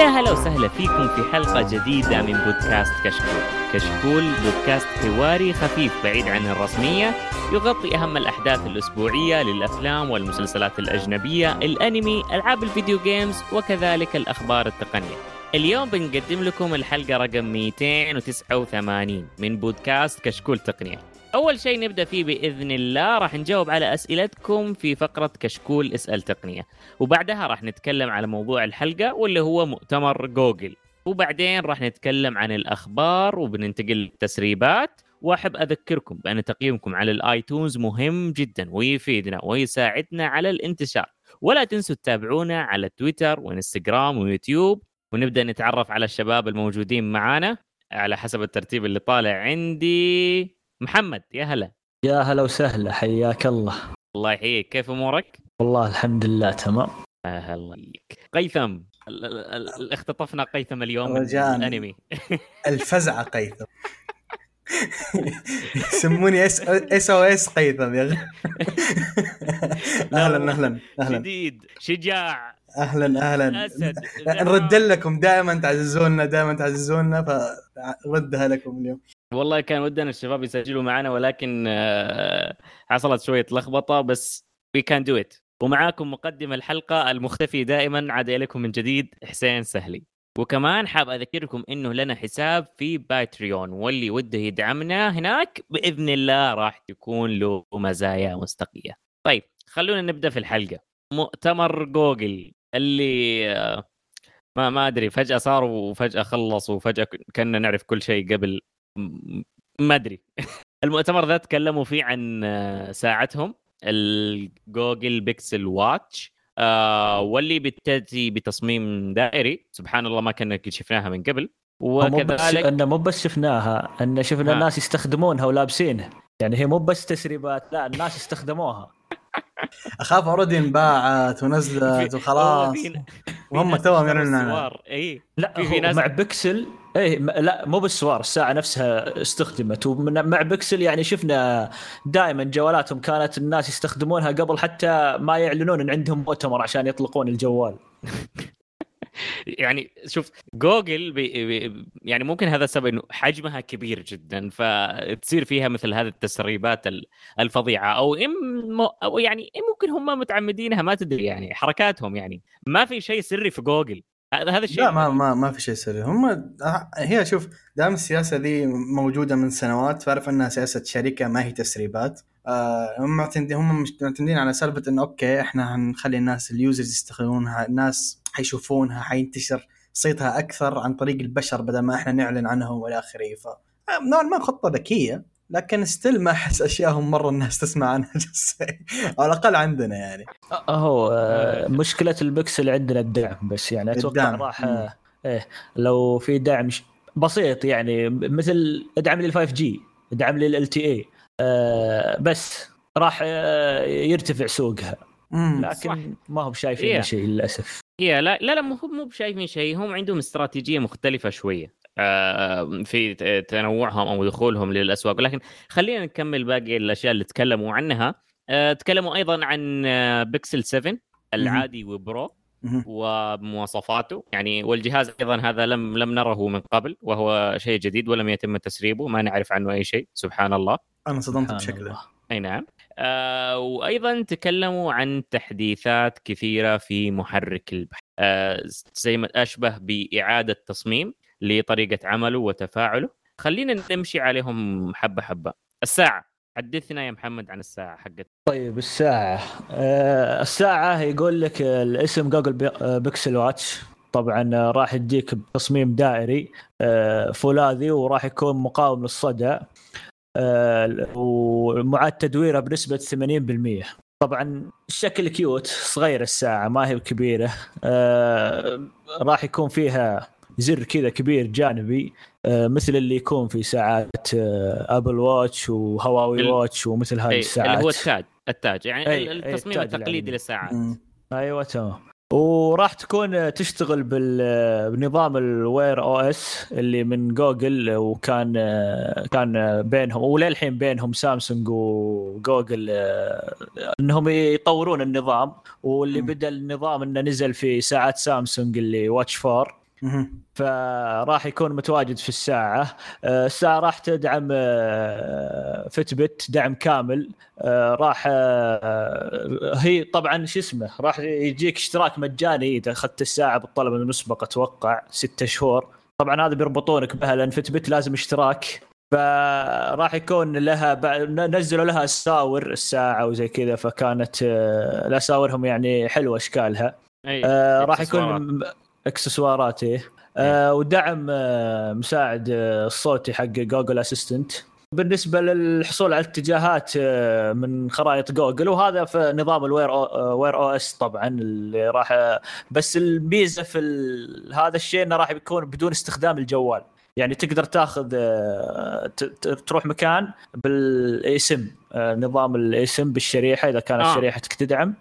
يا هلا وسهلا فيكم في حلقة جديدة من بودكاست كشكول. كشكول بودكاست حواري خفيف بعيد عن الرسمية يغطي أهم الأحداث الأسبوعية للأفلام والمسلسلات الأجنبية الأنمي ألعاب ال video games وكذلك الأخبار التقنية. اليوم بنقدم لكم الحلقة رقم 289 من بودكاست كشكول تقنية. أول شيء نبدأ فيه بإذن الله. راح نجاوب على أسئلتكم في فقرة كشكول اسأل تقنية. وبعدها راح نتكلم على موضوع الحلقة واللي هو مؤتمر جوجل. وبعدين راح نتكلم عن الأخبار وبننتقل للتسريبات. وأحب أذكركم بأن تقييمكم على الآيتونز مهم جدا ويفيدنا ويساعدنا على الانتشار. ولا تنسوا تتابعونا على تويتر وإنستغرام ويوتيوب. ونبدأ نتعرف على الشباب الموجودين معانا على حسب الترتيب اللي طالع عندي. محمد يا هلا. يا هلا وسهلا حياك الله. الله يحييك. كيف أمورك؟ والله الحمد لله تمام. أهلا بيك قيثم ال- ال- ال- اختطفنا قيثم اليوم من رجاءً. الأنمي. الفزعه قيثم. يسموني SOS قيثم يا أخي أهلا أهلا أهلا. شديد. شجاع. أهلا أهلا. نرد لكم دائما تعززونا دائما تعززونا فردها لكم اليوم. والله كان ودنا الشباب يسجلوا معنا ولكن آه، حصلت شوية لخبطة بس we can do it ومعاكم مقدم الحلقة المختفي دائما عاد إليكم من جديد حسين سهلي. وكمان حاب أذكركم إنه لنا حساب في باتريون واللي وده يدعمنا هناك بإذن الله راح تكون له مزايا مستقيه. طيب خلونا نبدأ في الحلقة. مؤتمر جوجل. اللي آه، ما ما أدري فجأة صار وفجأة خلص وفجأة كنا نعرف كل شيء قبل ما أدري. المؤتمر ذا تكلموا فيه عن آه، ساعتهم الجوجل بيكسل watch آه واللي بتأتي بتصميم دائري. سبحان الله ما كنا شفناها من قبل. وكذلك ان مو بس شفناها ان شفنا ها. الناس يستخدمونها ولابسينها. يعني هي مو بس تسريبات لا الناس استخدموها أخاف already انباعت ونزلت وخلاص. وهم توهم يعلنون عنها إي. لا في- ناس- مع بيكسل إيه م- لا مو بالسوار الساعة نفسها استخدمت. ومع بيكسل يعني شفنا دائما جوالاتهم كانت الناس يستخدمونها قبل حتى ما يعلنون إن عندهم مؤتمر عشان يطلقون الجوال. يعني شوف جوجل بي بي يعني ممكن هذا السبب إنه حجمها كبير جدا فتصير فيها مثل هذه التسريبات ال- الفظيعة أو إم أو يعني ممكن هم متعمدينها ما تدري يعني حركاتهم يعني. ما في شيء سري في جوجل. هذا الشيء لا ما ما ما في شيء سري. هم هي شوف دام السياسة ذي موجودة من سنوات تعرف أنها سياسة شركة ما هي تسريبات. آه، هم معتمدين هم معتمدين على سالفة إنه أوكي إحنا هنخلي الناس ال users يستخدمونها الناس حيشوفونها حينتشر صيتها أكثر عن طريق البشر بدل ما إحنا نعلن عنهم والى آخره ف آه، نوعا ما خطة ذكية لكن still ما أحس أشياءهم مرة الناس تسمع عنها على الأقل عندنا يعني هو آه، مشكلة البكسل عندنا الدعم بس يعني أتوقع الدعم. راح. آه، إيه لو في دعم بسيط يعني مثل ادعم لل 5G ادعم ل LTE بس راح يرتفع سوقها لكن ما هم شايفين إيه. شيء للأسف. هي لا لا لا مو مو بشايفين شيء. هم عندهم استراتيجية مختلفة شوية آه، في تنوعهم أو دخولهم للأسواق. لكن خلينا نكمل باقي الأشياء اللي تكلموا عنها. آه، تكلموا أيضا عن آه، بيكسل 7 العادي وبرو. ومواصفاته. يعني والجهاز أيضا هذا لم لم نره من قبل وهو شيء جديد ولم يتم تسريبه. ما نعرف عنه أي شيء. سبحان الله. أنا انصدمت سبحان بشكله. أي نعم. آه وأيضا تكلموا عن تحديثات كثيرة في محرك البحث آه زي ما أشبه بإعادة تصميم لطريقة عمله وتفاعله. خلينا نمشي عليهم حبة حبة. الساعة. حدثنا يا محمد عن الساعة حقت. طيب الساعة. آه، الساعة يقول لك الاسم جوجل آه، بيكسل واتش. طبعا راح يديك بتصميم دائري فولاذي وراح يكون مقاوم للصدى. ومعاد تدويره بنسبه 80% طبعا الشكل cute صغير الساعة ما هي كبيرة. آه، راح يكون فيها زر كذا كبير جانبي آه، مثل اللي يكون في ساعات آه، Apple Watch وهواوي ال- Watch ومثل هذه أي الساعات. اللي هو التاج التاج. يعني أي- أي التصميم التقليدي. للساعات. أيوه تمام. وراح تكون تشتغل بنظام ال Wear OS اللي من جوجل وكان كان بينهم وللحين بينهم سامسونج وجوجل انهم يطورون النظام واللي. بدأ النظام إنه نزل في ساعات سامسونج اللي واتش 4 مهم. فراح يكون متواجد في الساعة. آه، الساعة راح تدعم آه، فتبت دعم كامل. آه، راح آه، هي طبعا شو اسمه راح يجيك اشتراك مجاني إذا أخذت الساعة بالطلب المسبق أتوقع ستة شهور. طبعا هذا بيربطونك بها لأن Fitbit لازم اشتراك. فراح يكون لها بع- نزلوا لها اساور الساعة وزي كذا فكانت آه، الاساورهم يعني حلوة إشكالها. أي آه راح. يكون اكسسوارات إيه. آه ودعم آه مساعد آه الصوتي حق جوجل Assistant بالنسبة للحصول على الاتجاهات آه من خرائط جوجل وهذا في نظام ال Wear أو آه، Wear OS طبعا اللي راح آه، بس الميزة في هذا الشيء إنه راح يكون بدون استخدام الجوال يعني تقدر تاخذ آه، ت- ت- تروح مكان بالايسم نظام الايسم بالشريحة إذا كانت آه. شريحتك تدعم.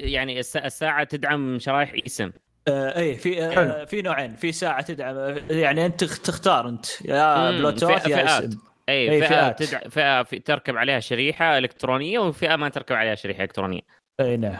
يعني الس- الساعة تدعم شرايح اسم آه اي في آه. في نوعين في ساعة تدعم يعني أنت تخ- تختار أنت يا بلوتوث يا فئات. اسم اي أي فئة فئات. تدع... فئة في... تركب عليها شريحة إلكترونية وفئة ما تركب عليها شريحة إلكترونية اي نعم.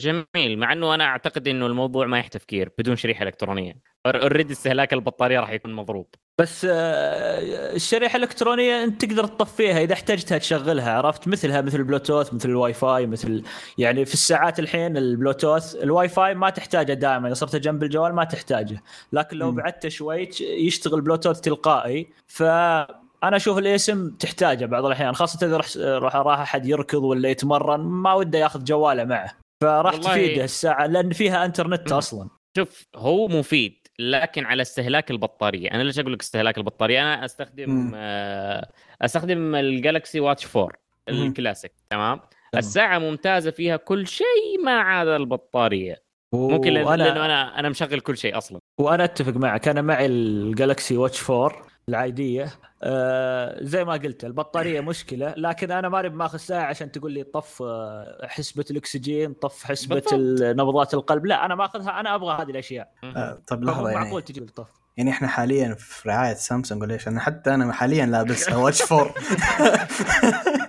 جميل مع إنه أنا أعتقد إنه الموضوع ما يحتاج تفكير بدون شريحة إلكترونية. already استهلاك البطارية راح يكون مضروب. بس آه الشريحة الإلكترونية أنت تقدر تطفيها إذا احتجتها تشغلها عرفت؟ مثلها مثل البلوتوث مثل الواي فاي مثل يعني في الساعات الحين البلوتوث الواي فاي ما تحتاجه دائما إذا صرت جنب الجوال ما تحتاجه. لكن لو. بعدته شوي يشتغل بلوتوث تلقائي ف أنا أشوف ال eSIM تحتاجه بعض الأحيان خاصة إذا راح راح أحد يركض ولا يتمرن ما وده ياخذ جواله معه. فراح تفيده الساعة لأن فيها انترنت مم. أصلا. شوف هو مفيد لكن على استهلاك البطارية. أنا ليش أقول لك استهلاك البطارية؟ أنا أستخدم مم. آه أستخدم ال Galaxy Watch 4 مم. الكلاسيك تمام؟ الساعة ممتازة فيها كل شيء ما عدا البطارية. و- ممكن لأنه أنا أنا مشغل كل شيء أصلا. وأنا أتفق معك أنا معي ال Galaxy Watch 4 العادية. آه زي ما قلت البطارية مشكلة لكن أنا ماني ماخذ ساعة عشان تقول لي طف آه، حسبة الأكسجين طف حسبة نبضات القلب. لا أنا ماخذها أنا أبغى هذه الأشياء. آه، طب لحظة يعني معقول تجي لي طف. يعني إحنا حاليا في رعاية سامسونج ولا إيش؟ أنا حتى أنا حاليا لابسها Watch Four.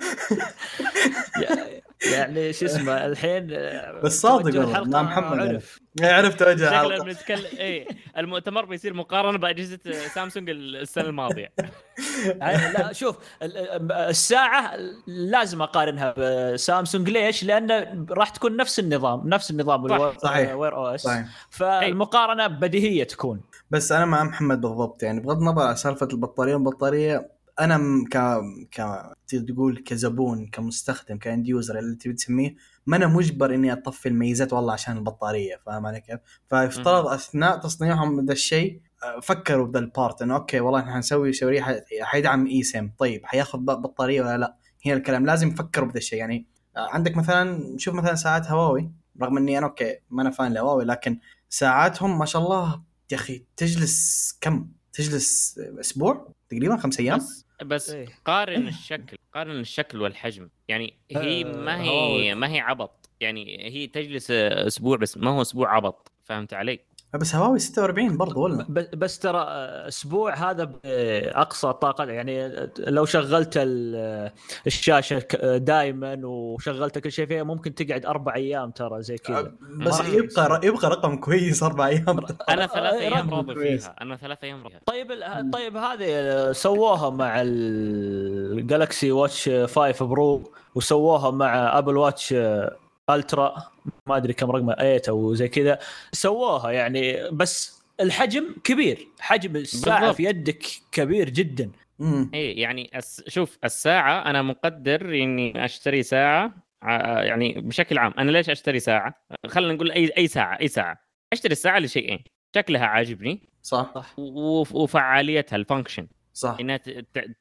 يعني شو اسمه الحين آه، بس صادق والله. نعم محمد. عرف عرفت وجه شكلنا الحلقة بنتكلم إيه المؤتمر بيصير مقارنة بأجهزة سامسونج السنة الماضية يعني لا شوف ال- الساعة لازم أقارنها بسامسونج ليش؟ لأن راح تكون نفس النظام نفس النظام صح، صحيح. Wear OS صحيح فالمقارنة بديهية تكون بس أنا مع محمد بالضبط يعني بغض النظر عن سالفة البطارية والبطاريه أنا ك ك تقول كزبون كمستخدم ك end user اللي تبي تسميه ما أنا مجبر إني أطفي الميزات والله عشان البطارية فاهم علي كيف؟ فيفترض أثناء تصنيعهم ذا الشيء آه، فكروا بذا ال part إنه okay والله إحنا حنسوي شريحة حيدعم اي سم طيب حياخذ بطارية ولا لا؟ هنا الكلام لازم يفكروا بذا الشيء يعني آه، عندك مثلا شوف مثلا ساعات هواوي رغم إني أنا okay ما أنا fan لهواوي لكن ساعاتهم ما شاء الله يا أخي تجلس كم؟ تجلس أسبوع تقريبا خمس أيام بس إيه. قارن الشكل قارن الشكل والحجم يعني هي آه، ما هي. ما هي عبط يعني هي تجلس أسبوع بس ما هو أسبوع عبط فهمت علي؟ بس هواوي 46 برضو ولا؟ بس ترى أسبوع هذا باقصى طاقة يعني لو شغلت ال- الشاشة دائما وشغلت كل شيء فيها ممكن تقعد أربع أيام ترى زي كذا بس يبقى يبقى رقم كويس أربع أيام أنا ثلاث أيام راضي. فيها أنا ثلاث أيام راضي فيها طيب ال- طيب هذه سووها مع ال Galaxy Watch 5 Pro وسووها مع Apple Watch Ultra ما أدري كم رقمه 8 أو زي كذا سووها يعني بس الحجم كبير حجم الساعة بالضبط. في يدك كبير جدا. إيه يعني الس... شوف الساعة أنا مقدر إني أشتري ساعة ع- يعني بشكل عام. أنا ليش أشتري ساعة؟ خلينا نقول أي أي ساعة أي ساعة. أشتري الساعة لشيئين. شكلها عاجبني. صح. و... وفعاليتها ال function صح. إنها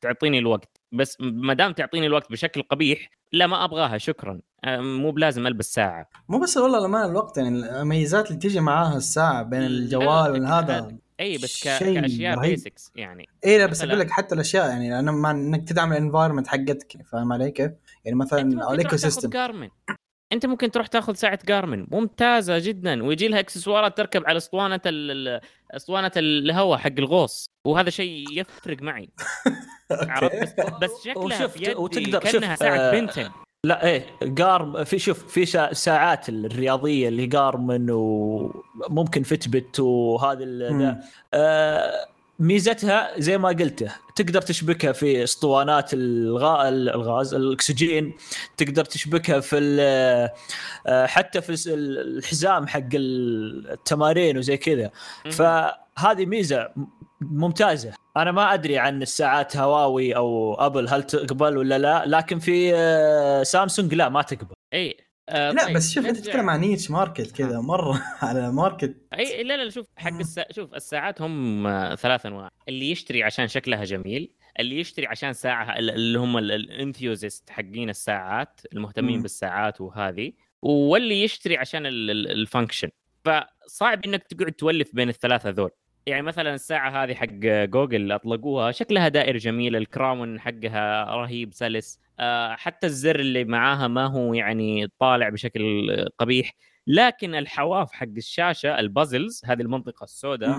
تعطيني الوقت. بس ما دام تعطيني الوقت بشكل قبيح لا ما أبغاها شكرا. أه، مو بلازم ألبس ساعة. مو بس والله لما الوقت يعني الميزات اللي تيجي معاها الساعة بين الجوال وهذا إي بس ك... كأشياء. basics يعني. إي لا بس أقول لك حتى الأشياء يعني لأنه ما إنك تدعم ال environment حقتك فاهم علي كيف؟ يعني مثلا ال ecosystem Garmin أنت ممكن تروح تاخذ ساعة Garmin ممتازة جدا. ويجي لها إكسسوارات تركب على أسطوانة اسطوانه الهواء حق الغوص وهذا شيء يفرق معي عرفت بس, بس شكلها في يدي وتقدر- كأنها ساعة آه، بنتن لا إيه جارم في شوف في سا- ساعات الرياضية اللي جارمن وممكن فتبت وهذه ال- مم. ذا. آه ميزتها زي ما قلته تقدر تشبكها في اسطوانات الغاء الغاز الأكسجين تقدر تشبكها في آه، حتى في الحزام حق التمارين وزي كذا. فهذه ميزة ممتازة. أنا ما أدري عن الساعات هواوي أو أبل هل تقبل ولا لا لكن في آه، سامسونج لا ما تقبل. إي آه لا طيب، بس شوف أنت تتكلم عن niche market كذا مرة على market أي لا لا شوف حق السا... شوف الساعات هم آه، ثلاث أنواع. اللي يشتري عشان شكلها جميل اللي يشتري عشان ساعة ال- اللي هم ال enthusiast حقين الساعات المهتمين مم. بالساعات وهذه واللي يشتري عشان ال- ال- ال function فصعب إنك تقعد تولف بين الثلاثة ذول. يعني مثلا الساعة هذه حق جوجل أطلقوها شكلها دائر جميل ال crown حقها رهيب سلس. آه، حتى الزر اللي معاها ما هو يعني طالع بشكل قبيح لكن الحواف حق الشاشة ال bezels هذه المنطقة السوداء.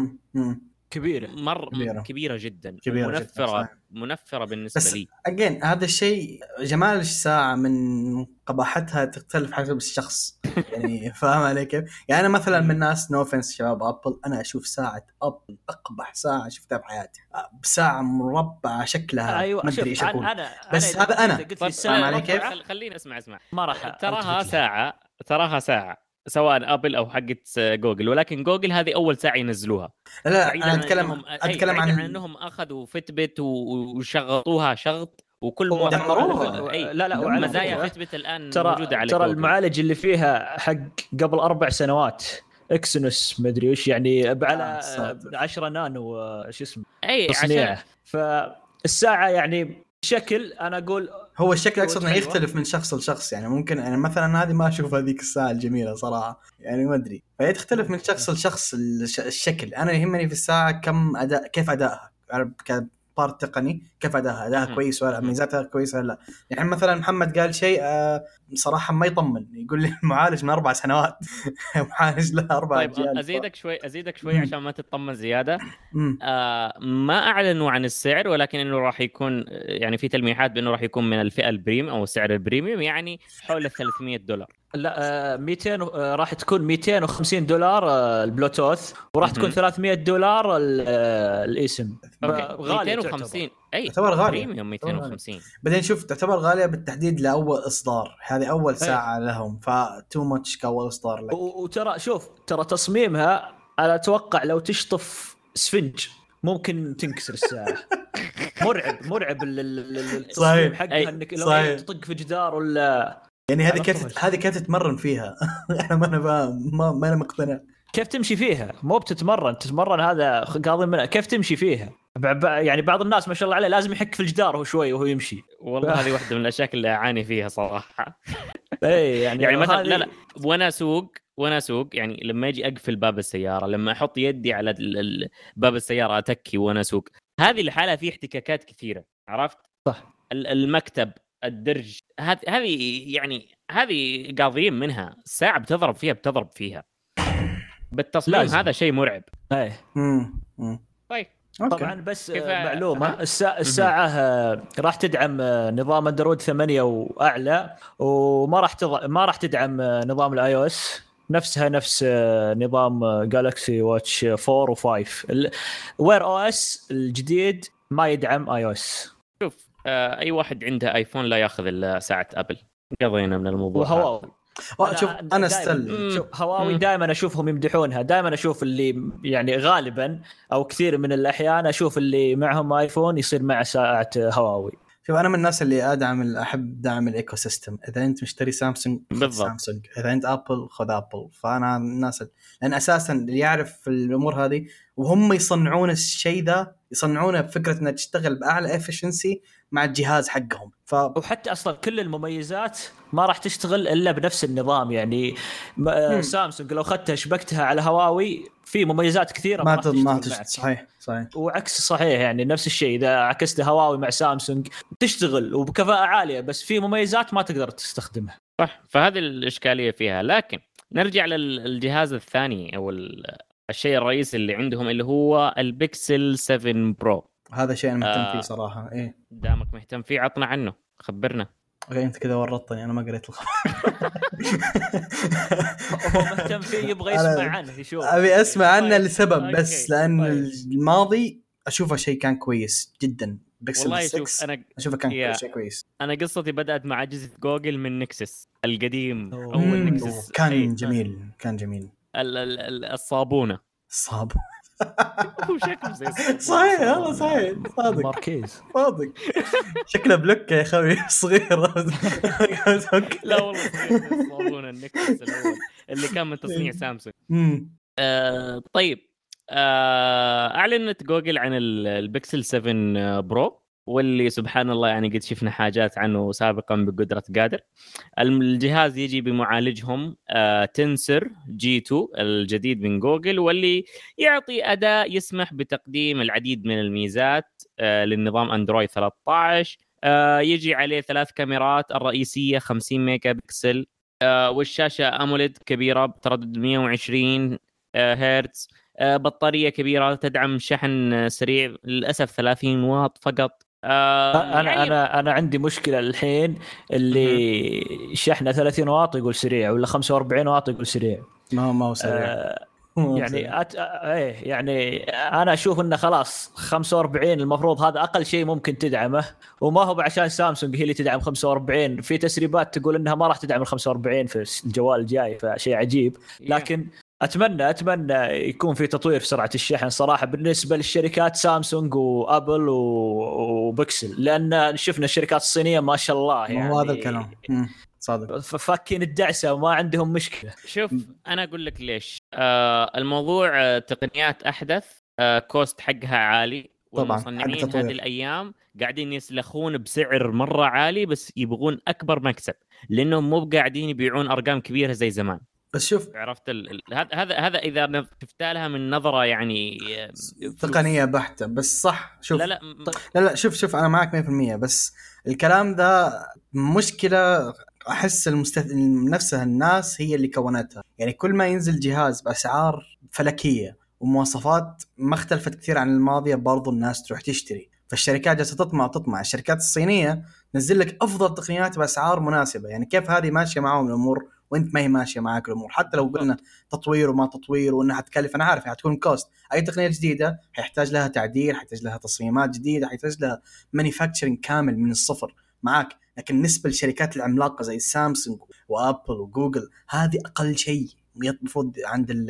كبيرة مره كبيرة. كبيرة, كبيرة جدا كبيرة جداً، منفره صحيح. منفرة بالنسبة بس لي اجين هذا الشيء جمال الساعة من قباحتها تختلف حسب الشخص يعني فاهم علي كيف؟ يعني أنا مثلا من الناس no offense شباب ابل أنا أشوف ساعة ابل أقبح ساعة شفتها بحياتي ساعة مربعة شكلها أيوه ما أدري إيش أنا أقول أنا بس هذا أنا. قلت لي فاهم علي آه، كيف؟ خل- خليني أسمع أسمع ما راح تراها. ساعه تراها ساعة سواء ابل أو حقت جوجل ولكن جوجل هذه أول ساعة ينزلوها لا لا أنا اتكلم أي، أتكلم عن عن إنهم أخذوا Fitbit وشفطوها شفط وكل دمروها. أي، لا لا وعلى مزايا فكرة Fitbit الآن ترى موجودة على ترى جوجل. المعالج اللي فيها حق قبل أربع سنوات اكسنوس مدري وش يعني على آه، ساتر. 10 نانو آه، شو اسمه اي عشان تصنيعه فالساعة يعني شكل أنا أقول هو الشكل أقصد إنه. يختلف من شخص لشخص. يعني ممكن يعني مثلا هذه ما أشوف هذيك الساعة الجميلة صراحة. يعني ما أدري. فهي تختلف من شخص لشخص الش- الشكل. أنا يهمني في الساعة كم أداء كيف ادائها كبارت تقني كيف ادائها مم. كويس ولا. ميزاتها كويسه ولا لا يعني مثلا محمد قال شيء آه، صراحة ما يطمن يقول لي المعالج من أربع سنوات معالج له أربع طيب أجيال أزيدك شوي أزيدك شوي. عشان ما تطمن زيادة. آه ما أعلنوا عن السعر ولكن إنه راح يكون يعني في تلميحات بأنه راح يكون من الفئة ال premium أو سعر ال premium يعني حول ال 300 دولار لا آه، 200 و- آه، راح تكون 250 دولار آه، البلوتوث وراح تكون مهم. 300 دولار ال- آه، الاسم. غالية 250 إي تعتبر غالية. premium 250 بعدين شوف تعتبر غالية بالتحديد لأول إصدار. هذه أول ساعة لهم too much كأول إصدار لك. وترى شوف ترى تصميمها أنا أتوقع لو تشطف سفنجة ممكن تنكسر الساعة مرعب مرعب ال- ال- ال- التصميم صحيح. حقها أي، إنك لو. تطق في جدار ولا يعني هذه كيف. هذه كيف تتمرن فيها؟ أنا ما أنا ما, ما أنا مقتنع كيف تمشي فيها مو بتتمرن تتمرن هذا قاضي منها كيف تمشي فيها يعني بعض الناس ما شاء الله عليه لازم يحك في الجدار هو شوي وهو يمشي والله هذه واحدة من الأشياء اللي أعاني فيها صراحة اي يعني يعني مثلا لا لا وأنا اسوق وأنا أسوق يعني لما أجي أقفل باب السيارة لما أحط يدي على ال- ال- باب السيارة أتكي وأنا أسوق هذه الحالة في احتكاكات كثيرة عرفت؟ صح. ال- المكتب الدرج هذه هذه يعني هذه قاضيين منها الساعة بتضرب فيها بتضرب فيها. بالتصميم لازم. هذا شيء مرعب. اي امم أمم. طيب. أوكي. طبعا بس كيف- آه، معلومة. الساعة, الساعة آه، راح تدعم آه، نظام أندرويد 8 وأعلى وما راح تض... ما راح تدعم نظام ال iOS. نفسها نفس نظام Galaxy Watch 4 و5 Wear OS الجديد ما يدعم iOS. أي واحد عنده ايفون لا ياخذ إلا ساعة ابل قضينا من الموضوع. وهواوي. آه، شوف أنا دايماً- still شوف هواوي. دائما أشوفهم يمدحونها. دائما أشوف اللي يعني غالبا أو كثير من الأحيان أشوف اللي معهم ايفون يصير مع ساعة هواوي. شوف أنا من الناس اللي أدعم أحب دعم ال ecosystem إذا أنت مشتري سامسونج خذ بالضبط. سامسونج. إذا أنت ابل خذ ابل فأنا من الناس ال- لأن أساسا اللي يعرف الأمور هذه وهم يصنعون الشيء ذا يصنعونه بفكرة إنها تشتغل بأعلى efficiency مع الجهاز حقهم. ف وحتى أصلا كل المميزات ما راح تشتغل إلا بنفس النظام. يعني م- آه، مم. سامسونج لو اخذتها شبكتها على هواوي في مميزات كثيرة ما تد- ما تشتغل. صحيح صحيح. وعكس صحيح يعني نفس الشيء إذا عكست هواوي مع سامسونج تشتغل وبكفاءة عالية بس في مميزات ما تقدر تستخدمها. صح فهذه الإشكالية فيها. لكن نرجع للجهاز الثاني أو ال- الشيء الرئيسي اللي عندهم اللي هو البيكسل 7 برو هذا شيء أنا مهتم آه. فيه صراحة إيه دامك مهتم فيه عطنا عنه خبرنا أوكي أنت كذا ورطتني أنا ما قريت الخبر هو مهتم فيه يبغى يسمع عنه يشوف أبي أسمع عنه طيب. لسبب بس. لأن طيب. الماضي أشوفه شيء كان كويس جدا بيكسل والله 6 شوف أنا أشوفه كان. شيء كويس أنا قصتي بدأت مع اجهزه جوجل من نكسس القديم. أول نكسس كان أي. جميل كان جميل الصابونة. صعب هو شكله زي. صحيح والله صحيح. صادق. ماركيز. صادق. شكله بلوك يا خوي صغير. لا والله الصابونة النكسس الأول اللي كان من تصنيع سامسونج. آه طيب. آه أعلنت جوجل عن ال- البكسل 7 برو. واللي سبحان الله يعني قد شفنا حاجات عنه سابقا بقدرة قادر. الجهاز يجي بمعالجهم آه Tensor G2 الجديد من جوجل واللي يعطي أداء يسمح بتقديم العديد من الميزات آه للنظام أندرويد 13 آه يجي عليه ثلاث كاميرات الرئيسية 50 ميجا بكسل والشاشة أموليد كبيرة بتردد 120 آه، هرتز بطارية كبيرة تدعم شحن سريع للأسف 30 واط فقط. آه، أنا يعني أنا أنا عندي مشكلة الحين اللي شحنه 30 واط يقول سريع ولا 45 واط يقول سريع. ما هو ما هو سريع. آه يعني. أت... إيه يعني أنا أشوف إنه خلاص 45 المفروض هذا أقل شيء ممكن تدعمه وما هو عشان سامسونج هي اللي تدعم 45 في تسريبات تقول إنها ما راح تدعم ال 45 في الجوال الجاي فشيء عجيب. لكن اتمنى أتمنى يكون في تطوير في سرعة الشحن صراحة بالنسبة للشركات سامسونج وأبل و- وبكسل لأن شفنا الشركات الصينية ما شاء الله يعني ما هو هذا الكلام. مم. صادق. فاكين الدعسة وما عندهم مشكلة. شوف أنا أقول لك ليش. آه الموضوع آه تقنيات أحدث آه كوست حقها عالي. والمصنعين. هذه الأيام قاعدين يسلخون بسعر مرة عالي بس يبغون أكبر مكسب لأنهم مو قاعدين يبيعون أرقام كبيرة زي زمان. بس شوف عرفت هذا هذا هذا إذا نظ- شفت لها من نظرة يعني آه، تقنيه بحتة. بس صح شوف لا لا لا لا شوف شوف أنا معك 100% بس الكلام ده مشكلة أحس المستث... نفسها الناس هي اللي كونتها. يعني كل ما ينزل جهاز بأسعار فلكية ومواصفات ما اختلفت كثير عن الماضية برضو الناس تروح تشتري. فالشركات جالسة تطمع تطمع. الشركات الصينية تنزل لك أفضل تقنيات بأسعار مناسبة. يعني كيف هذه ماشية معاهم الأمور؟ وانت ما هي ماشية معاك الأمور. حتى لو قلنا تطوير وما تطوير وإنها حتكلف أنا عارف حتكون كوست أي تقنية جديدة حيحتاج لها تعديل حيحتاج لها تصميمات جديدة حيحتاج لها مانيفاكتشرنج كامل من الصفر معاك. لكن بالنسبة للشركات العملاقة زي سامسونج وأبل وجوجل هذه أقل شيء المفروض عند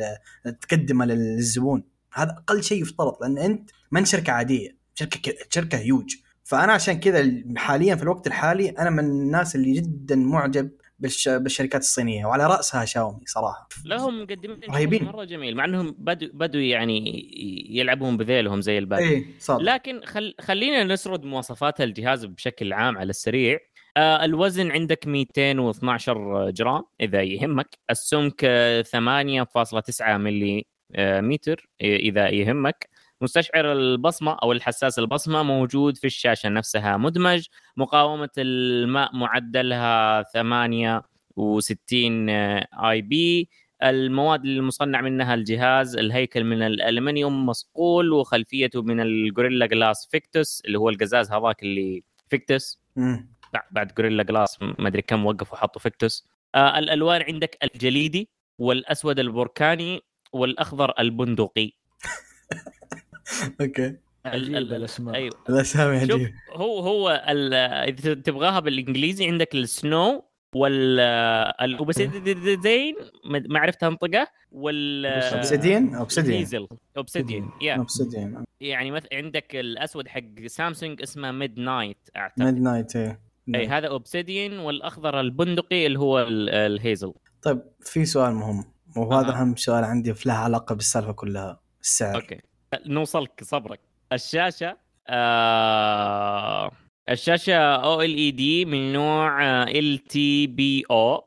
تقدمه للزبون. هذا أقل شيء يفترض لأن أنت من شركة عادية شركة شركة هيوج فأنا عشان كذا حاليا في الوقت الحالي أنا من الناس اللي جدا معجب بالش... بالشركات الصينية وعلى رأسها شاومي صراحة. لهم مقدمين رهيبين. مرة جميل مع إنهم بدوا بدوا يعني يلعبون بذيلهم زي الباقي إيه صادق. لكن خل... خلينا نسرد مواصفات الجهاز بشكل عام على السريع. آه الوزن عندك 212 جرام إذا يهمك. السمك آه، 8.9 ملي آه، متر إذا يهمك. مستشعر البصمة أو الحساس البصمة موجود في الشاشة نفسها مدمج مقاومة الماء معدلها 68 آي بي المواد اللي مصنع منها الجهاز الهيكل من الألمنيوم مصقول وخلفيته من ال Gorilla Glass Victus اللي هو القزاز هذاك اللي Victus. بعد- Gorilla Glass ما أدري كم وقفوا وحطوا Victus. آه الألوان عندك الجليدي والأسود البركاني والأخضر البندقي. أوكي. عجيبه ال- الأسماء. أيوه. الاسامي شوف عجيبه هو هو ال- إذا تبغاها بالإنجليزي عندك ال snow وال ال obsidian ما عرفت أنطقه وال obsidian obsidian ال hazel. obsidian يا obsidian يعني مثلا عندك الأسود حق سامسونج اسمه midnight أعتقد. midnight إيه. أي هذا obsidian والأخضر البندقي اللي هو ال- ال hazel. طيب في سؤال مهم وهذا. أهم سؤال عندي في لها علاقة بالسالفة كلها السعر. أوكي. نوصلك صبرك الشاشة آه الشاشة OLED من نوع LTPO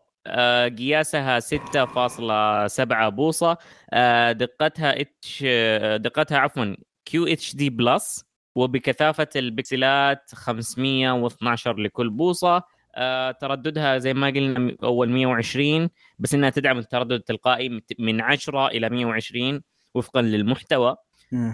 قياسها 6.7 بوصة آه، دقتها H دقتها عفوا QHD plus وبكثافة البكسلات 512 لكل بوصة آه، ترددها زي ما قلنا أول 120 بس إنها تدعم التردد التلقائي من 10 إلى 120 وفقا للمحتوى.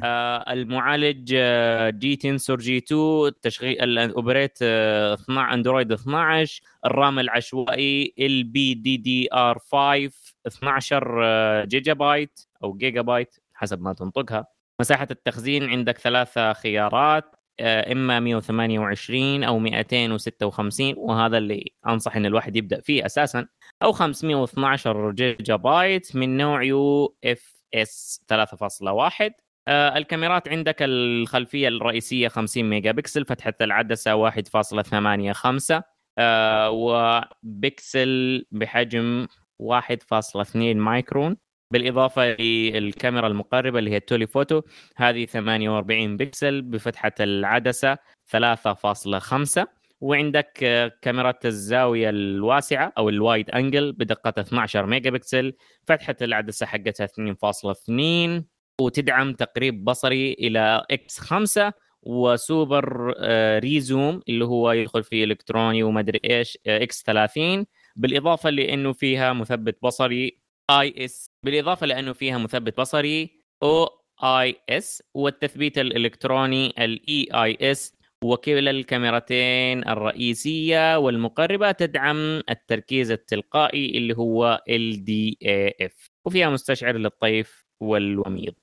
آه، المعالج آه، G Tensor G2 التشغيل الأوبريت آه، 12 أندرويد 12 الرام العشوائي ال بي دي دي ار 5 12 آه، جيجا بايت أو جيجا بايت حسب ما تنطقها. مساحة التخزين عندك ثلاثة خيارات آه، إما 128 أو 256 وهذا اللي أنصح إن الواحد يبدأ فيه أساسا. أو 512 جيجا بايت من نوع UFS 3.1 آه، الكاميرات عندك الخلفية الرئيسية 50 ميجا بكسل فتحة العدسة 1.85 آه، وبكسل بحجم 1.2 مايكرون. بالإضافة للكاميرا المقربة اللي هي ال telephoto هذه 48 بكسل بفتحة العدسة 3.5 وعندك آه، كاميرا الزاوية الواسعة أو ال wide angle بدقة 12 ميجا بكسل فتحة العدسة حقتها 2.2 وتدعم تقريب بصري إلى X 5 وسوبر آه، res zoom اللي هو يدخل فيه إلكتروني ومدري إيش آه، X 30 بالإضافة لأنه فيها مثبت بصري OIS بالإضافة لأنه فيها مثبت بصري OIS والتثبيت الإلكتروني ال EIS وكلا الكاميرتين الرئيسية والمقربة تدعم التركيز التلقائي اللي هو ال PDAF وفيها مستشعر للطيف والوميض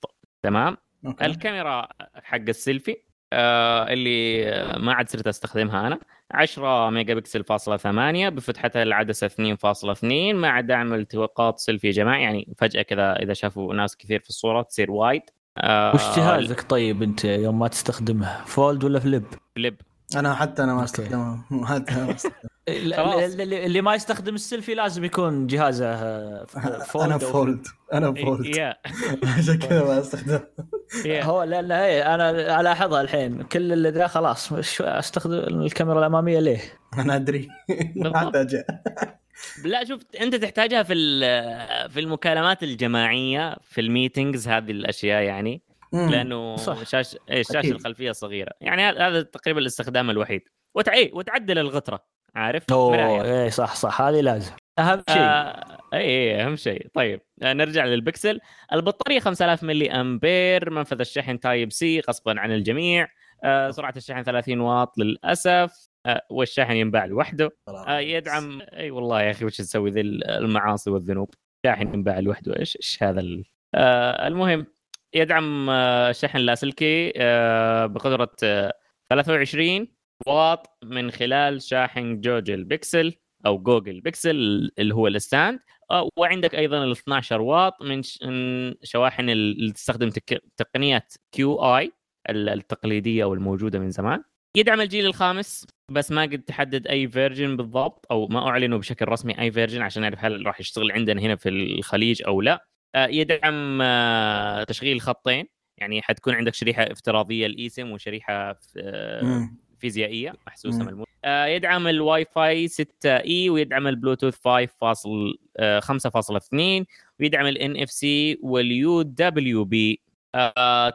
تمام okay. الكاميرا حق السيلفي آه اللي ما عاد صرت أستخدمها أنا 10 ميجا بكسل فاصلة 8 بفتحة العدسة 2.2 مع دعم التقاط سيلفي جماعي يعني فجأة كذا إذا شافوا ناس كثير في الصورة تصير wide آه وش جهازك طيب أنت يوم ما تستخدمه fold ولا flip؟ flip أنا حتى أنا ما okay. أستخدمه حتى أنا ما أستخدمه. اللي اللي ما يستخدم السيلفي لازم يكون جهازه آه، fold أنا أو fold. أنا fold. يا عشان كذا ما استخدمه يا هو لأن أنا ألاحظها الحين. كل اللي ذا خلاص أستخدم الكاميرا الأمامية ليه؟ أنا أدري. ما بالضبط. احتاج لا شوف أنت تحتاجها في ال- في المكالمات الجماعية في ال meetings هذه الأشياء يعني. لأنه إيه، الشاشه أكيد. الخلفية صغيرة. يعني هذا تقريبا الاستخدام الوحيد. وتع... إيه، وتعدل الغترة. عارف. أوه اي صح صح هذه لازم. أهم شيء. آه اي اي أهم شيء. طيب آه نرجع للبكسل. البطارية 5000 ملي أمبير منفذ الشحن Type-C غصبا عن الجميع. آه سرعة الشحن 30 واط للأسف. آه والشاحن ينباع لوحده. آه يدعم. أي والله يا أخي وش تسوي ذي المعاصي والذنوب؟ شاحن ينباع لوحده. إيش إيش هذا ال... آه المهم يدعم آه شحن لاسلكي آه بقدرة آه 23 واط من خلال شاحن جوجل بيكسل أو جوجل بيكسل اللي هو ال stand آه، وعندك أيضا ال 12 واط من شواحن ال- اللي تستخدم. تقنيه Qi التقليدية والموجودة من زمان يدعم الجيل الخامس بس ما قد تحدد أي version بالضبط أو ما أعلنوا بشكل رسمي أي version عشان نعرف هل راح يشتغل عندنا هنا في الخليج أو لا آه، يدعم آه، تشغيل خطين يعني حتكون عندك شريحة افتراضية ال eSIM وشريحة. فيزيائية محسوسة مم. ملموسة. آه، يدعم الواي فاي 6 إي ويدعم البلوتوث 5.5.2 ويدعم ال NFC وال UWB.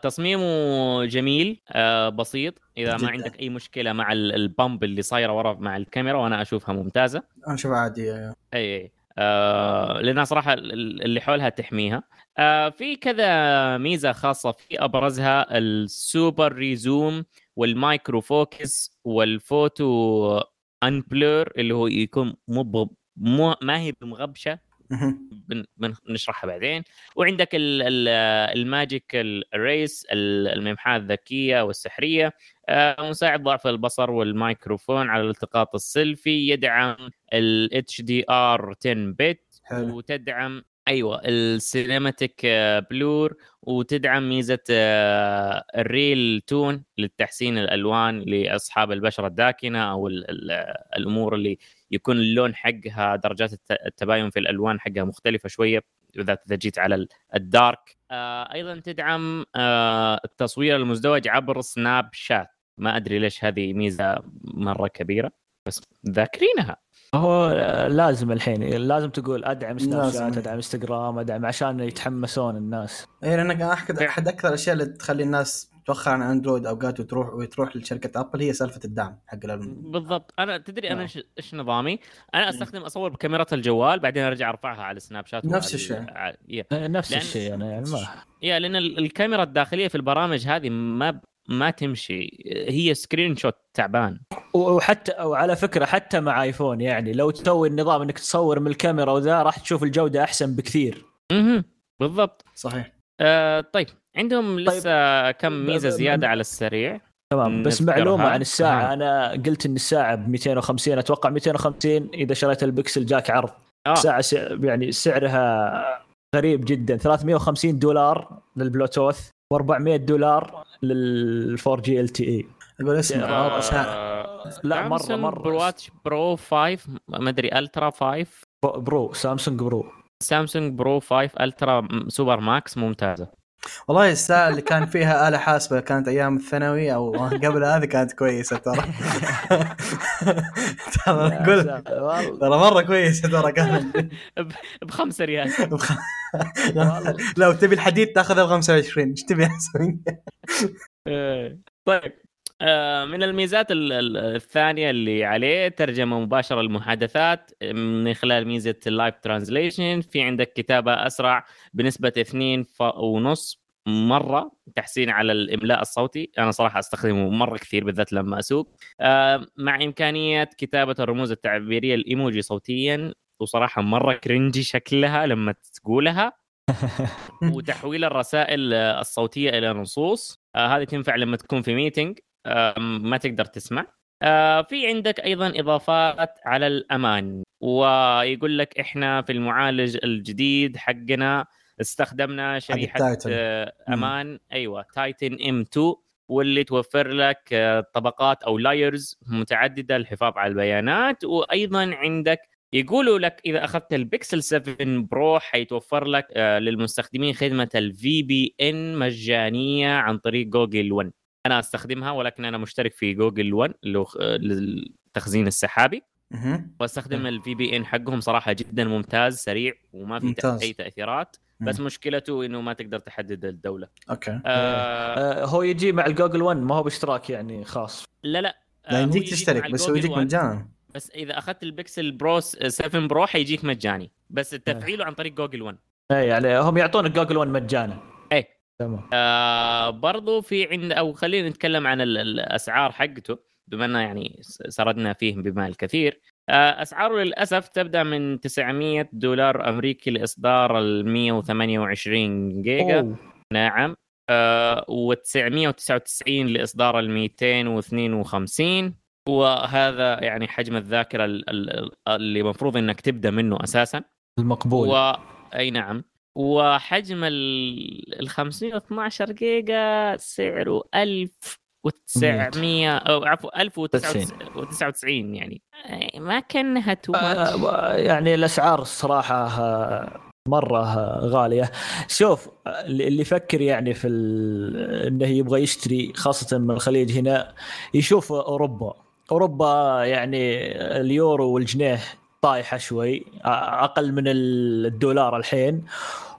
تصميمه جميل آه، بسيط. إذا جداً. ما عندك أي مشكلة مع ال- bump اللي صايرة ورا مع الكاميرا وأنا أشوفها ممتازة. أنا أشوفها عادية اي اي آه لأنها صراحة ال- اللي حولها تحميها. آه في كذا ميزة خاصة في أبرزها السوبر ريزوم والمايكرو فوكس والفوتو أنبلور اللي هو يكون مو ما هي بمغبشة بنشرحها بعدين. وعندك ال- ال- ال magic eraser الممحاه الذكية والسحرية. آه، مساعد ضعف البصر والميكروفون على الالتقاط السيلفي. يدعم ال R 10 bit وتدعم أيوه ال cinematic blur وتدعم ميزة آه، ال real tone للتحسين الألوان لأصحاب البشرة الداكنة أو ال- ال- الأمور اللي يكون اللون حقها درجات الت- التباين في الألوان حقها مختلفة شوية بالذات إذا جيت على ال- dark. آه، أيضا تدعم آه، التصوير المزدوج عبر سناب شات ما أدري ليش هذه ميزة مرة كبيرة بس ذاكرينها. هو لازم الحين لازم تقول أدعم سناب. شات أدعم انستغرام أدعم عشان يتحمسون الناس اي لانك احد أحد أكثر الأشياء اللي تخلي الناس توخر عن اندرويد اوقات وتروح وتروح لشركة ابل هي سالفة الدعم حق الألم- بالضبط أنا تدري أنا. إيش- إيش نظامي؟ أنا استخدم أصور بكاميرا الجوال بعدين أرجع أرفعها على سناب شات نفس الشيء. ع- يا. آه، نفس الشيء أنا يعني ما يا لأن ال- الكاميرا الداخلية في البرامج هذه ما ب- ما تمشي هي screenshot تعبان وحتى وعلى فكرة حتى مع ايفون يعني لو تسوي النظام إنك تصور من الكاميرا وذا راح تشوف الجودة أحسن بكثير مهم. بالضبط صحيح آه طيب عندهم لسه كم ميزة زيادة على السريع تمام بس. معلومة عن الساعة آه. أنا قلت إن الساعة ب 250 أتوقع 250 إذا شريت البكسل جاك عرض آه. ساعة س... يعني سعرها غريب جدا 350 دولار للبلوتوث و400 دولار لل 4G LTE أقول اسمع آه،. لا، مرة- سامسونج مرة. Pro Watch Pro 5 ما أدري Ultra 5 Pro سامسونج Pro سامسونج Pro 5 Ultra Super Max ممتازة والله الساعة اللي كان فيها آلة حاسبة كانت أيام الثانوي أو قبل هذه كانت كويسة ترى. ترى أقول ترى مرة كويسة ترى كانت. بخمسة ريال. لو تبي الحديد تاخذها ب 25 إيش تبي أسوي؟ طيب. آه، من الميزات ال- ال- الثانية اللي عليه ترجمة مباشرة للمحادثات من خلال ميزة ال live translation في عندك كتابة أسرع بنسبة اثنين ف- ونص مرة تحسين على الإملاء الصوتي. أنا صراحة أستخدمه مرة كثير بالذات لما أسوق. آه، مع إمكانية كتابة الرموز التعبيرية الإيموجي صوتيا وصراحة مرة cringy شكلها لما تقولها وتحويل الرسائل آه، الصوتية إلى نصوص. آه هذه تنفع لما تكون في meeting آه ما تقدر تسمع آه في عندك أيضا إضافات على الأمان ويقول لك إحنا في المعالج الجديد حقنا استخدمنا شريحة. آه مم. أمان أيوه Titan M2 واللي توفر لك آه، طبقات أو layers متعددة للحفاظ على البيانات وأيضا عندك يقولوا لك إذا أخذت البيكسل 7 Pro حيتوفر لك للمستخدمين خدمة ال VPN مجانية عن طريق جوجل 1 أنا أستخدمها ولكن أنا مشترك في جوجل 1 اللي هو آه، للتخزين السحابي. وأستخدم ال VPN حقهم صراحة جدا ممتاز سريع وما في ممتاز. أي تأثيرات. بس مم. مشكلته إنه ما تقدر تحدد الدولة. okay. آه آه، هو يجي مع الجوجل 1 ما هو باشتراك يعني خاص. لا لا. آه، لا يجيك تشترك بس هو يجيك 1. مجانا. بس إذا أخذت ال Pixel Pro س- 7 Pro حيجيك مجاني. بس تفعيله عن طريق جوجل 1 اي يعني هم يعطونك جوجل 1 مجانا. إيه. تمام. آه برضو في عند أو خلينا نتكلم عن ال- الأسعار حقته بما إنه يعني سردنا فيه بمال كثير آه أسعاره للأسف تبدأ من 900 دولار أمريكي لإصدار ال 128 جيجا. أوه. نعم. آه و999 لإصدار ال 252 وهذا يعني حجم الذاكرة ال- ال- اللي المفروض إنك تبدأ منه أساسا. المقبول. و... أي نعم. وحجم ال ال 512 جيجا سعره 1900 أو عفوا 1099 يعني. أي، ما كأنها تو آه، يعني الأسعار الصراحة آه، مرة آه، غالية. شوف اللي اللي يفكر يعني في ال- إنه يبغى يشتري خاصة من الخليج هنا يشوف أوروبا. أوروبا يعني اليورو والجنيه طايحة شوي أقل من الدولار الحين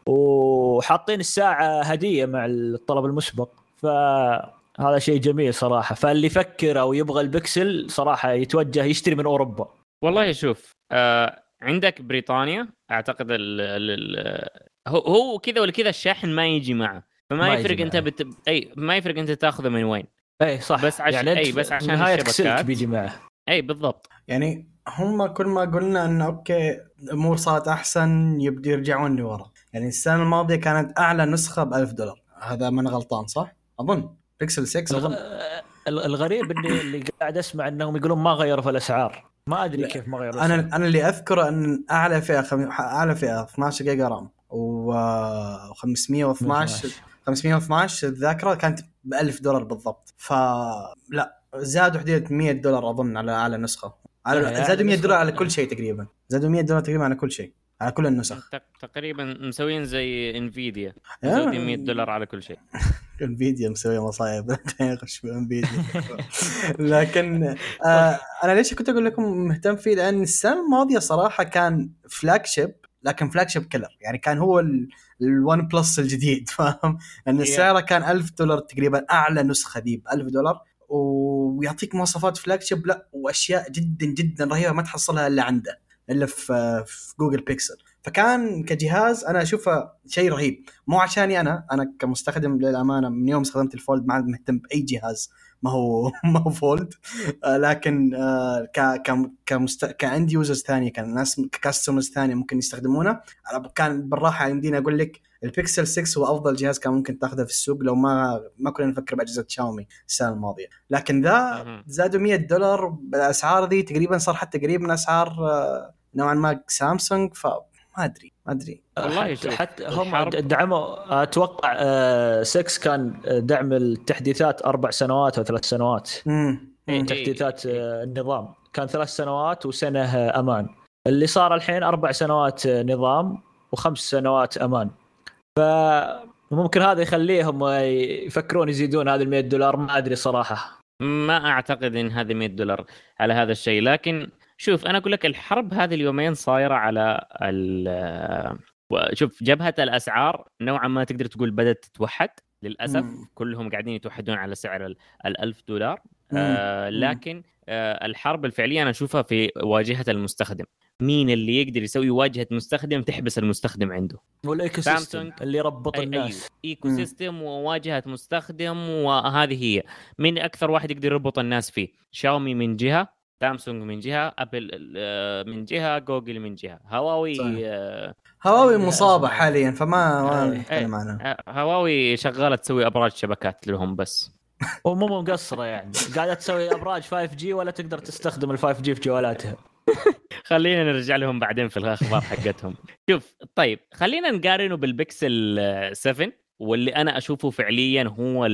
وحاطين الساعة هدية مع الطلب المسبق فهذا شيء جميل صراحة. فاللي يفكر أو يبغى البكسل صراحة يتوجه يشتري من أوروبا. والله شوف آه عندك بريطانيا أعتقد ال ال ال هو هو كذا ولا كذا الشاحن ما يجي معه فما ما يفرق أنت. بت... أي ما يفرق أنت تاخذه من وين. إي صح. بس عش- يعني أي، بس عشان نهاية الشبكات. السلك بيجي معه. أي بالضبط. يعني هم كل ما قلنا انه أوكي الأمور صارت أحسن يبدو يرجعون لورا. يعني السنة الماضية كانت أعلى نسخة ب 1000 دولار. هذا من غلطان صح؟ أظن. بيكسل 6 الغ... اظن ال- الغريب إني اللي قاعد أسمع إنهم يقولون ما غيروا في الأسعار. ما أدري. كيف ما غيروا أنا. أنا اللي أذكره إن أعلى فئة خم... أعلى فئة 12 جيجا رام. و 512 512 الذاكرة كانت ب 1000 دولار بالضبط. فلا زادوا حدود 100 دولار أظن على أعلى نسخة. على زادوا 100 نسخة- دولار على كل شيء تقريبا. زادوا 100 دولار تقريبا على كل شيء على كل النسخ. تق- تقريبا مسوين زي انفيديا. مزودين 100 دولار على كل شيء. انفيديا مسوية مصايب. يخش بانفيديا لكن آه أنا ليش كنت أقول لكم مهتم فيه؟ لأن السنة الماضيه صراحة كان فلاج شيب لكن flagship killer يعني كان هو ال OnePlus الجديد فاهم؟ ان سعره كان 1000 دولار تقريبا أعلى نسخة دي ب 1000 دولار. ويعطيك مواصفات flagship لا وأشياء جدا جدا رهيبة ما تحصلها إلا عنده إلا في في Google Pixel. فكان كجهاز أنا أشوفه شيء رهيب. مو عشاني أنا أنا كمستخدم للأمانة من يوم استخدمت ال Fold ما عاد مهتم بأي جهاز. ما هو ما هو Fold. آه لكن آه ك كمست... ك end users ثانية كان ناس customers ثانية ممكن يستخدمونه. كان بالراحة يمديني أقول لك البيكسل 6 هو أفضل جهاز كان ممكن تاخذه في السوق لو ما ما كنا نفكر بأجهزة شاومي السنة الماضية. لكن ذا زادوا 100 دولار بالأسعار ذي تقريبا صار حتى قريب من أسعار آه نوعا ما سامسونج ف ما أدري ما أدري. والله حتى, حتى هم دعموا أتوقع 6 كان دعم التحديثات أربع سنوات أو ثلاث سنوات. امم تحديثات النظام. كان ثلاث سنوات وسنة أمان. اللي صار الحين أربع سنوات نظام وخمس سنوات أمان. فممكن هذا يخليهم يفكرون يزيدون هذه ال 100 دولار ما أدري صراحة. ما أعتقد إن هذه 100 دولار على هذا الشيء لكن شوف أنا أقول لك الحرب هذه اليومين صايرة على شوف جبهة الأسعار نوعا ما تقدر تقول بدأت تتوحد للأسف. مم. كلهم قاعدين يتوحدون على سعر ال 1000 دولار. آه لكن آه الحرب الفعلية أنا أشوفها في واجهة المستخدم. مين اللي يقدر يسوي واجهة مستخدم تحبس المستخدم عنده. وال ecosystem اللي يربط الناس. أيوه. ecosystem وواجهة مستخدم وهذه هي. مين أكثر واحد يقدر يربط الناس فيه؟ شاومي من جهة سامسونج من جهة ابل آه، من جهة جوجل من جهة. هواوي آه هواوي مصابة حاليا فما ما نتكلم عنها. آه، هواوي شغالة تسوي أبراج شبكات لهم بس. ومو مقصرة يعني. قاعدة تسوي أبراج 5G ولا تقدر تستخدم ال 5G في جوالاتها. خلينا نرجع لهم بعدين في الأخبار حقتهم. شوف طيب خلينا نقارنه بالبكسل 7 واللي أنا أشوفه فعليا هو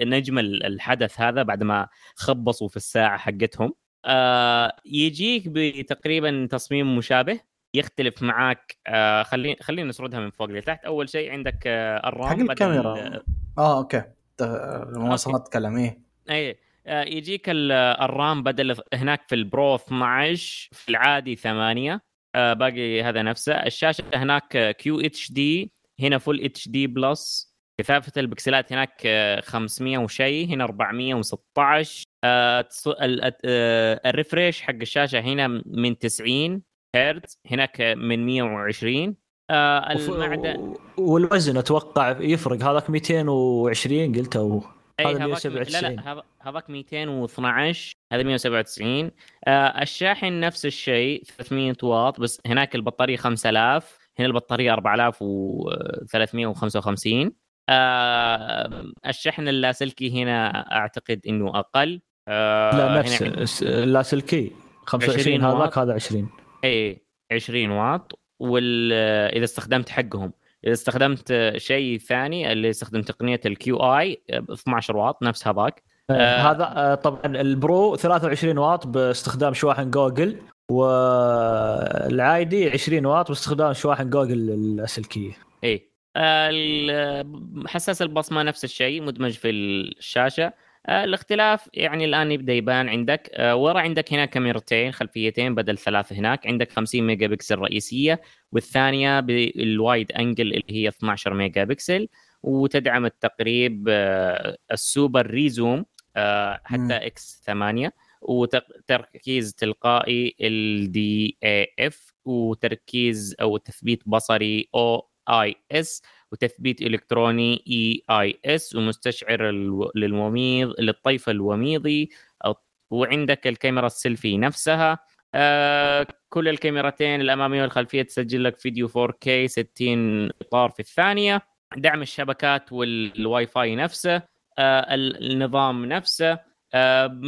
نجم الحدث هذا بعد ما خبصوا في الساعة حقتهم. آه يجيك بتقريبا تصميم مشابه يختلف معاك. آه خلينا خلينا نسردها من فوق لتحت. أول شيء عندك آه ال RAM حق الكاميرا. آه okay. المواصفات تكلم إيه. اي آه يجيك ال RAM بدل هناك في ال Pro 12 في العادي 8 آه باقي هذا نفسه. الشاشة هناك QHD هنا Full HD Plus كثافة البكسلات هناك 500 آه، وشيء هنا 416 آه، آه، الريفريش حق الشاشة هنا من 90 هرتز هناك من 120 آه المعدن والوزن أتوقع يفرق. هذاك 220 قلت أو هذا 197 لا لا هذاك 212 هذا 197 آه الشاحن نفس الشيء 300 واط بس هناك البطارية 5000 هنا البطارية 4355 آه الشحن اللاسلكي هنا أعتقد إنه أقل. آه لا نفس اللاسلكي. 25 هذاك هذا 20 اي 20 واط واذا استخدمت حقهم. إذا استخدمت شيء ثاني اللي يستخدم تقنية ال Qi 12 واط نفس هذاك. آه, آه هذا آه طبعا ال Pro 23 واط باستخدام شواحن جوجل والعادي 20 واط باستخدام شواحن جوجل اللاسلكيه اي حساس البصمة نفس الشيء مدمج في الشاشة. آه، الاختلاف يعني الآن يبدأ يبان عندك. آه، ورا عندك هنا كاميرتين خلفيتين بدل ثلاث هناك. عندك 50 ميجا بكسل رئيسية والثانية بال wide angle اللي هي 12 ميجا بكسل وتدعم التقريب آه، ال super res zoom حتى X8 وتركيز تلقائي LDAF وتركيز أو تثبيت بصري OIS وتثبيت إلكتروني EIS ومستشعر للوميض للطيف الوميضي. وعندك الكاميرا السيلفي نفسها. آه كل الكاميرتين الأمامية والخلفية تسجل لك فيديو 4K 60 إطار في الثانية. دعم الشبكات والواي فاي نفسه. آه النظام نفسه. آه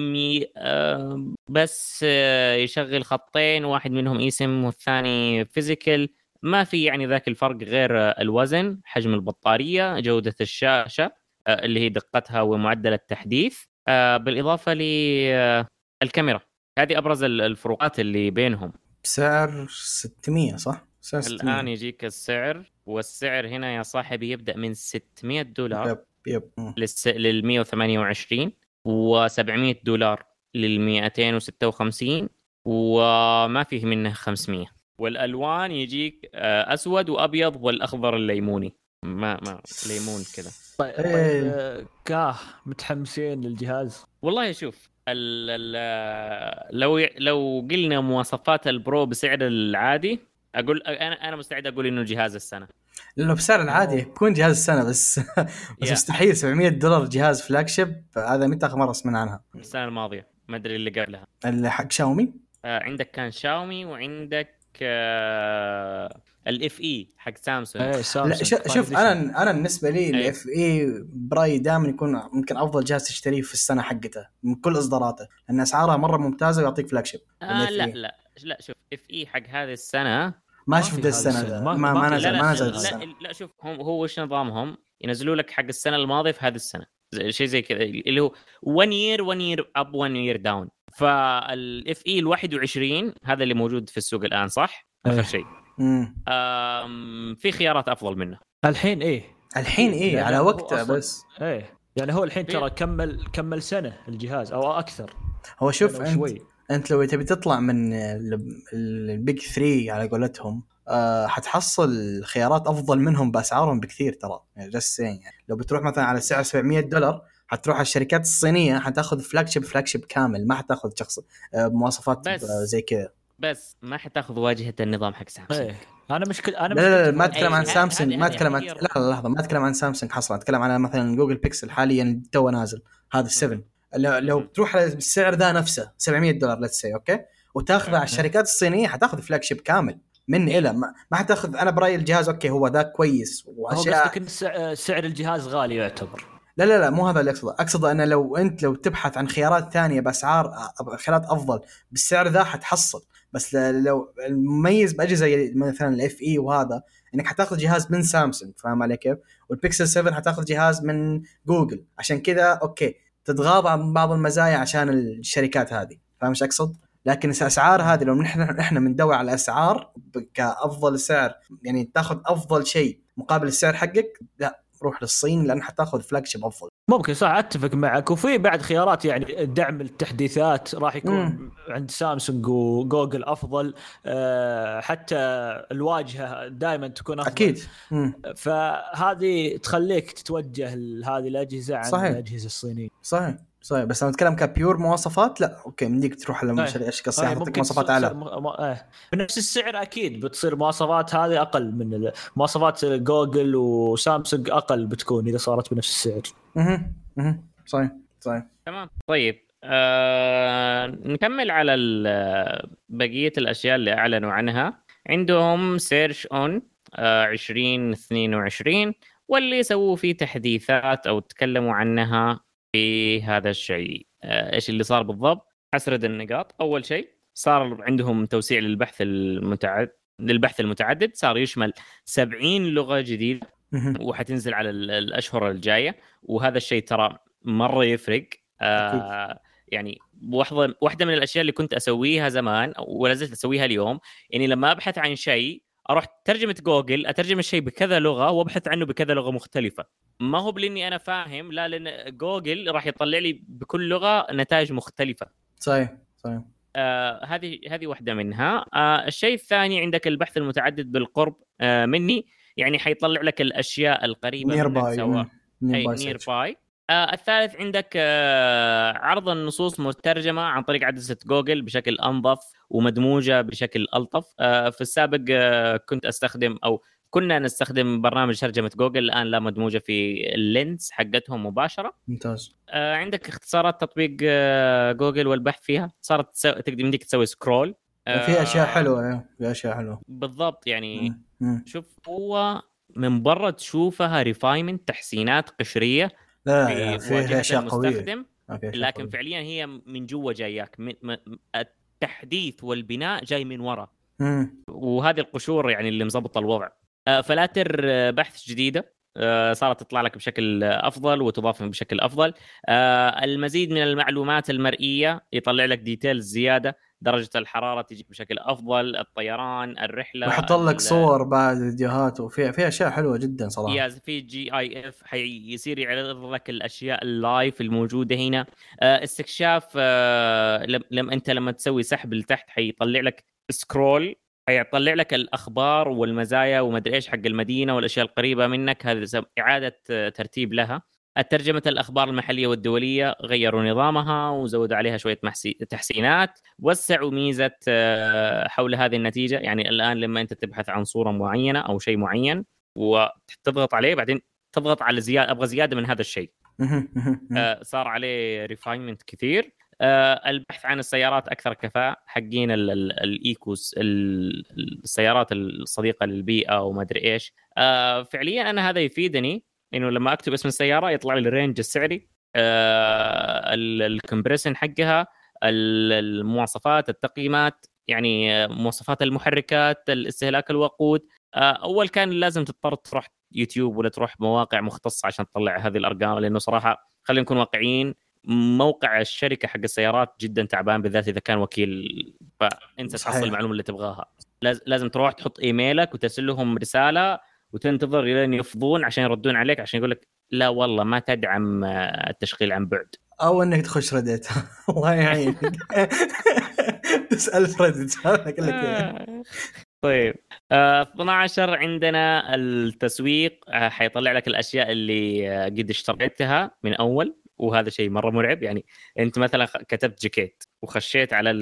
آه بس آه يشغل خطين واحد منهم eSIM والثاني physical ما في يعني ذاك الفرق غير الوزن حجم البطارية جودة الشاشة آه، اللي هي دقتها ومعدل التحديث آه، بالإضافة للكاميرا آه، هذه أبرز الفروقات اللي بينهم. بسعر 600 صح؟ سعر 600. الآن يجيك السعر والسعر هنا يا صاحبي يبدأ من 600 دولار يب يب. لل 128 و700 دولار لل 256 وما فيه منه 500 والألوان يجيك آه، أسود وأبيض والأخضر الليموني. ما ما ليمون كذا. طيب, طيب إيه. آه، كاه متحمسين للجهاز. والله شوف ال ال لو لو قلنا مواصفات ال Pro بسعر العادي أقول أنا أنا مستعد أقول إنه جهاز السنة. لأنه بسعر العادي يكون جهاز السنة بس. بس. مستحيل 700 دولار جهاز flagship هذا متى آخر مرة سمعنا عنها. السنة الماضية. ما أدري اللي قبلها. اللي حق شاومي؟ آه عندك كان شاومي وعندك آه ال FE حق سامسونج إيه لا سامسونج شوف, شوف. أنا أنا بالنسبة لي إيه. ال FE برأيي دائما يكون ممكن أفضل جهاز تشتريه في السنة حقته من كل إصداراته لأن اسعارها مرة ممتازة ويعطيك flagship آه ال لا. لا لا شوف FE حق هذه السنة ما في شفت السنة السنة. ده. ما- ما ما نزل لا ما لا, نزل لا, السنة لا, لا شوف هم هو وش نظامهم ينزلوا لك حق السنة الماضية في هذه السنة شيء زي كذا اللي هو 1 year 1 year up 1 year down فال FE ال 21 هذا اللي موجود في السوق الآن صح؟ آخر إيه. شيء مم. آم، في خيارات أفضل منه الحين إيه الحين إيه لا، على وقته بس إيه يعني هو الحين ترى كمل كمل سنة الجهاز أو أكثر هو شوف انت وشوي. أنت لو تبي تطلع من ال- ال Big 3 على قولتهم آه حتحصل خيارات أفضل منهم بأسعارهم بكثير ترى. يعني just يعني لو بتروح مثلا على سعر 700 دولار حتروح على الشركات الصينية حتاخذ flagship flagship كامل. ما حتاخذ شخص آه مواصفات بس. آه زي كذا. بس ما حتاخذ واجهة النظام حق سامسونج إيه. أنا مشكله أنا لا لا, لا مشكلتي ما أتكلم عن سامسونج ما أتكلم عن لا لا لحظة ما أتكلم عن سامسونج حصلا. أتكلم عن مثلا جوجل بيكسل حاليا تو نازل. هذا 7 لو, لو تروح على السعر ذا نفسه 700 دولار let's see okay وتاخذه على الشركات الصينية حتاخذ flagship كامل. من إلى ما, ما حتاخذ أنا برأيي الجهاز okay هو ذا كويس هو وأشياء. سع- سعر الجهاز غالي يعتبر. لا لا لا مو هذا اللي أقصده. اقصد أنه لو أنت لو تبحث عن خيارات ثانية بأسعار خيارات أفضل بالسعر ذا حتحصل. بس لو المميز بأجهزة مثلا ال FE وهذا إنك حتاخذ جهاز من سامسونج فاهم علي كيف؟ والبيكسل 7 حتاخذ جهاز من جوجل. عشان كذا okay تتغاضى عن بعض المزايا عشان الشركات هذه. فاهم إيش أقصد؟ لكن الأسعار هذه لو نحن إحنا بندور على أسعار كأفضل سعر يعني تاخذ أفضل شيء مقابل السعر حقك لا روح للصين لأن حتاخذ flagship أفضل. ممكن صح أتفق معك. وفي بعد خيارات يعني دعم التحديثات راح يكون مم. عند سامسونج وجوجل أفضل. آه، حتى الواجهة دائما تكون أفضل. أكيد. مم. فهذه تخليك تتوجه لهذه الأجهزة عن صحيح. الأجهزة الصينية. صحيح. صحيح بس لو نتكلم ك pure مواصفات لا okay مديك تروح أي. للشركه الصينيه صحيح، تعطيك ممكن مواصفات أعلى. م- م- آه. بنفس السعر أكيد بتصير مواصفات هذه أقل من مواصفات جوجل وسامسونج أقل بتكون إذا صارت بنفس السعر. أها أها صحيح صحيح. تمام. طيب آه نكمل على ال- بقية الأشياء اللي أعلنوا عنها. عندهم Search On آه 2022 واللي سووا فيه تحديثات أو تكلموا عنها في هذا الشيء. آه إيش اللي صار بالضبط؟ اسرد النقاط. أول شيء صار عندهم توسيع للبحث المتعدد للبحث المتعدد. صار يشمل 70 لغة جديدة. وحتنزل على ال- الأشهر الجاية. وهذا الشيء ترى مرة يفرق. آه يعني واحدة واحدة من الأشياء اللي كنت أسويها زمان ولا زلت أسويها اليوم يعني لما أبحث عن شيء أروح ترجمة جوجل أترجم الشيء بكذا لغة وأبحث عنه بكذا لغة مختلفة. ما هو بلإني أنا فاهم لا لأن جوجل راح يطلع لي بكل لغة نتائج مختلفة. صحيح صحيح. آه هذه هذه واحدة منها. آه الشيء الثاني عندك البحث المتعدد بالقرب آه مني. يعني حيطلع لك الأشياء القريبة nearby nearby آه الثالث عندك آه عرض النصوص مترجمة عن طريق عدسة جوجل بشكل أنظف ومدموجة بشكل ألطف. آه في السابق آه كنت أستخدم أو كنا نستخدم برنامج ترجمة جوجل الآن لا مدموجة في ال Lens حقتهم مباشرة. ممتاز. آه عندك اختصارات تطبيق آه جوجل والبحث فيها؟ صارت تسو... تقدر يمديك تسوي scroll في أشياء حلوة إيه، في أشياء حلوة. بالضبط يعني مم. مم. شوف هو من برا تشوفها ريفاينمنت تحسينات قشرية. لا في لا في واجهة أشياء قوية. لكن. فعليا هي من جوا جاياك التحديث والبناء جاي من ورا. وهذه القشور يعني اللي مظبطه الوضع. آه، فلاتر آه، بحث جديدة. آه، صارت تطلع لك بشكل أفضل وتضاف بشكل أفضل. المزيد من المعلومات المرئية يطلع لك details زيادة. درجة الحرارة تجيك بشكل أفضل الطيران الرحلة ويحط لك صور بعد فيديوهات وفي في أشياء حلوة جدا صراحة. يا في GIF حيصير يعرض لك الأشياء ال live الموجودة هنا. آه، استكشاف آه، لم لم أنت لما تسوي سحب لتحت حيطلع لك scroll حيطلع لك الأخبار والمزايا ومدري إيش حق المدينة والأشياء القريبة منك. هذا إعادة آه، ترتيب لها. الترجمة الأخبار المحلية والدولية غيروا نظامها وزودوا عليها شوية. تحسينات وسعوا ميزة آه، حول هذه النتيجة. يعني الآن لما أنت تبحث عن صورة معينة أو شيء معين وتضغط عليه بعدين تضغط على زيادة أبغى زيادة من هذا الشيء. آه، صار عليه ريفاينمنت كثير. آه، البحث عن السيارات أكثر كفاءة. حقين ال- ال- الإيكوس ال- السيارات الصديقة للبيئة وما أدري إيش. فعليا أنا هذا يفيدني. إنه لما أكتب اسم السيارة يطلع لي ال range السعري آه، ال- ال comparison حقها ال- المواصفات التقييمات يعني مواصفات المحركات الاستهلاك الوقود. آه، أول كان لازم تضطر تروح يوتيوب ولا تروح مواقع مختصة عشان تطلع هذه الأرقام لأنه صراحة خلينا نكون واقعيين موقع الشركة حق السيارات جدا تعبان بالذات إذا كان وكيل. فأنت. تحصل المعلومة اللي تبغاها. لاز- لازم تروح تحط إيميلك وترسل لهم رسالة وتنتظر لين يفضون عشان يردون عليك عشان يقول لك لا والله ما تدعم آه، التشغيل عن بعد. أو إنك تخش ريدت الله يعينك. تسأل إيه. آه. طيب. آه 12 عندنا التسويق آه حيطلع لك الأشياء اللي آه قد اشتريتها من أول وهذا شيء مرة مرعب. يعني أنت مثلا كتبت جاكيت وخشيت على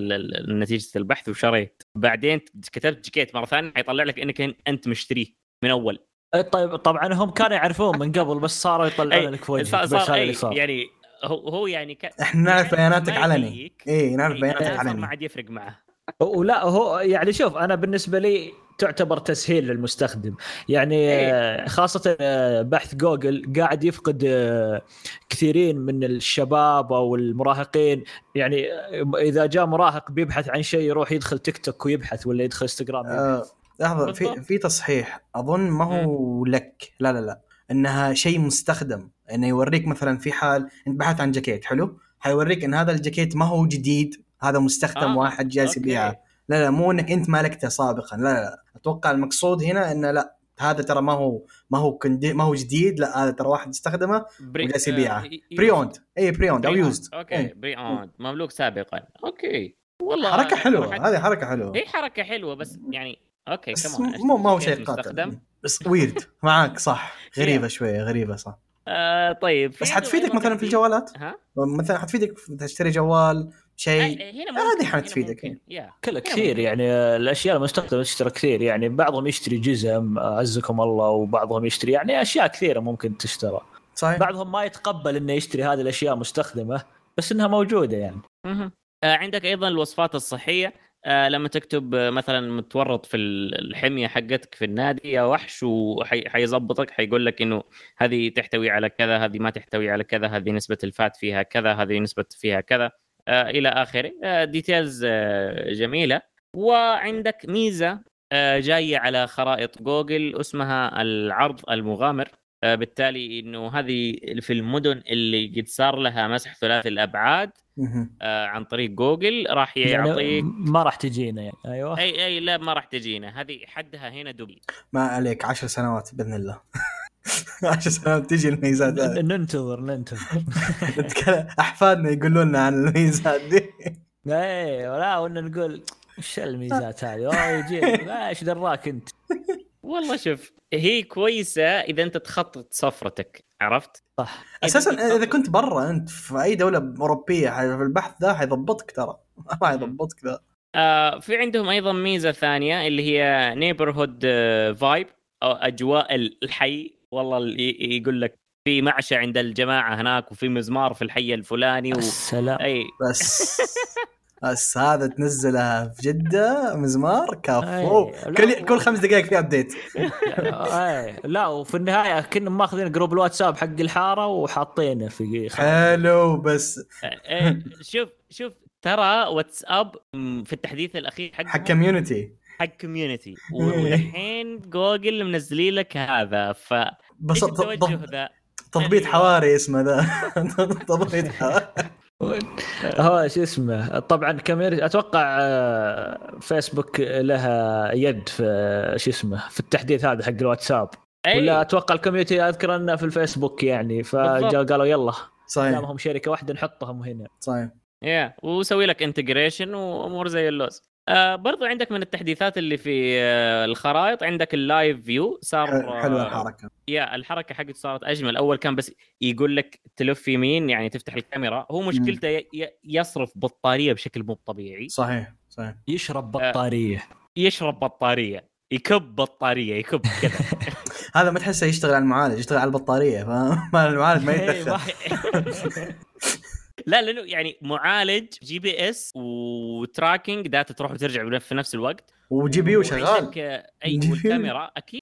نتيجة البحث وشريت. بعدين كتبت جاكيت مرة ثانية حيطلع لك إنك أنت مشتريه. من أول. إيه، طيب طبعا هم كانوا يعرفون من قبل بس صاروا يطلعون لك في وجهك صار, بس صار هذا اللي أي صار يعني هو هو يعني ك... إحنا نعرف بياناتك علني. اي نعرف إيه، بياناتك صار ما علني عاد يفرق معه. ولا هو يعني شوف أنا بالنسبة لي تعتبر تسهيل للمستخدم. يعني إيه. آه، خاصة آه، بحث جوجل قاعد يفقد آه، كثيرين من الشباب أو المراهقين. يعني إذا جاء مراهق بيبحث عن شيء يروح يدخل تيك توك ويبحث ولا يدخل إنستغرام لحظة. في في تصحيح. أظن ما هو لك. لا لا لا. إنها شيء مستخدم. إنه يوريك مثلا في حال إنت بحثت عن جاكيت حلو؟ حيوريك إن هذا الجاكيت ما هو جديد. هذا مستخدم آه، واحد جالس. يبيعه. لا لا مو إنك إنت مالكته سابقا. لا لا لا. أتوقع المقصود هنا إنه لا. هذا ترى ما هو ما هو كندي ما هو جديد. لا هذا ترى واحد استخدمه pre... وجالس يبيعه. آه، ي- pre-owned اي pre-owned أو used أوكي. إيه. pre-owned مملوك سابقا. okay. والله حركة حلوة. هذه حركة حلوة. هي حركة حلوة. بس يعني okay كمان مو ما هو شيء قاتل بس ويرد معاك صح. غريبة شوية غريبة صح. آه طيب في بس حتفيدك مثلا في الجوالات؟ ها؟ مثلا حتفيدك في تشتري جوال شيء؟ آه، هنا هذه حتفيدك، هنا ممكن. yeah كله كثير يعني آه، الأشياء المستخدمة تشتري كثير. يعني بعضهم يشتري جزم آه، عزكم الله وبعضهم يشتري يعني أشياء كثيرة ممكن تشترى. صحيح. بعضهم ما يتقبل إنه يشتري هذه الأشياء مستخدمة بس إنها موجودة يعني. آه عندك أيضا الوصفات الصحية. آه لما تكتب آه، مثلا متورط في الحمية حقتك في النادي يا وحش وحيظبطك حيقول لك إنه هذه تحتوي على كذا هذه ما تحتوي على كذا هذه نسبة ال fat فيها كذا هذه نسبة فيها كذا آه إلى آخره. آه details آه جميلة. وعندك ميزة آه جاية على خرائط جوجل اسمها العرض المغامر. آه بالتالي إنه هذه في المدن اللي قد صار لها مسح ثلاثي الأبعاد. آه عن طريق جوجل راح يعني يعطيك ما راح تجينا يعني. أيوه. أي أي لا ما راح تجينا. هذه حدها هنا دبي. ما عليك. عشر سنوات بإذن الله. عشر سنوات تجي الميزات هذه. ننتظر ننتظر. أحفادنا يقولون لنا عن الميزات دي. إيه لا ولا نقول إيش الميزات هذه؟ اوه يجي لا إيش دراك أنت؟ والله شوف هي كويسة إذا أنت تخطط سفرتك عرفت؟ صح. أساسا أنت إذا كنت برا أنت في أي دولة أوروبية في البحث ذا حيضبطك ترى. ما حيضبطك ذا. آه في عندهم أيضا ميزة ثانية اللي هي neighborhood vibe أو أجواء الحي. والله يقول لك في معشى عند الجماعة هناك وفي مزمار في الحي الفلاني و... السلام أي. بس. بس هذا تنزله في جدة مزمار كفو. لا، كل كل خمس دقائق في update لا وفي النهاية كنا ماخذين group الواتساب حق الحارة وحاطينه في حلو بس آه، شوف شوف ترى واتساب في التحديث الأخير حق حق community حق community والحين جوجل منزلين لك هذا ف بس التوجه ذا؟ تضبيط حواري اسمه ذا. تضبيط حواري. هو شو اسمه طبعا كاميرا أتوقع آه، فيسبوك لها يد في آه، شو اسمه في التحديث هذا حق الواتساب. أي. ولا أتوقع ال community أذكر أنه في الفيسبوك يعني بالضبط. فجاء قالوا يلا. صحيح. دامهم شركة واحدة نحطهم هنا. صحيح. يلا وسوي لك integration وأمور زي اللوز. آه برضو عندك من التحديثات اللي في آه الخرائط عندك ال live view صار حلوة آه، الحركة. yeah الحركة حقته صارت أجمل. أول كان بس يقول لك تلف يمين يعني تفتح الكاميرا. هو مشكلته ي- يصرف بطارية بشكل مو طبيعي. صحيح صحيح. يشرب بطارية. يشرب بطارية. يكب بطارية يكب كذا. هذا ما تحسه يشتغل على المعالج يشتغل على البطارية فما المعالج ما يتدخل ما- لا لأنه يعني معالج GPS و tracking data تروح وترجع في نفس الوقت. و GPU شغال. أي. والكاميرا أكيد.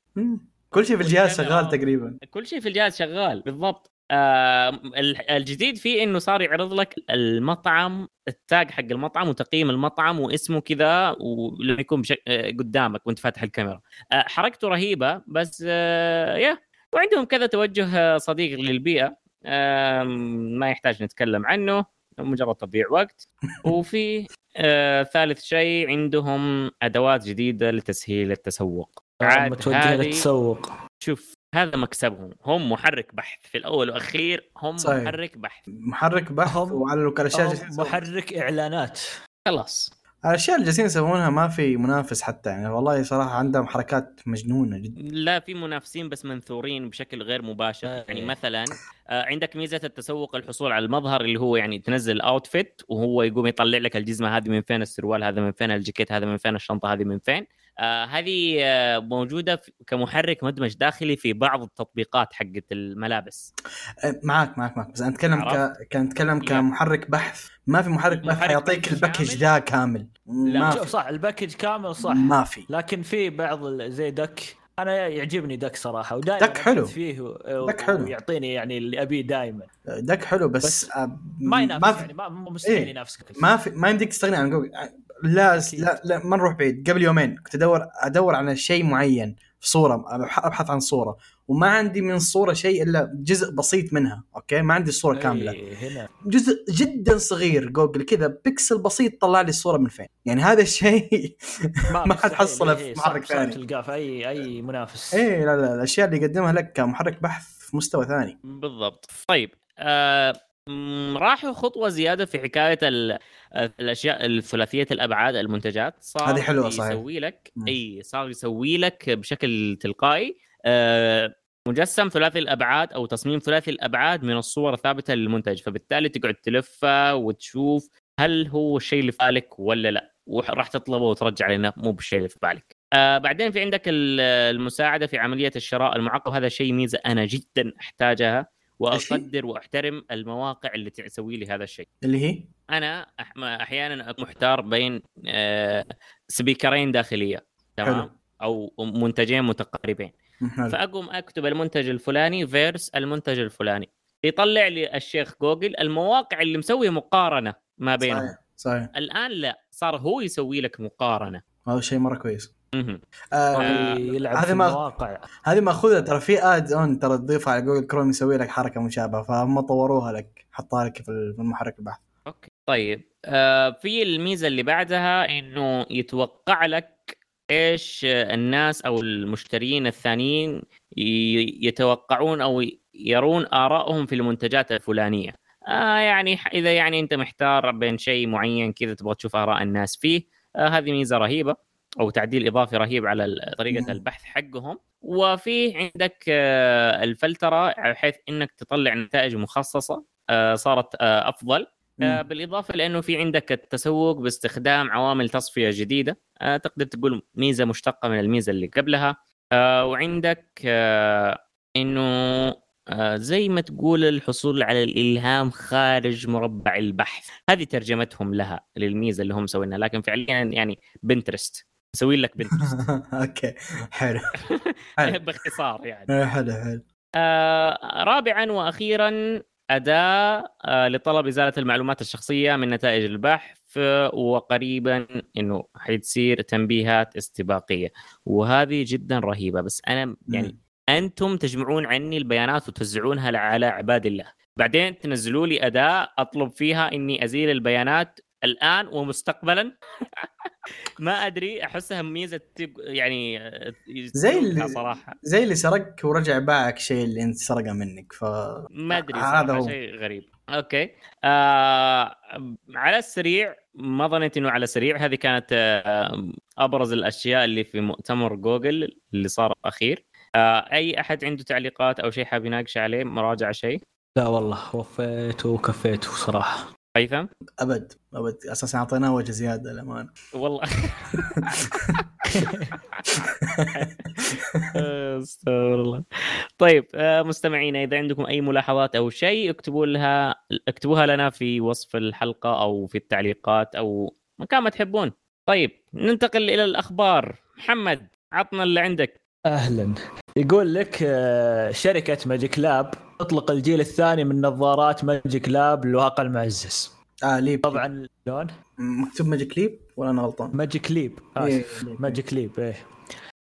كل شيء في الجهاز. شغال تقريبا. كل شيء في الجهاز شغال بالضبط. آه ال- الجديد فيه إنه صار يعرض لك المطعم ال tag حق المطعم وتقييم المطعم واسمه كذا ولما يكون بشك... آه، قدامك وأنت فاتح الكاميرا. آه حركته رهيبة بس آه يا وعندهم كذا توجه آه، صديق للبيئة. ما يحتاج نتكلم عنه مجرد تضييع وقت. وفي آه ثالث شيء عندهم أدوات جديدة لتسهيل التسوق. عاد متوجه هذه- للتسوق. شوف هذا مكسبهم. هم محرك بحث في الأول والأخير هم صحيح. محرك بحث. محرك بحث وعلى يسوون- محرك إعلانات. خلاص. الأشياء اللي جالسين يسوونها ما في منافس حتى يعني والله صراحة عندهم حركات مجنونة جدا. لا في منافسين بس منثورين بشكل غير مباشر. آه. يعني مثلا آه، عندك ميزة التسوق الحصول على المظهر اللي هو يعني تنزل outfit وهو يقوم يطلع لك الجزمة هذه من فين السروال هذا من فين الجاكيت هذا من فين الشنطة هذه من فين. آه هذه آه موجودة في- كمحرك مدمج داخلي في بعض التطبيقات حقت الملابس. أه، معك معك معك بس أنا أتكلم ك... كان أتكلم لا. كمحرك بحث. ما في محرك بحث حيعطيك ال package؟ ذا كامل. ما في. صح ال package كامل صح. ما في. لكن في بعض زي Duck. أنا يعجبني Duck صراحة ودائما Duck حلو. فيه و- Duck حلو. ويعطيني يعني اللي أبيه دائما دك حلو بس, بس آه، ما ينافس ما في. يعني ما مستحيل إيه. ينافسك. ما في ما يمديك تستغني عن جوجل. لا. لا لا ما نروح بعيد. قبل يومين كنت ادور أدور على شيء معين في صورة ابحث عن صورة. وما عندي من الصورة شيء إلا جزء بسيط منها أوكي؟ ما عندي الصورة كاملة. إيه، هنا. جزء جدا صغير جوجل كذا بيكسل بسيط طلع لي الصورة من فين. يعني هذا الشيء ما. حتحصله إيه، في صعب- محرك ثاني. تلقاه في اي أي منافس. إيه لا لا الأشياء اللي يقدمها لك كمحرك بحث في مستوى ثاني. بالضبط. طيب آه راحوا خطوة زيادة في حكاية ال- الأشياء الثلاثية الأبعاد المنتجات صار هذه حلوة صحيح. يسوي لك مم. إي صار يسوي لك بشكل تلقائي آه مجسم ثلاثي الأبعاد أو تصميم ثلاثي الأبعاد من الصور الثابتة للمنتج فبالتالي تقعد تلفه وتشوف هل هو الشيء اللي في بالك ولا لا وراح تطلبه وترجع لنا مو بالشيء اللي في بالك آه بعدين في عندك ال- المساعدة في عملية الشراء المعقب هذا شيء ميزة أنا جدا أحتاجها؟ وأقدر وأحترم المواقع اللي تسوي لي هذا الشيء. اللي هي؟ أنا أحيانا محتار بين آه، speakerين داخلية تمام. أو منتجين متقاربين. حلو. فأقوم أكتب المنتج الفلاني versus المنتج الفلاني. يطلع لي الشيخ جوجل المواقع اللي مسوي مقارنة ما بينهم. صحيح صحيح. الآن لا صار هو يسوي لك مقارنة. هذا شيء مرة كويس. آه يلعب هذه في ما- المواقع. هذه ماخوذه ترى في add-on ترى تضيفها على جوجل كروم يسوي لك حركة مشابهة فهم طوروها لك حطها لك في المحرك البحث. أوكي. طيب. آه في الميزة اللي بعدها إنه يتوقع لك إيش آه، الناس أو المشترين الثانيين يتوقعون أو يرون آرائهم في المنتجات الفلانية. آه يعني إذا يعني أنت محتار بين شيء معين كذا تبغى تشوف آراء الناس فيه آه هذه ميزة رهيبة. أو تعديل إضافي رهيب على طريقة مم. البحث حقهم. وفي عندك آه الفلترة بحيث إنك تطلع نتائج مخصصة آه صارت آه أفضل. مم. بالإضافة لأنه في عندك التسوق باستخدام عوامل تصفية جديدة. تقدر تقول ميزة مشتقة من الميزة اللي قبلها. وعندك إنه زي ما تقول الحصول على الإلهام خارج مربع البحث. هذه ترجمتهم لها للميزة اللي هم مسوينها. لكن فعليا يعني Pinterest مسوين لك Pinterest okay حلو. باختصار يعني. آه، حلو حلو. آه، رابعا وأخيرا اداه آه، لطلب إزالة المعلومات الشخصية من نتائج البحث وقريبا إنه حتصير تنبيهات استباقية. وهذه جدا رهيبة بس أنا يعني أنتم تجمعون عني البيانات وتوزعونها على عباد الله. بعدين تنزلوا لي اداه أطلب فيها إني أزيل البيانات الآن ومستقبلا. ما أدري أحسها ميزة تب- يعني آه، زي اللي- صراحة. زي اللي سرقك ورجع باعك شيء اللي أنت سرقه منك ف ما أدري هذا هو. شيء غريب. Okay. آه على السريع ما ظنيت إنه على سريع هذه كانت آه، أبرز الأشياء اللي في مؤتمر جوجل اللي صار أخير. آه، أي أحد عنده تعليقات أو شيء حاب يناقش عليه مراجعة شيء؟ لا والله وفيت وكفيت صراحة. هيثم أبد أبد. أساسا أعطيناه وجه زيادة للأمانة. والله. أستغفر الله. طيب آه، مستمعينا إذا عندكم أي ملاحظات أو شيء اكتبوا لها اكتبوها لنا في وصف الحلقة أو في التعليقات أو مكان ما تحبون. طيب ننتقل إلى الأخبار. محمد عطنا اللي عندك. أهلا. يقول لك آه، شركة Magic Lab تطلق الجيل الثاني من نظارات Magic Lab للواقع المعزز. آه Leap. طبعا لون مكتوب Magic Leap ولا أنا غلطان؟ Magic Leap إيه. اسف Magic Leap إيه.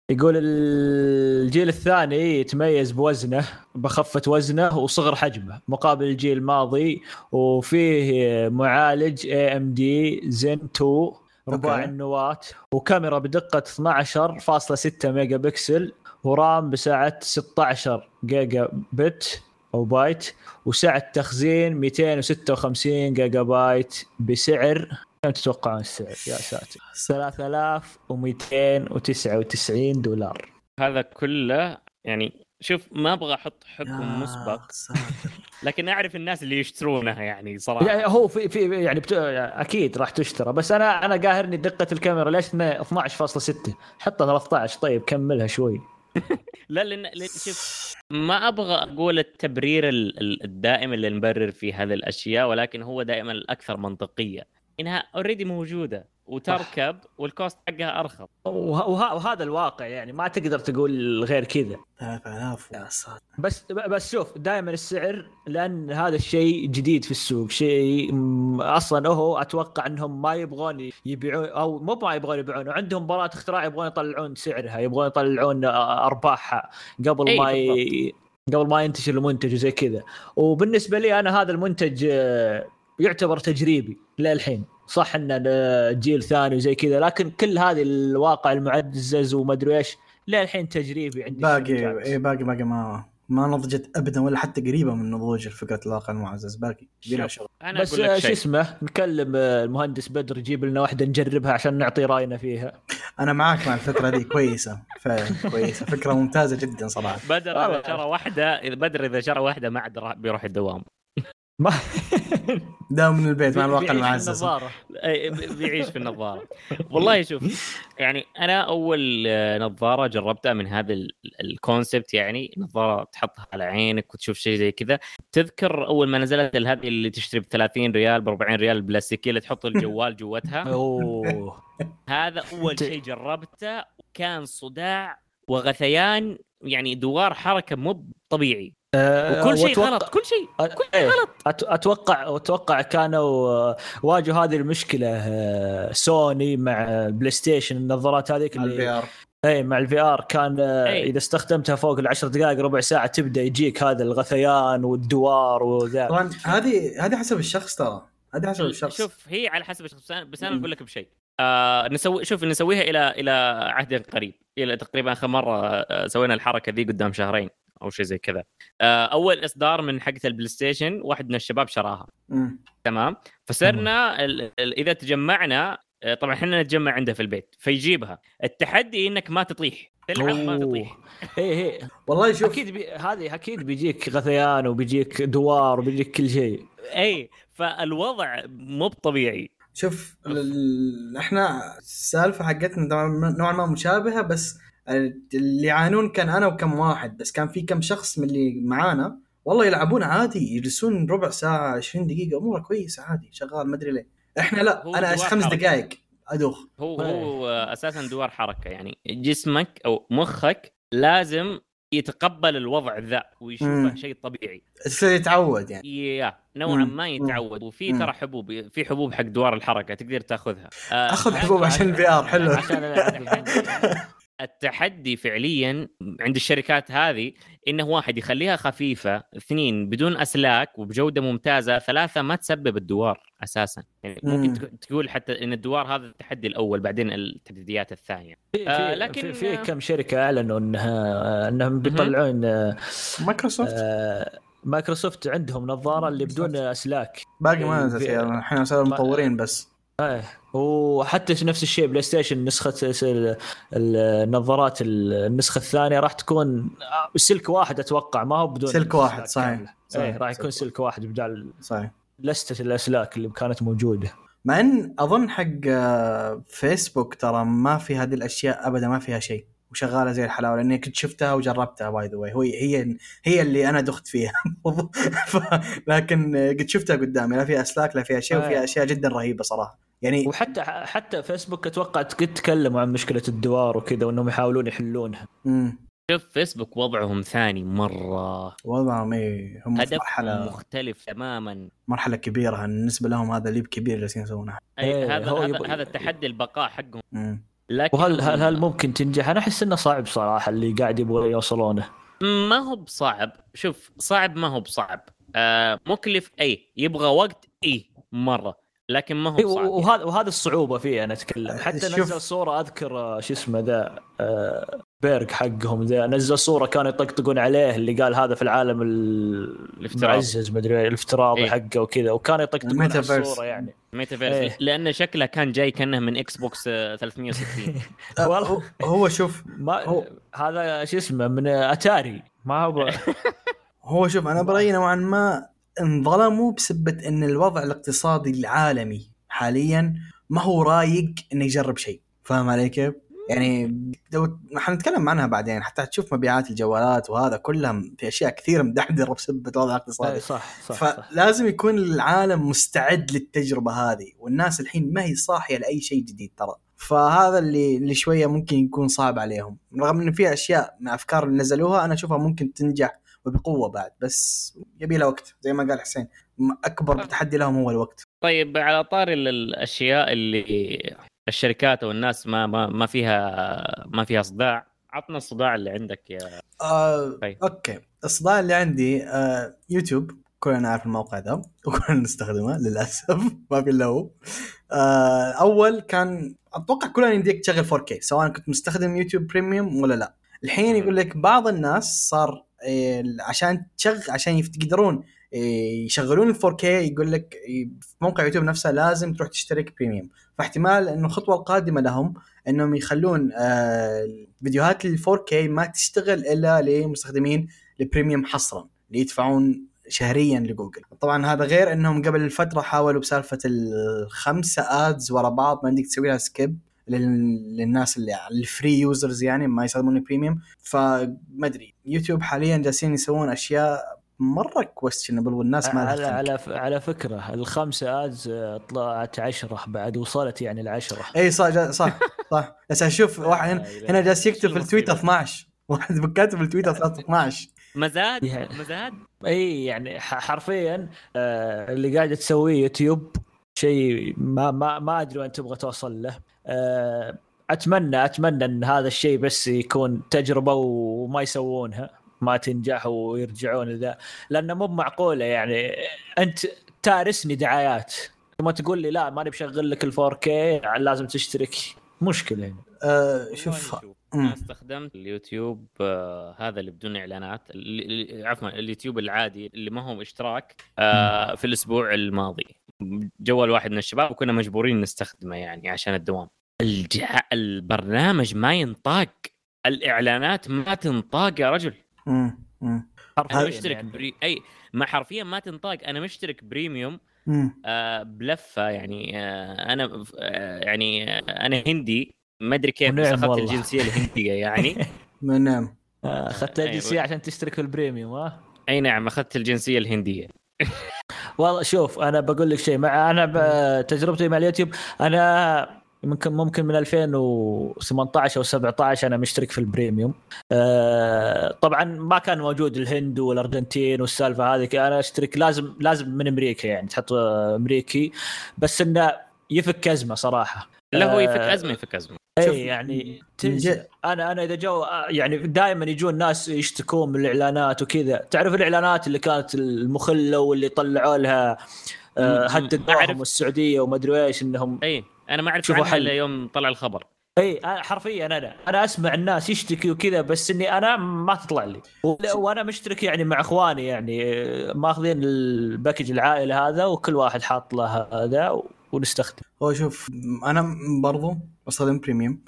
يقول الجيل الثاني يتميز بوزنه بخفة وزنه وصغر حجمه. مقابل الجيل الماضي وفيه معالج AMD Zen 2 رباعي النواة وكاميرا بدقة 12.6 ميجا بكسل و RAM بسعة 16 جيجا بت أو بايت وسعة تخزين 256 جيجا بايت بسعر كم تتوقعون السعر يا ساتر 3299 دولار هذا كله يعني شوف ما أبغى أحط حكم مسبق. لكن أعرف الناس اللي يشترونها يعني صراحة. يعني هو في في يعني بت... أكيد راح تشترى بس أنا أنا قاهرني دقة الكاميرا ليش إنه 12.6 حطها 13 طيب كملها شوي. لا لأن شوف ما أبغى أقول التبرير ال- ال- الدائم اللي نبرر فيه هذه الأشياء ولكن هو دائما الأكثر منطقية. إنها already موجودة. وتركب وال cost حقها أرخص. وه... وه... وهذا الواقع يعني ما تقدر تقول غير كذا. 3000 يا ساتر. بس بس شوف دائما السعر لأن هذا الشيء جديد في السوق. شيء م- أصلا هو أتوقع إنهم ما يبغون يبيعون أو مو ما يبغون يبيعون عندهم براءة اختراع يبغون يطلعون سعرها يبغون يطلعون أرباحها قبل أي ما ي... قبل ما ينتشر المنتج وزي كذا. وبالنسبة لي أنا هذا المنتج يعتبر تجريبي للحين. صح آه، جيل ثاني وزي كذا لكن كل هذه الواقع المعزز وما أدري إيش للحين تجريبي عندي باقي. اي باقي باقي ما ما نضجت ابدا ولا حتى قريبة من نضوج فكره الواقع المعزز باقي بلا شغل. بس شو اسمه نكلم آه، المهندس بدر يجيب لنا واحدة نجربها عشان نعطي رأينا فيها. أنا معاك مع الفكرة دي كويسة فعلا كويسة. فكره ممتازة جدا صراحة. بدر. إذا شرى واحدة إذا بدر إذا شرى واحدة ما عاد بيروح الدوام. ما داوم من البيت مع الواقع المعزز بيعيش في النظارة. والله شوف يعني أنا أول آه، نظارة جربتها من هذا ال- الكونسبت يعني نظارة تحطها على عينك وتشوف شيء زي كذا. تذكر أول ما نزلت هذه اللي تشتري ب 30 ريال ب 40 ريال البلاستيكيه اللي تحط الجوال جوتها؟ أوه. هذا أول شيء جربته وكان صداع وغثيان يعني دوار حركة مو طبيعي. آه، وكل شيء غلط كل شيء كل شيء إيه، غلط. أت- أتوقع أتوقع كانوا آه، واجهوا هذه المشكلة آه، سوني مع بلاي ستيشن النظارات هذيك ال V اللي R إيه مع ال VR كان أي. إذا استخدمتها فوق العشر دقائق ربع ساعة تبدأ يجيك هذا الغثيان والدوار وذا. طبعا هذه هذه حسب الشخص ترى. هذه حسب الشخص. شوف هي على حسب الشخص بس أنا- بس أنا مم. أقول لك بشيء. آه نسوي شوف نسويها إلى إلى عهد قريب إلى تقريبا آخر مرة سوينا الحركة ذي قدام شهرين. أو شيء زي كذا. آه أول إصدار من حقة البلاي ستيشن واحد من الشباب شراها. مم. تمام؟ فصرنا ال- ال- إذا تجمعنا آه، طبعا إحنا نتجمع عنده في البيت فيجيبها. التحدي إنك ما تطيح. تلعب ما تطيح. اي اي والله شوف أكيد بي... هذه أكيد بيجيك غثيان وبيجيك دوار وبيجيك كل شيء. إي فالوضع مو طبيعي شوف ال- إحنا السالفة حقتنا نوعاً ما مشابهة بس اللي يعانون كان أنا وكم واحد بس كان في كم شخص من اللي معانا والله يلعبون عادي يجلسون ربع ساعة 20 دقيقة اموره كويسه عادي شغال ما أدري ليه إحنا لا أنا خمس. دقائق أدوخ هو. هو أساسا دوار حركة يعني جسمك أو مخك لازم يتقبل الوضع ذا ويشوفه. شيء طبيعي يصير يتعود يعني يا نوعا. ما يتعود وفي. ترى حبوب في حبوب حق دوار الحركة تقدر تأخذها آه، أخذ حبوب عشان ال VR حلو عشان التحدي- فعليا عند الشركات هذه إنه واحد يخليها خفيفة اثنين بدون أسلاك وبجودة ممتازة ثلاثة ما تسبب الدوار أساسا. يعني مم. ممكن تق- تقول حتى إن الدوار هذا التحدي الأول بعدين التحديات الثانية. في, آه، في, لكن- في, في كم شركة أعلنوا إنها إنهم بيطلعون آه، مايكروسوفت. آه، مايكروسوفت عندهم نظارة اللي بدون أسلاك. باقي ما في- نزلت الحين صاروا ما- مطورين بس. إيه. وحتى نفس الشيء بلاي ستيشن نسخة النظارات النسخة الثانية راح تكون سلك واحد أتوقع ما هو بدون سلك واحد، صحيح. كاملة. صحيح، إيه راح يكون سلك واحد. بدال صحيح. لستة الأسلاك اللي كانت موجودة. مع إن أظن حق آه، فيسبوك ترى ما في هذه الأشياء أبدا ما فيها شيء وشغالة زي الحلاوة لأني كنت شفتها وجربتها by the way هي هي هي اللي أنا دخت فيها. ف... لكن آه، قد شفتها قدامي. لا فيها أسلاك لا فيها شيء وفيها آه. أشياء جدا رهيبة صراحة. يعني وحتى حتى فيسبوك أتوقع قد تكلموا عن مشكلة الدوار وكذا وإنهم يحاولون يحلونها. مم. شوف فيسبوك وضعهم ثاني مرة. وضعهم إيه هم في هدفهم مرحلة مختلف تماما. مرحلة كبيرة. بالنسبة لهم هذا leap كبير اللي جالسين يسوونه. إيه، هذا هذا, يبغى- هذا التحدي البقاء حقهم. مم. لكن وهل هل, هل ممكن تنجح؟ أنا أحس إنه صعب صراحة اللي قاعد يبغوا يوصلونه. ما هو بصعب. شوف صعب ما هو بصعب. آه مكلف اي يبغى وقت اي مرة. لكن ما إيه، هو صعب وهذا وهذا الصعوبة فيه أنا اتكلم حتى شوف. نزل صورة أذكر آه، شو اسمه ذا آه، بيرج حقهم ذا نزل صورة كانوا يطقطقون عليه اللي قال هذا في العالم. المعزز مدري الافتراضي إيه. حقه وكذا وكانوا يطقطقون على. الصورة يعني ميتافيرس إيه. لأن شكله كان جاي كأنه من إكس بوكس آه، 360 آه، والله. هو- هو شوف ما هو- هذا شو اسمه من اتاري ما هو هو شوف أنا برأيي نوعا ما انظلموا بسبه إن الوضع الاقتصادي العالمي حاليا ما هو رايق إنه يجرب شيء فاهم علي كيف؟ يعني لو حنتكلم عنها بعدين حتى تشوف مبيعات الجوالات وهذا كلها في أشياء كثيرة مدحدرة بسبه الوضع إيه، الاقتصادي صح صح, صح. فلازم يكون العالم مستعد للتجربة هذه والناس الحين ما هي صاحية لأي شيء جديد ترى فهذا اللي اللي شوية ممكن يكون صعب عليهم رغم إنه في أشياء من أفكار اللي نزلوها أنا أشوفها ممكن تنجح وبقوة بعد بس يبي لها وقت زي ما قال حسين. أكبر تحدي لهم هو الوقت. طيب على طاري ال- الأشياء اللي الشركات والناس ما ما ما فيها ما فيها صداع عطنا الصداع اللي عندك يا آه طيب. okay. الصداع اللي عندي آه يوتيوب. كلنا نعرف الموقع ذا وكلنا نستخدمه للأسف ما في إلا هو. آه أول كان أتوقع كلنا يمديك تشغل 4K سواء كنت مستخدم يوتيوب premium ولا لا. الحين. يقول لك بعض الناس صار عشان تشغل عشان يقدرون إيه يشغلون ال 4K يقول لك إيه في موقع يوتيوب نفسه لازم تروح تشترك premium فاحتمال إنه الخطوه القادمه لهم إنهم يخلون آه فيديوهات ال 4K ما تشتغل إلا لمستخدمين ال premium حصرا اللي يدفعون شهريا لجوجل. طبعا هذا غير إنهم قبل الفترة حاولوا بسالفة الخمسة ads ورا بعض ما عندك تسوي لها skip للناس اللي ال free users يعني ما يستخدمون ال premium فما أدري. يوتيوب حاليا جالسين يسوون أشياء مرة questionable والناس ما على. على ف- على فكرة الخمسة ads آه، طلعت عشرة بعد وصلت يعني العشرة. إي صح جا- صح صح. بس أشوف واحد هنا, هنا جالس يكتب في التويتر 12 واحد كاتب في التويتر 12 مزاد؟ يعني- مزاد؟ إي يعني ح- حرفيا آه، اللي قاعدة تسويه يوتيوب شيء ما ما ما أدري وين تبغى توصل له. آه، اتمنى أتمنى إن هذا الشيء بس يكون تجربة وما يسوونها ما تنجح ويرجعون لذا. لأنه مو معقولة يعني. أنت تارسني دعايات. ثم تقول لي لا ماني بشغل لك ال 4K لازم تشترك. مشكلة يعني. آه شوف. أنا استخدمت اليوتيوب آه هذا اللي بدون إعلانات. عفوا اليوتيوب العادي اللي ما هو اشتراك آه في الأسبوع الماضي. جوال واحد من الشباب وكنا مجبورين نستخدمه يعني عشان الدوام. الجع... البرنامج ما ينطاق الإعلانات ما تنطاق يا رجل مم. مم. أنا حرفياً مشترك يعني. بري... أي ما حرفيا ما تنطاق أنا مشترك premium. آه بلفة يعني آه أنا آه يعني آه أنا هندي ما أدري كيف بس أخذت والله. الجنسية الهندية يعني نعم آه، أخذت أيوة. الجنسية عشان تشترك في ال premium ها أي نعم أخذت الجنسية الهندية والله شوف أنا بقول لك شيء مع أنا ب- تجربتي مع اليوتيوب أنا ممكن ممكن من 2018 أو 17 أنا مشترك في البريميوم. آه، طبعا ما كان موجود الهند والأرجنتين والسالفة هذه أنا أشترك لازم لازم من أمريكا يعني تحط آه، أمريكي. بس إنه يفك ازمه صراحة. لا هو يفك آه، ازمه يفك ازمه اي يعني تنزل. أنا أنا إذا جو يعني دائما يجون ناس يشتكون من الإعلانات وكذا. تعرف الإعلانات اللي كانت المخلة واللي طلعوا لها آه، هددوهم أعرف. والسعودية وما أدري إيش إنهم اي أنا ما أعرف شوفوا عنها حل. إلا يوم طلع الخبر. إي حرفيا أنا أنا أسمع الناس يشتكي وكذا بس إني أنا ما تطلع لي. وأنا مشترك يعني مع إخواني يعني ماخذين ال package العائلة هذا وكل واحد حاط له هذا ونستخدم. هو شوف أنا برضو بستخدم premium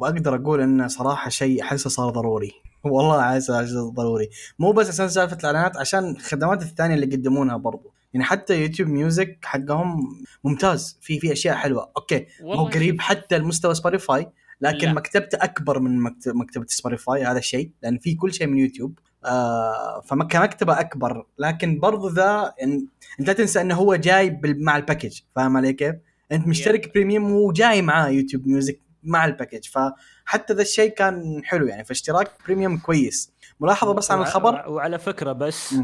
واقدر أقول انه صراحة شيء أحسه صار ضروري. والله أحسه ضروري. مو بس عشان سالفة الإعلانات عشان الخدمات الثانية اللي يقدمونها برضو. يعني حتى YouTube Music حقهم ممتاز. في في أشياء حلوة. okay. هو والله قريب حتى المستوى سبوتيفاي لكن لا. مكتبته أكبر من مكتب مكتبة سبوتيفاي هذا الشيء. لأن في كل شيء من يوتيوب. آه فكمكتبه أكبر. لكن برضو ذا إن انت لا تنسى إنه هو جاي بال- مع ال package فاهم علي كيف؟ أنت مشترك premium وجاي معاه YouTube Music مع ال package فحتى ذا الشيء كان حلو يعني. فاشتراك premium كويس. ملاحظة بس عن الخبر؟ وع- وعلى فكرة بس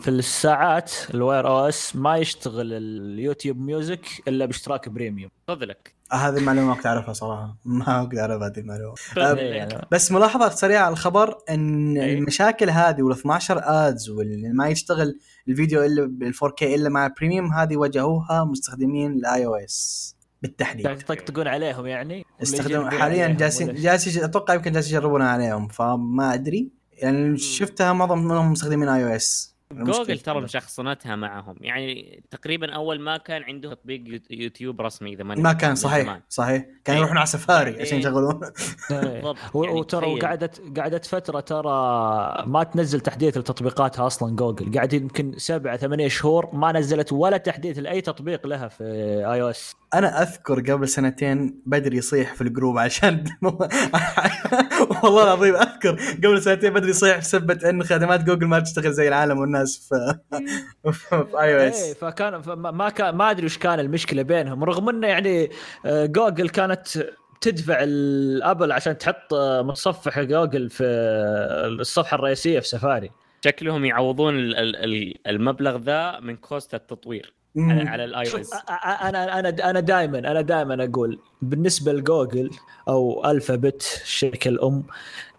في الساعات ال Wear OS ما يشتغل ال YouTube Music إلا باشتراك premium. فضلك آه، هذه المعلومه ما كنت أعرفها صراحة. ما كنت اعرف هذه المعلومة. فضلك. إيه، يعني. بس ملاحظة سريعة على الخبر إن إيه. المشاكل هذه وال 12 ads واللي ما يشتغل الفيديو إلا بال 4K إلا مع ال premium هذه واجهوها مستخدمين ال iOS بالتحديد. يطقطقون عليهم يعني؟ استخدم حاليا جالسين ولا- جالس أتوقع يمكن جالس يجربونها عليهم فما أدري. يعني شفتها معظم منهم مستخدمين iOS جوجل ترى مشخصنتها معهم يعني تقريبا أول ما كان عنده تطبيق يوت- يوتيوب رسمي إذا ما كان من صحيح زمان. صحيح كانوا إيه. يروحون على سفاري بعدين- عشان يشغلون إيه. بالضبط يعني وترى. وقعدت قعدت فترة ترى ما تنزل تحديث لتطبيقاتها أصلا جوجل قاعد يمكن سبعة ثمانية شهور ما نزلت ولا تحديث لأي تطبيق لها في iOS أنا أذكر قبل سنتين بدري يصيح في الجروب عشان والله العظيم أذكر قبل سنتين بدري يصيح بسبه إن خدمات جوجل ما تشتغل زي العالم والناس في في iOS فكان فما- ما كان ما أدري وش كان المشكلة بينهم رغم إنه يعني آه، جوجل كانت تدفع الأبل عشان تحط آه، متصفح جوجل في الصفحة الرئيسية في سفاري. شكلهم يعوضون ال- ال- ال- المبلغ ذا من cost التطوير على, على ال iOS أنا أنا أنا دائما أنا دائما أقول بالنسبة لجوجل أو ألفابت الشركة الام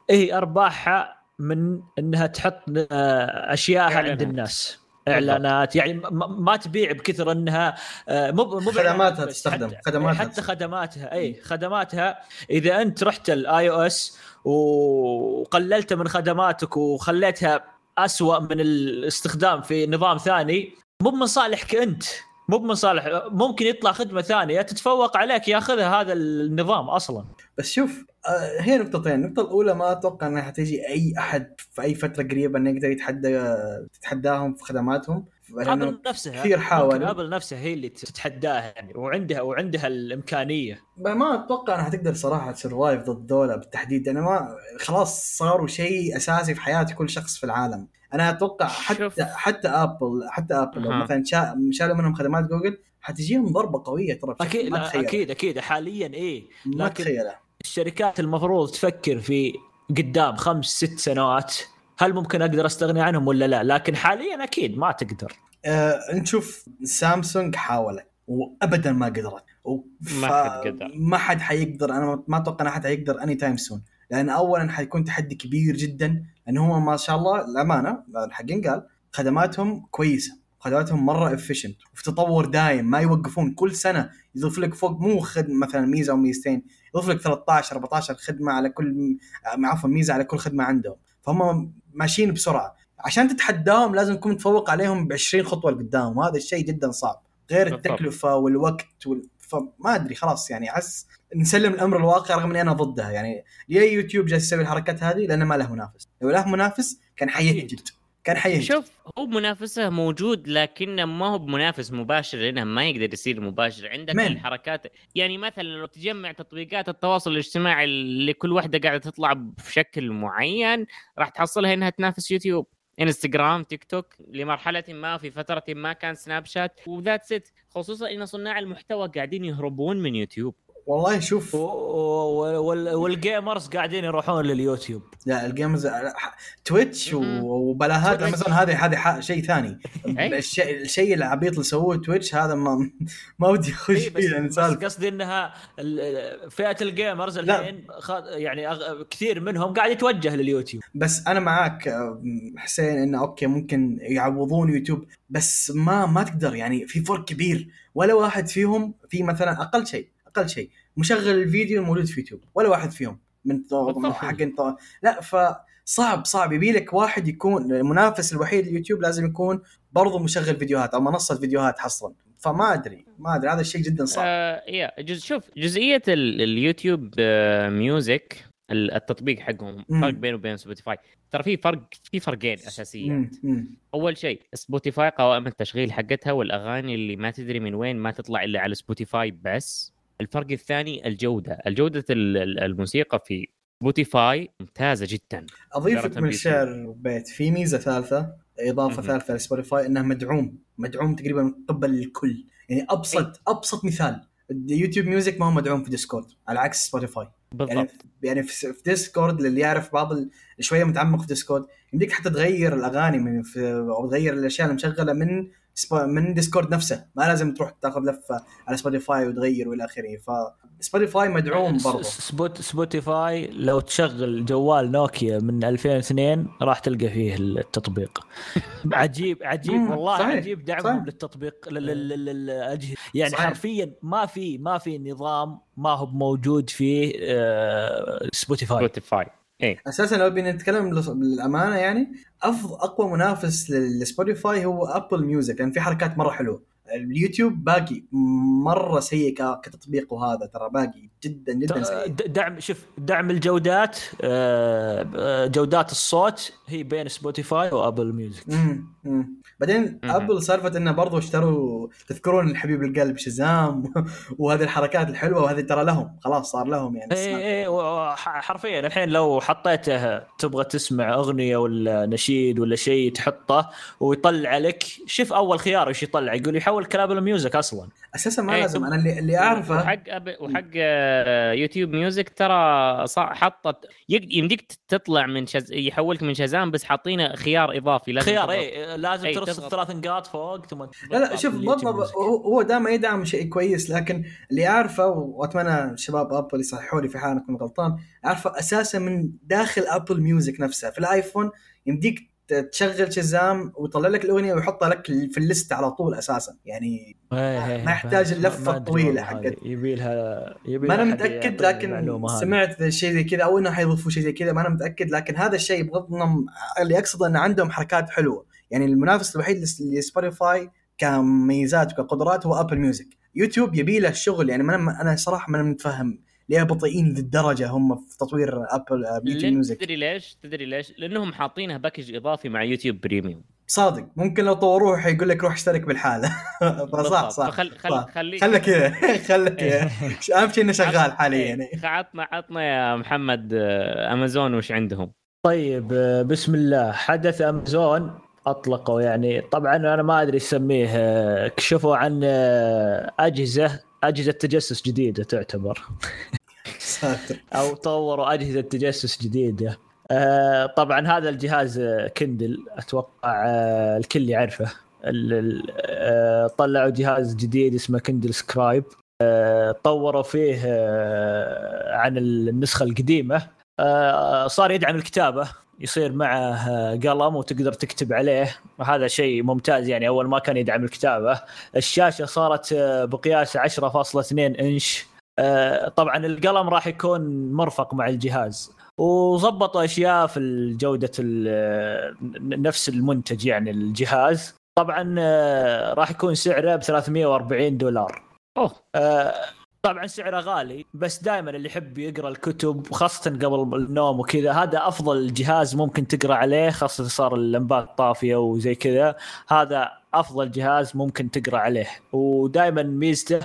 هي أرباحها من انها تحط اشياءها عند. الناس. إعلانات. يعني ما تبيع بكثر انها آه، مو مو خدماتها تستخدم، حتى خدماتها. حتى. خدماتها. إي خدماتها. إذا أنت رحت ال iOS وقللت من خدماتك وخليتها أسوأ من الاستخدام في نظام ثاني مو من صالحك أنت. مو من صالح ممكن يطلع خدمة ثانية تتفوق عليك ياخذها هذا النظام أصلا. بس شوف آه، هي نقطتين. النقطة الأولى ما أتوقع أنها حتيجي أي أحد في أي فترة قريبة أنه يقدر يتحدى تتحداهم في خدماتهم. ابل نفسها كثير. ممكن ابل نفسها هي اللي تتحداها يعني وعندها وعندها الإمكانية. ما أتوقع إنها حتقدر صراحة ت survive ضد ذولا بالتحديد. أنا ما خلاص صاروا شيء أساسي في حياة كل شخص في العالم. أنا أتوقع حتى شوف. حتى ابل حتى ابل لو. مثلا شا- شالوا منهم خدمات جوجل حتجيهم ضربة قوية ترى أكيد ما لا تخيلها. أكيد أكيد حاليا إيه ما لكن تخيلها الشركات المفروض تفكر في قدام خمس ست سنوات هل ممكن أقدر أستغني عنهم ولا لا لكن حاليا أكيد ما تقدر آه نشوف سامسونج حاولت وابدا ما قدرت و... ما حد قدر. ما حد حيقدر أنا ما أتوقع إن أحد حيقدر any time soon لأن اولا حيكون تحدي كبير جدا لأن هم ما شاء الله الأمانة الحق ينقال خدماتهم كويسة خدماتهم مرة efficient وفي تطور دايم ما يوقفون كل سنة يضيف لك فوق مو خدمة مثلا ميزة أو ميزتين يضيف لك 13 14 خدمة على كل عفوا ميزة على كل خدمة عندهم. فهم ماشيين بسرعة. عشان تتحداهم لازم تكون متفوق عليهم ب 20 خطوة لقدام وهذا الشيء جدا صعب. غير. التكلفة والوقت وال... فما أدري خلاص يعني أحس نسلم الأمر الواقع رغم إني أنا ضدها يعني ليه يوتيوب جالس يسوي الحركات هذه؟ لأنه ما له منافس. لو له منافس كان حيهجد. كان حيهجد. شوف هو منافسه موجود لكنه ما هو بمنافس مباشر لأنه ما يقدر يصير مباشر. عندك من؟ الحركات يعني مثلا لو تجمع تطبيقات التواصل الاجتماعي اللي كل واحدة قاعدة تطلع بشكل معين راح تحصلها إنها تنافس يوتيوب إنستغرام تيك توك لمرحلة ما في فترة ما كان سناب شات. و that's it خصوصا إن صناع المحتوى قاعدين يهربون من يوتيوب. والله شوف وال gamers قاعدين يروحون لليوتيوب لا ال gamers تويتش و- مم. وبلاهات تويتش. امازون هذه هذه ح- شيء ثاني أي. الشيء الشيء العبيط اللي سووه تويتش هذا ما ما ودي أخش إيه بس, فيه يعني بس قصدي إنها ال- فئة ال gamers. الحين خ- يعني أغ- كثير منهم قاعد يتوجه لليوتيوب بس أنا معاك حسين انه أوكي ممكن يعوضون يوتيوب بس ما ما تقدر يعني في فرق كبير ولا واحد فيهم في مثلا أقل شيء أقل شيء. مشغل الفيديو الموجود في يوتيوب ولا واحد فيهم. من. حق لا فصعب صعب. يبي لك واحد يكون المنافس الوحيد لليوتيوب لازم يكون برضه مشغل فيديوهات أو منصة فيديوهات حصرا. فما أدري ما أدري. هذا الشيء جدا صعب. آه يا guys شوف جزئية ال- اليوتيوب آه Music ال- التطبيق حقهم. فرق بينه وبين سبوتيفاي ترى في فرق في فرقين اساسيين. أول شيء سبوتيفاي قوائم التشغيل حقتها والأغاني اللي ما تدري من وين ما تطلع إلا على سبوتيفاي بس. الفرق الثاني الجودة. الجودة ال- ال- الموسيقى في سبوتيفاي ممتازة جدا. أضيف لك من. الشعر بيت. في ميزة ثالثة إضافة مهم. ثالثة لسبوتيفاي انه مدعوم. مدعوم تقريبا قبل الكل. يعني أبسط أبسط مثال. ال YouTube Music ما هو مدعوم في ديسكورد على عكس سبوتيفاي يعني بالضبط. يعني في في ديسكورد للي يعرف بعض شوية متعمق في ديسكورد يمديك حتى تغير الأغاني من في أو تغير الأشياء المشغلة من من ديسكورد نفسه ما لازم تروح تاخذ لفة على سبوتيفاي وتغير والى آخره. فسبوتيفاي مدعوم برضه سبوت سبوتيفاي لو تشغل جوال نوكيا من 2002 راح تلقى فيه التطبيق. عجيب عجيب والله صحيح، عجيب دعمهم صحيح. للتطبيق لل- لل- لل- للأجهزة. يعني صحيح. حرفيا ما في ما في نظام ما هو موجود في آه، سبوتيفاي سبوتيفاي أساسا لو بينا نتكلم لص- بالأمانة يعني افضل أقوى منافس للسبوتيفاي هو Apple Music لأن في حركات مرة حلوة. اليوتيوب باقي مرة سيء كتطبيق وهذا ترى باقي جدا جدا سيء. دعم شوف دعم الجودات آه، آه، جودات الصوت هي بين سبوتيفاي و Apple Music. بعدين. أبل سالفة إنه برضو اشتروا تذكرون الحبيب القلب Shazam وهذه الحركات الحلوة وهذه ترى لهم خلاص صار لهم يعني اي اي وح- حرفيا الحين لو حطيته تبغى تسمع أغنية ولا نشيد ولا شيء تحطه ويطلع لك شوف أول خيار إيش يطلع يقول يحولك ل Apple Music أصلا أساسا ما إيه، لازم أنا اللي, اللي اعرفه وحق أب... وحق آه، YouTube Music ترى حطت يمديك تطلع من شز... يحولك من Shazam بس حاطينه خيار إضافي لازم خيار. اي لازم إي، ترسل تضغط. ثلاث نقاط فوق ثم لا لا شوف بالضبط هو دائما يدعم شيء كويس لكن اللي أعرفه وأتمنى شباب أبل يصححوا لي في حال كنت غلطان أعرفه أساسا من داخل Apple Music نفسها. في الآيفون يمديك تشغل Shazam ويطلع لك الأغنية ويحطها لك في ال list على طول أساسا. يعني ما يحتاج اللفة الطويلة حقت- يبي لها يبي ما أنا متأكد لكن. سمعت شيء زي كذا أو إنه حيضيفوا شيء زي كذا ما أنا متأكد لكن هذا الشيء بغض النظر اللي أقصده انه عندهم حركات حلوة. يعني المنافس الوحيد لس- لسبوتيفاي كميزات وكقدرات هو Apple Music يوتيوب يبي له الشغل يعني ما أنا أنا صراحة ما متفهم ليه بطيئين للدرجة هم في تطوير ابل آه، YouTube Music تدري ليش؟ تدري ليش؟ لأنهم حاطينها package إضافي مع YouTube Premium صادق. ممكن لو طوروه حيقول لك روح اشترك بالحالة. صح. صح. فخل خل صح. خليك. كذا. خلك كذا. أهم شيء إنه شغال حاليا. يعني عطنا عطنا يا محمد آه، امازون وش عندهم؟ طيب آه، بسم الله. حدث امازون أطلقوا يعني. طبعا أنا ما أدري اسميه كشفوا عن آه، أجهزة أجهزة تجسس جديدة تعتبر. أو طوروا أجهزة تجسس جديدة. آه، طبعا هذا الجهاز آه، Kindle. أتوقع الكل يعرفه. طلعوا جهاز جديد اسمه Kindle Scribe. طوروا فيه عن النسخة القديمة. صار يدعم الكتابة. يصير معه آه، قلم وتقدر تكتب عليه. وهذا شيء ممتاز يعني أول ما كان يدعم الكتابة. الشاشة صارت آه، بقياس 10.2 إنش. آه، طبعا القلم راح يكون مرفق مع الجهاز. وظبطوا أشياء في جوده نفس المنتج يعني الجهاز. طبعا راح يكون سعره ب 340 دولار. أوه. طبعا سعره غالي بس دائما اللي يحب يقرأ الكتب خاصة قبل النوم وكذا هذا أفضل جهاز ممكن تقرأ عليه خاصة صار اللمبات طافية وزي كذا هذا أفضل جهاز ممكن تقرأ عليه ودائما ميزته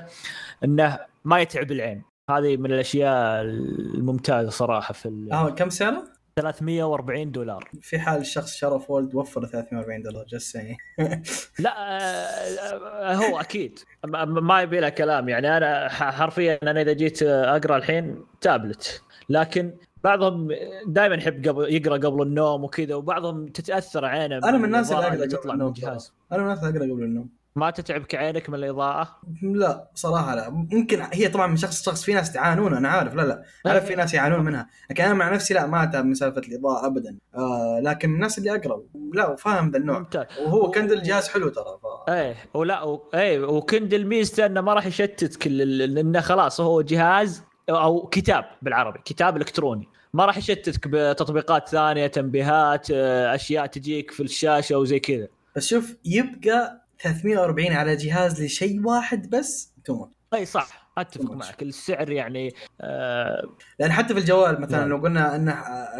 إنه ما يتعب العين هذه من الأشياء الممتازة صراحة في آه كم سعره؟ 340 دولار. في حال الشخص شرى فولد وفر 340 دولار جس يعني لا آه، هو أكيد. ما- يبي له كلام. يعني أنا حرفيا أنا إذا جيت أقرأ الحين تابلت لكن بعضهم دائما يحب قبل يقرأ قبل النوم وكذا وبعضهم تتأثر عينه أنا من الناس اللي أقرأ قبل تطلع من النوم الجهاز. أنا من الناس اللي أقرأ قبل النوم. ما تتعبك عينك من الإضاءة؟ لا صراحة لا. ممكن هي طبعا من شخص شخص في ناس يعانون أنا عارف. لا لا. عارف في ناس يعانون منها. لكن أنا مع نفسي لا ما أتعب من سالفة الإضاءة ابدا. آه لكن من الناس اللي اقرا لا وفاهم ذا النوع. ممتاز. وهو Kindle جهاز حلو ترى ف... إيه ولا و... إيه و Kindle ميزته إنه ما راح يشتتك لأنه خلاص هو جهاز أو كتاب بالعربي كتاب إلكتروني. ما راح يشتتك بتطبيقات ثانية تنبيهات آه، أشياء تجيك في الشاشة وزي كذا. بس شوف يبقى 340 على جهاز لشيء واحد بس؟ تو أي صح. أتفق. معك السعر يعني آه لأن حتى في الجوال مثلا نعم. لو قلنا إن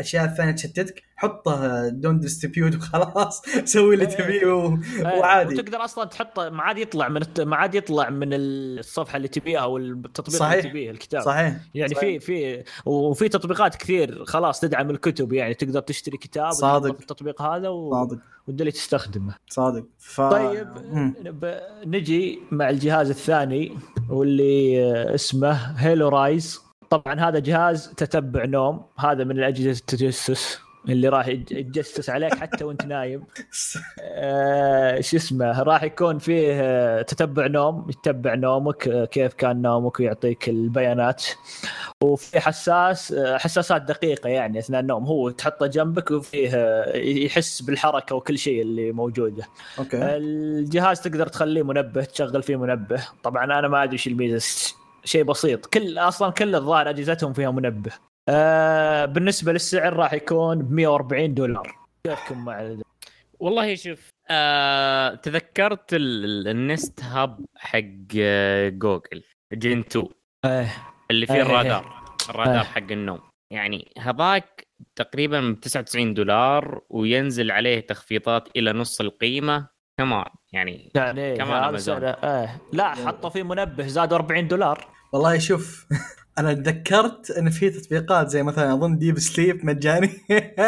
أشياء ثانية تشتتك حطه do not disturb وخلاص سوي اللي إيه. تبيه و- إيه، وعادي وتقدر أصلا تحطه ما عاد يطلع من الت... ما عاد يطلع من الصفحة اللي تبيها أو التطبيق صحيح. اللي تبيه الكتاب صحيح يعني. في في وفي تطبيقات كثير خلاص تدعم الكتب يعني تقدر تشتري كتاب صادق. التطبيق هذا و... صادق واللي تستخدمه صادق ف... طيب. ب... نجي مع الجهاز الثاني واللي آه، اسمه هيلو رايز طبعا هذا جهاز تتبع نوم. هذا من الأجهزة التجسس. اللي راح يتجسس عليك حتى وانت نايم. آه، شو اسمه راح يكون فيه آه، تتبع نوم يتبع نومك آه، كيف كان نومك ويعطيك البيانات. وفي حساس آه، حساسات دقيقة يعني أثناء النوم. هو تحطه جنبك وفيه يحس بالحركة وكل شيء اللي موجودة. Okay. الجهاز تقدر تخليه منبه تشغل فيه منبه. طبعا أنا ما أدري إيش الميزة شيء بسيط. كل أصلا كل الظاهر أجهزتهم فيها منبه. آه بالنسبة للسعر راح يكون ب 140 دولار. كيفكم مع ال- والله شوف آه تذكرت ال- ال- ال Nest Hub حق آه، جوجل gen 2 آه اللي إيه، فيه إيه، الرادار. الرادار إيه. حق النوم. يعني هذاك تقريبا ب 99 دولار وينزل عليه تخفيضات إلى نص القيمة. كمان يعني يعني كمان آه لا حطوا فيه منبه زادوا 40 دولار. والله شوف أنا تذكرت إن في تطبيقات زي مثلا أظن ديب سليب مجاني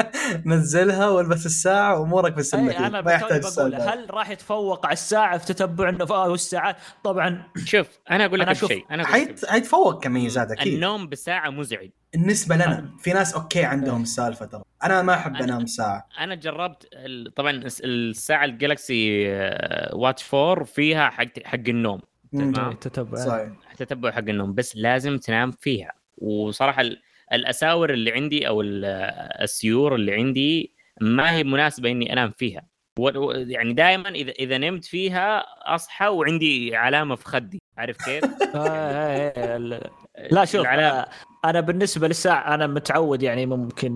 نزلها والبس الساعة وأمورك في السمه أي أنا ما يحتاج بقول. هل راح يتفوق على الساعة في تتبع النفاق والساعات طبعا. شوف أنا أقول لك شيء أنا أقول لك حيت... حيتفوق كميزات أكيد. النوم بساعة مزعج. بالنسبة لنا في ناس okay عندهم السالفة ترى. أنا ما أحب أنام ساعة. أنا جربت ال- طبعا الس- الساعة ال Galaxy آه، Watch 4 فيها حق حق النوم. تمام. تتبع. صحيح. تتبع حق النوم بس لازم تنام فيها. وصراحة ال- الأساور اللي عندي أو ال- السيور اللي عندي ما هي مناسبة إني أنام فيها. و- و- يعني دائما اذا إذا نمت فيها أصحى وعندي علامة في خدي. عارف كيف؟ آه، آه، آه، لا شوف أنا بالنسبة للساعه أنا متعود يعني ممكن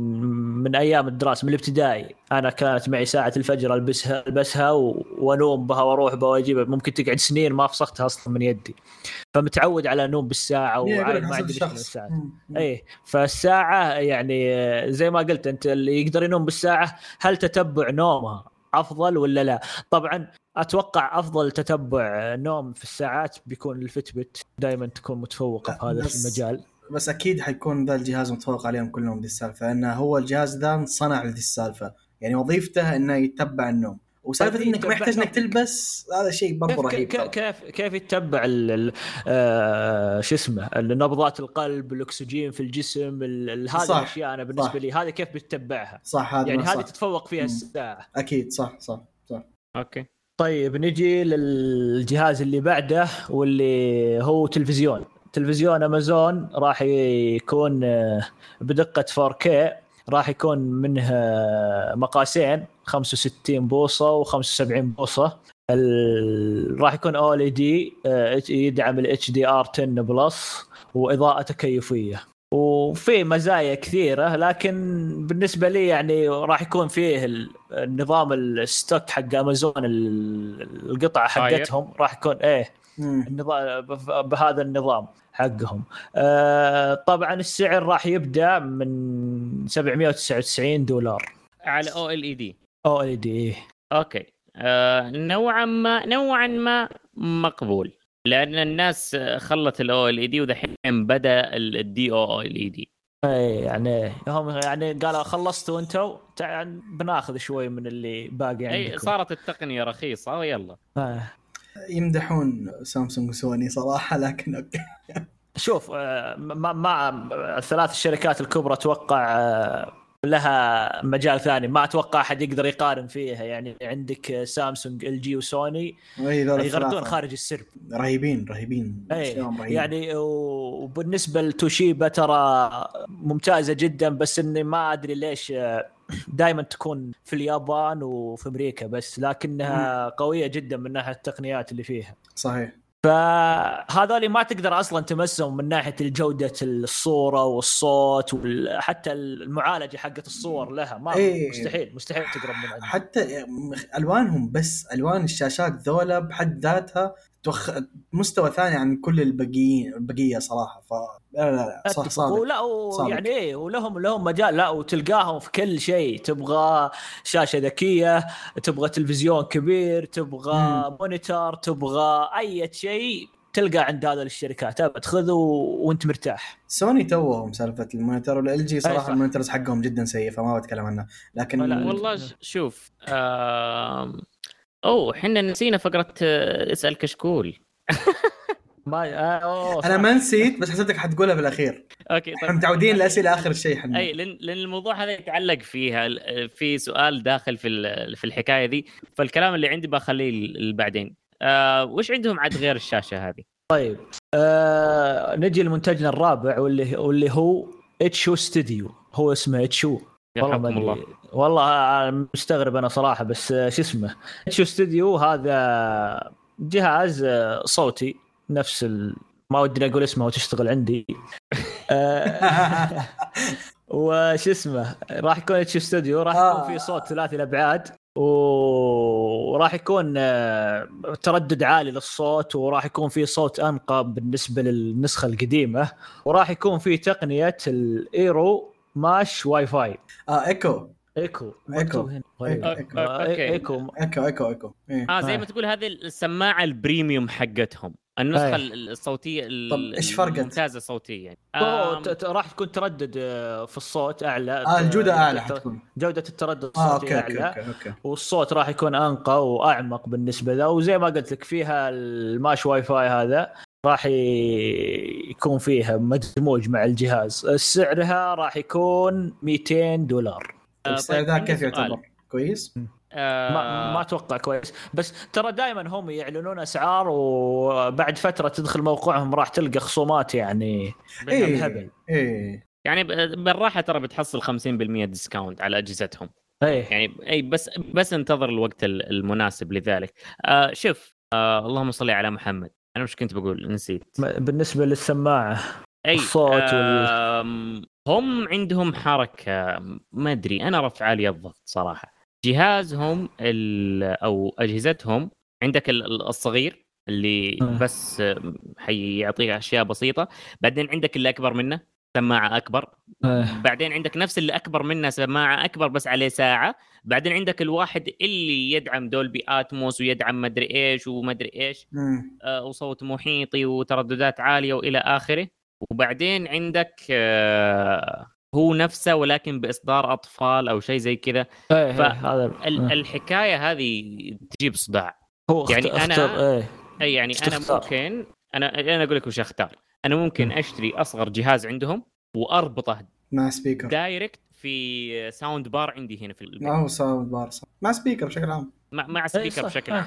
من أيام الدراسة من الابتدائي أنا كانت معي ساعة الفجر ألبسها ألبسها وانوم بها وأروح بها واجيبها ممكن تقعد سنين ما فسختها أصلا من يدي. فمتعود على انوم بالساعة إيه، وعايد لك ما عندي مم. إيه فالساعة يعني زي ما قلت أنت اللي يقدر ينوم بالساعة هل تتبع نومها أفضل ولا لا؟ طبعا أتوقع أفضل تتبع نوم في الساعات بيكون الفتبت دائما تكون متفوقة في هذا المجال. بس أكيد حيكون ذا الجهاز متفوق عليهم كلهم دي السالفة لأنه هو الجهاز ذا انصنع لذي السالفة يعني وظيفته إنه يتبع النوم وسالفة طيب إنك ما يحتاج يتبع إنك تلبس هذا شيء برضه كيف رهيب كيف. كيف كيف يتبع ال- ال- آه، شو اسمه نبضات القلب الأكسجين في الجسم ال- ال- هذه الأشياء أنا بالنسبة صح. لي هذه كيف بتتبعها صح هذا يعني. هذه تتفوق فيها. الساعة أكيد صح صح صح okay طيب نجي للجهاز اللي بعده واللي هو تلفزيون تلفزيون أمازون راح يكون آه، بدقة 4K راح يكون منه آه، مقاسين 65 بوصة و75 بوصة ال... راح يكون OLED يدعم ال HDR 10 plus وإضاءة تكيفية وفي مزايا كثيرة لكن بالنسبة لي يعني راح يكون فيه ال- النظام ال stock حق أمازون ال- القطعه. حقتهم راح يكون إيه. النظام بهذا النظام حقهم. آه طبعا السعر راح يبدأ من 799 دولار. على أو ال اي دي أو ال دي أوكي. آه نوعا ما نوعا ما مقبول لأن الناس آه، خلت ال OLED ودحين بدأ ال QD-OLED اي يعني هم يعني قالوا خلصتوا أنتوا تعال بناخذ شوي من اللي باقي اي عندكم. صارت التقنية رخيصة ويلا آه. يمدحون سامسونج وسوني صراحة لكن okay. شوف آه، ما ما الثلاث الشركات الكبرى أتوقع آه، لها مجال ثاني. ما أتوقع أحد يقدر يقارن فيها. يعني عندك آه، سامسونج LG وسوني ذول يغردون. خارج السرب. رهيبين رهيبين. رهيبة. يعني وبالنسبة لتوشيبا ترى ممتازة جدا بس إني ما أدري ليش دائما تكون في اليابان وفي أمريكا بس لكنها قوية جدا من ناحية التقنيات اللي فيها. صحيح. فهذول ما تقدر أصلا تمسهم من ناحية جوده الصورة والصوت وحتى المعالجة حقت الصور لها. ما إيه. مستحيل مستحيل تقرب من عندهم حتى ألوانهم بس ألوان الشاشات ذولا بحد ذاتها توخ... مستوى ثاني عن كل البقيين البقية صراحة ف لا لا لا صح. صادق ولا صادق. يعني إيه ولهم لهم مجال لا وتلقاهم في كل شيء تبغى شاشة ذكية تبغى تلفزيون كبير تبغى monitor تبغى أي شيء تلقى عند هذه الشركات أبد خذه وأنت مرتاح سوني توهم سالفة ال monitor وال LG صراحة. ال monitors حقهم جدا سيء فما بتكلم عنه لكن والله شوف آم، أوه إحنا نسينا فقرة آه، اسأل كشكول. ما آه أوه أنا. ما نسيت بس حسبتك حتقولها في الاخير okay إحنا متعودين الاسئله آخر شيء حنا أي لأن لأن الموضوع هذا يتعلق فيها ال- في سؤال داخل في ال- في الحكاية دي. فالكلام اللي عندي بخليه ل- بعدين آه وش عندهم عاد غير الشاشة هذه؟ آه نجي لمنتجنا الرابع واللي واللي هو Echo Studio. هو اسمه Echo. والله. الله. والله آه، مستغرب أنا صراحة بس آه، شو اسمه؟ Echo Studio هذا جهاز آه، صوتي نفس ال... ما ودي أقول اسمه وتشتغل عندي. آه، وش اسمه؟ راح يكون Echo Studio راح آه. يكون في صوت ثلاثي الأبعاد وراح يكون آه، تردد عالي للصوت وراح يكون في صوت انقى بالنسبة للنسخة القديمة وراح يكون في تقنية ال eero mesh Wi-Fi آه إيكو. إيكو هنا. إيكو. آه، okay. Echo Echo Echo Echo إيه. آه زي آه. ما تقول هذه السماعة ال premium حقتهم النسخة. ال- الصوتية ال- طب إيش فرقت؟ الممتازة صوتيه يعني آم، راح تكون تردد آه، في الصوت أعلى آه الجودة أعلى حتكون جودة التردد آه الصوتي okay okay أعلى okay, okay. والصوت راح يكون أنقى وأعمق بالنسبة له وزي ما قلت لك فيها ال mesh Wi-Fi هذا راح يكون فيها مدموج مع الجهاز سعرها راح يكون 200 دولار آه، طيب، ذا عندي كيف سؤال. يعتبر؟ كويس؟ آه، ما, ما أتوقع كويس. بس ترى دائما هم يعلنون أسعار وبعد فترة تدخل موقعهم راح تلقى خصومات يعني إيه. إيه. يعني ب- بالراحة ترى بتحصل 50% discount على أجهزتهم. إيه. يعني اي بس بس انتظر الوقت ال- المناسب لذلك. آه شوف آه اللهم صل على محمد. أنا مش كنت بقول؟ نسيت. بالنسبة للسماعة. أي الصوت وال- هم عندهم حركة ما أدري أنا رفع لي الضغط صراحة جهازهم ال- أو أجهزتهم عندك ال- ال- الصغير اللي آه. بس حيعطيك أشياء بسيطة بعدين عندك اللي أكبر منه سماعة أكبر إيه. بعدين عندك نفس اللي أكبر منه سماعة أكبر بس عليه ساعة بعدين عندك الواحد اللي يدعم دولبي آتموس ويدعم مدري إيش ومدري إيش. آه، وصوت محيطي وترددات عالية وإلى آخره وبعدين عندك آه، هو نفسه ولكن بإصدار أطفال أو شيء زي كذا ف- إيه، ال- آه. الحكاية هذه تجيب صداع هو يعني يعني أنا- أنا إيه إي يعني أنا؟ ممكن أنا أنا أقول لك وش أختار أنا ممكن. أشتري أصغر جهاز عندهم وأربطه مع speaker direct في sound bar عندي هنا في البيت ما هو sound bar صح. مع speaker بشكل عام مع, مع إيه، speaker. بشكل. عام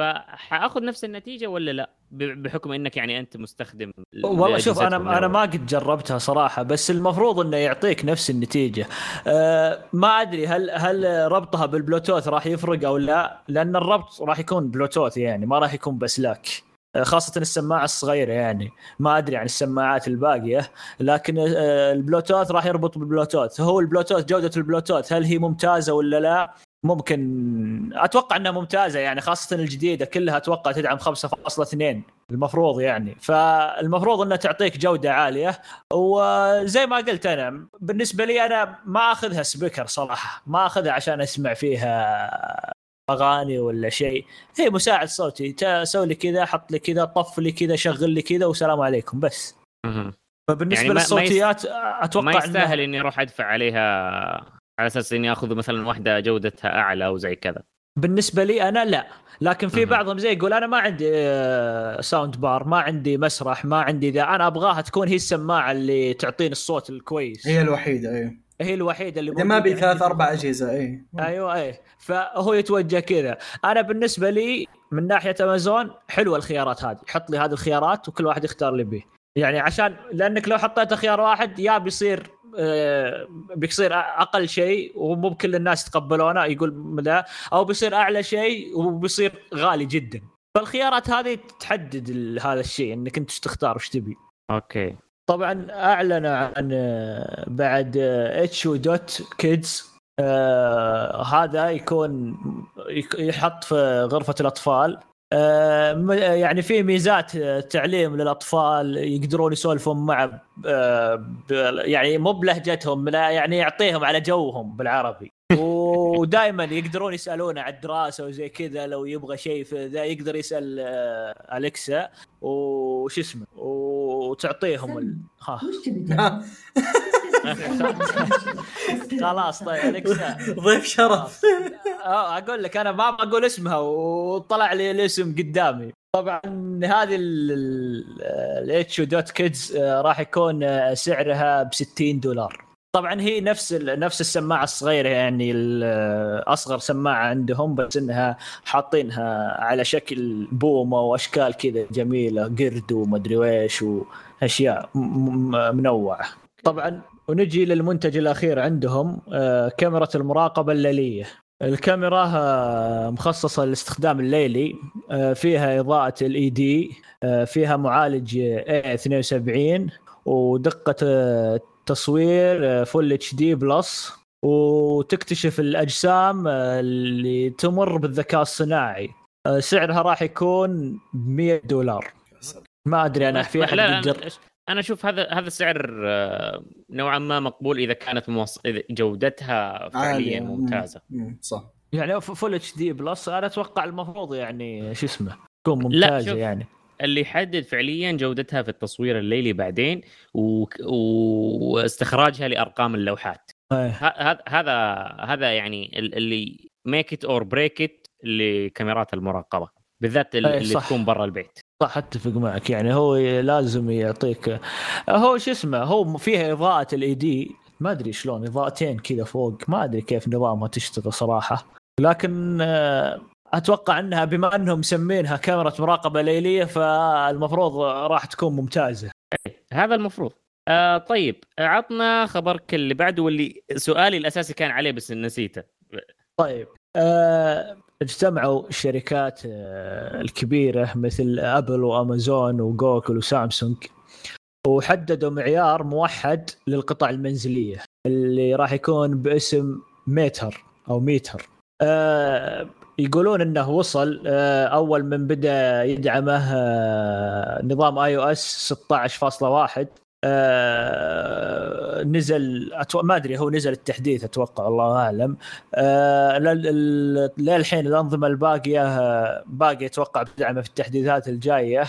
فحأخذ نفس النتيجة ولا لا؟ بحكم إنك يعني أنت مستخدم والله شوف أنا أنا. ما قد جربتها صراحة بس المفروض إنه يعطيك نفس النتيجة. أه ما أدري هل هل ربطها بالبلوتوث راح يفرق أو لا؟ لأن الربط راح يكون بلوتوث يعني ما راح يكون باسلاك آه، خاصة السماعة الصغيرة يعني. ما أدري عن السماعات الباقية لكن آه، البلوتوث راح يربط بالبلوتوث. هو البلوتوث جودة البلوتوث هل هي ممتازة ولا لا؟ ممكن أتوقع إنها ممتازة يعني خاصة الجديدة كلها أتوقع تدعم 5.2 المفروض يعني. فالمفروض إنها تعطيك جودة عالية. وزي ما قلت أنا بالنسبة لي أنا ما أخذها speaker صراحة. ما أخذها عشان أسمع فيها أغاني ولا شيء. هي مساعد صوتي. سوي لي كذا حط لي كذا طف لي كذا شغل لي كذا والسلام عليكم بس. فبالنسبة يعني ما- ما للصوتيات ما أتوقع إنها- يستاهل إني أروح أدفع عليها على أساس إني آخذ مثلا واحدة جودتها أعلى أو زي كذا. بالنسبة لي أنا لا. لكن في. بعضهم زي يقول أنا ما عندي آه، sound bar ما عندي مسرح ما عندي ذا. أنا أبغاها تكون هي السماعة اللي تعطيني الصوت الكويس. هي الوحيدة إيه. هي الوحيدة اللي ما ابي موجودة ثلاث. أربع أجهزة إيه. أيوه إيه. فهو يتوجه كذا. أنا بالنسبة لي من ناحية امازون حلوة الخيارات هذه. حط لي هذه الخيارات وكل واحد يختار اللي يبيه يعني عشان لأنك لو حطيت خيار واحد يا بيصير آه، بيصير أقل شيء ومو بكل الناس يتقبلونه يقول لا. أو بيصير أعلى شيء وبيصير غالي جدا. فالخيارات هذه تحدد هذا الشيء إنك أنت تختار وش تبي. أوكي. طبعا أعلن عن آه، بعد Echo Dot Kids هذا يكون يك- يحط في غرفة الأطفال. آه، يعني في ميزات آه، تعليم للأطفال يقدرون يسولفون مع آه، يعني مو بلهجتهم لا يعني يعطيهم على جوهم بالعربي. ودائما يقدرون يسالونه عن الدراسة وزي كذا لو يبغى شيء في ذا يقدر يسأل آه، الكسا وش اسمه؟ وتعطيهم ال... ها؟ خلاص طيب الكسا ضيف شرف. آه، أقول لك أنا ما بقول اسمها وطلع لي الاسم قدامي. طبعا هذه الاتش دوت كيدز راح يكون آه، سعرها ب 60 دولار. طبعا هي نفس نفس السماعة الصغيرة يعني أصغر سماعة عندهم بس إنها حاطينها على شكل بومة وأشكال كذا جميلة قرد ومدري ويش وأشياء منوعة. طبعا ونجي للمنتج الأخير عندهم آه، كاميرا المراقبة الليلية. الكاميرا آه، مخصصة للاستخدام الليلي آه، فيها إضاءة LED فيها معالج AZ2 ودقة آه، تصوير full HD plus وتكتشف الأجسام آه، اللي تمر بالذكاء الصناعي. آه، سعرها راح يكون ب 100 دولار. ما أدري أنا في أحد لا لا يقدر. أنا- أنا أشوف هذا هذا السعر آه، نوعا ما مقبول إذا كانت موص... إذا جودتها فعليا عالية. ممتازة. مم، صح. يعني full HD plus أنا أتوقع المفروض يعني شو اسمه تكون لا، ممتازه شوف. يعني. اللي يحدد فعليا جودتها في التصوير الليلي بعدين و... واستخراجها لأرقام اللوحات. هذا هذا هذا يعني ال- اللي make it or break it لكاميرات المراقبة بالذات اللي صح. تكون برا البيت. صح أتفق معك. يعني هو لازم يعطيك هو شو اسمه هو فيها إضاءة LED ما أدري شلون إضاءتين كذا فوق. ما أدري كيف نظامها تشتغل صراحة. لكن آه، أتوقع إنها بما إنهم مسمينها كاميرا مراقبة ليلية فالمفروض راح تكون ممتازة. هذا المفروض. آه طيب عطنا خبرك اللي بعده واللي سؤالي الأساسي كان عليه بس نسيته. طيب آه، اجتمعوا الشركات آه، الكبيرة مثل أبل وأمازون وجوجل وسامسونج وحددوا معيار موحد للقطع المنزلية اللي راح يكون باسم Matter أو ماتر. آه، يقولون إنه وصل آه، أول من بدأ يدعمه آه، نظام iOS 16.1 آه، نزل. ما أدري هو نزل التحديث أتوقع الله أعلم للحين الأنظمة الباقية باقي أتوقع بدعمه في التحديثات الجاية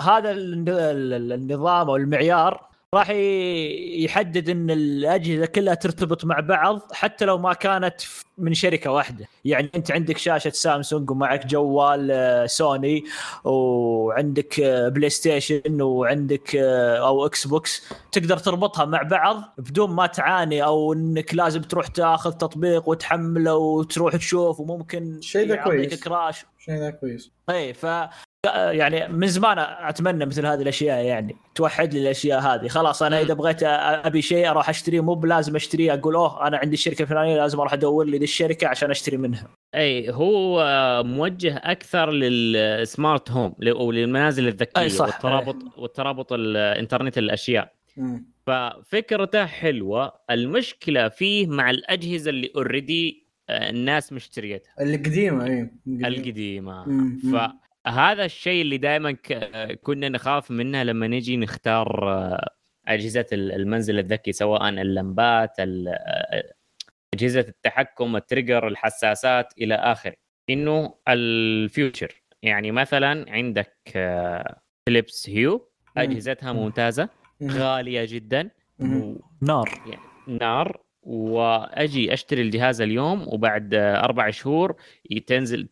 هذا الن- ال- النظام أو المعيار راح يحدد إن الأجهزة كلها ترتبط مع بعض حتى لو ما كانت من شركة واحدة، يعني أنت عندك شاشة سامسونج ومعك جوال آه، سوني وعندك آه، بلاي ستيشن وعندك آه، أو إكس بوكس تقدر تربطها مع بعض بدون ما تعاني أو إنك لازم تروح تاخذ تطبيق وتحمله وتروح تشوف وممكن شيء ذا كويس. crash شيء ذا كويس. اي ف يعني من زمان اتمنى مثل هذه الاشياء يعني. توحد لي الاشياء هذه. خلاص أنا اذا بغيت ابي شيء أروح اشتريه مو بلازم اشتريه. أقول أوه أنا عندي الشركة الفلانية لازم أروح ادور لي ذي الشركة عشان اشتري منها. أي هو آه، موجه أكثر لل smart home أو للمنازل الذكية أي صح، والترابط والترابط الإنترنت الأشياء. مم. ففكرته حلوة. المشكلة فيه مع الأجهزة اللي already الناس مشتريتها. القديمة إي القديمة. مم. مم. فهذا الشيء اللي دائما كنا نخاف منه لما نجي نختار آه، أجهزة ال- المنزل الذكي سواء اللمبات ال- آه، أجهزة التحكم ال trigger الحساسات إلى آخره. إنه ال future. يعني مثلا عندك آه، فيليبس هيو. أجهزتها مم. ممتازة مم. غالية جدا. نار. نار. وأجي أشتري الجهاز اليوم وبعد أربع شهور تنزل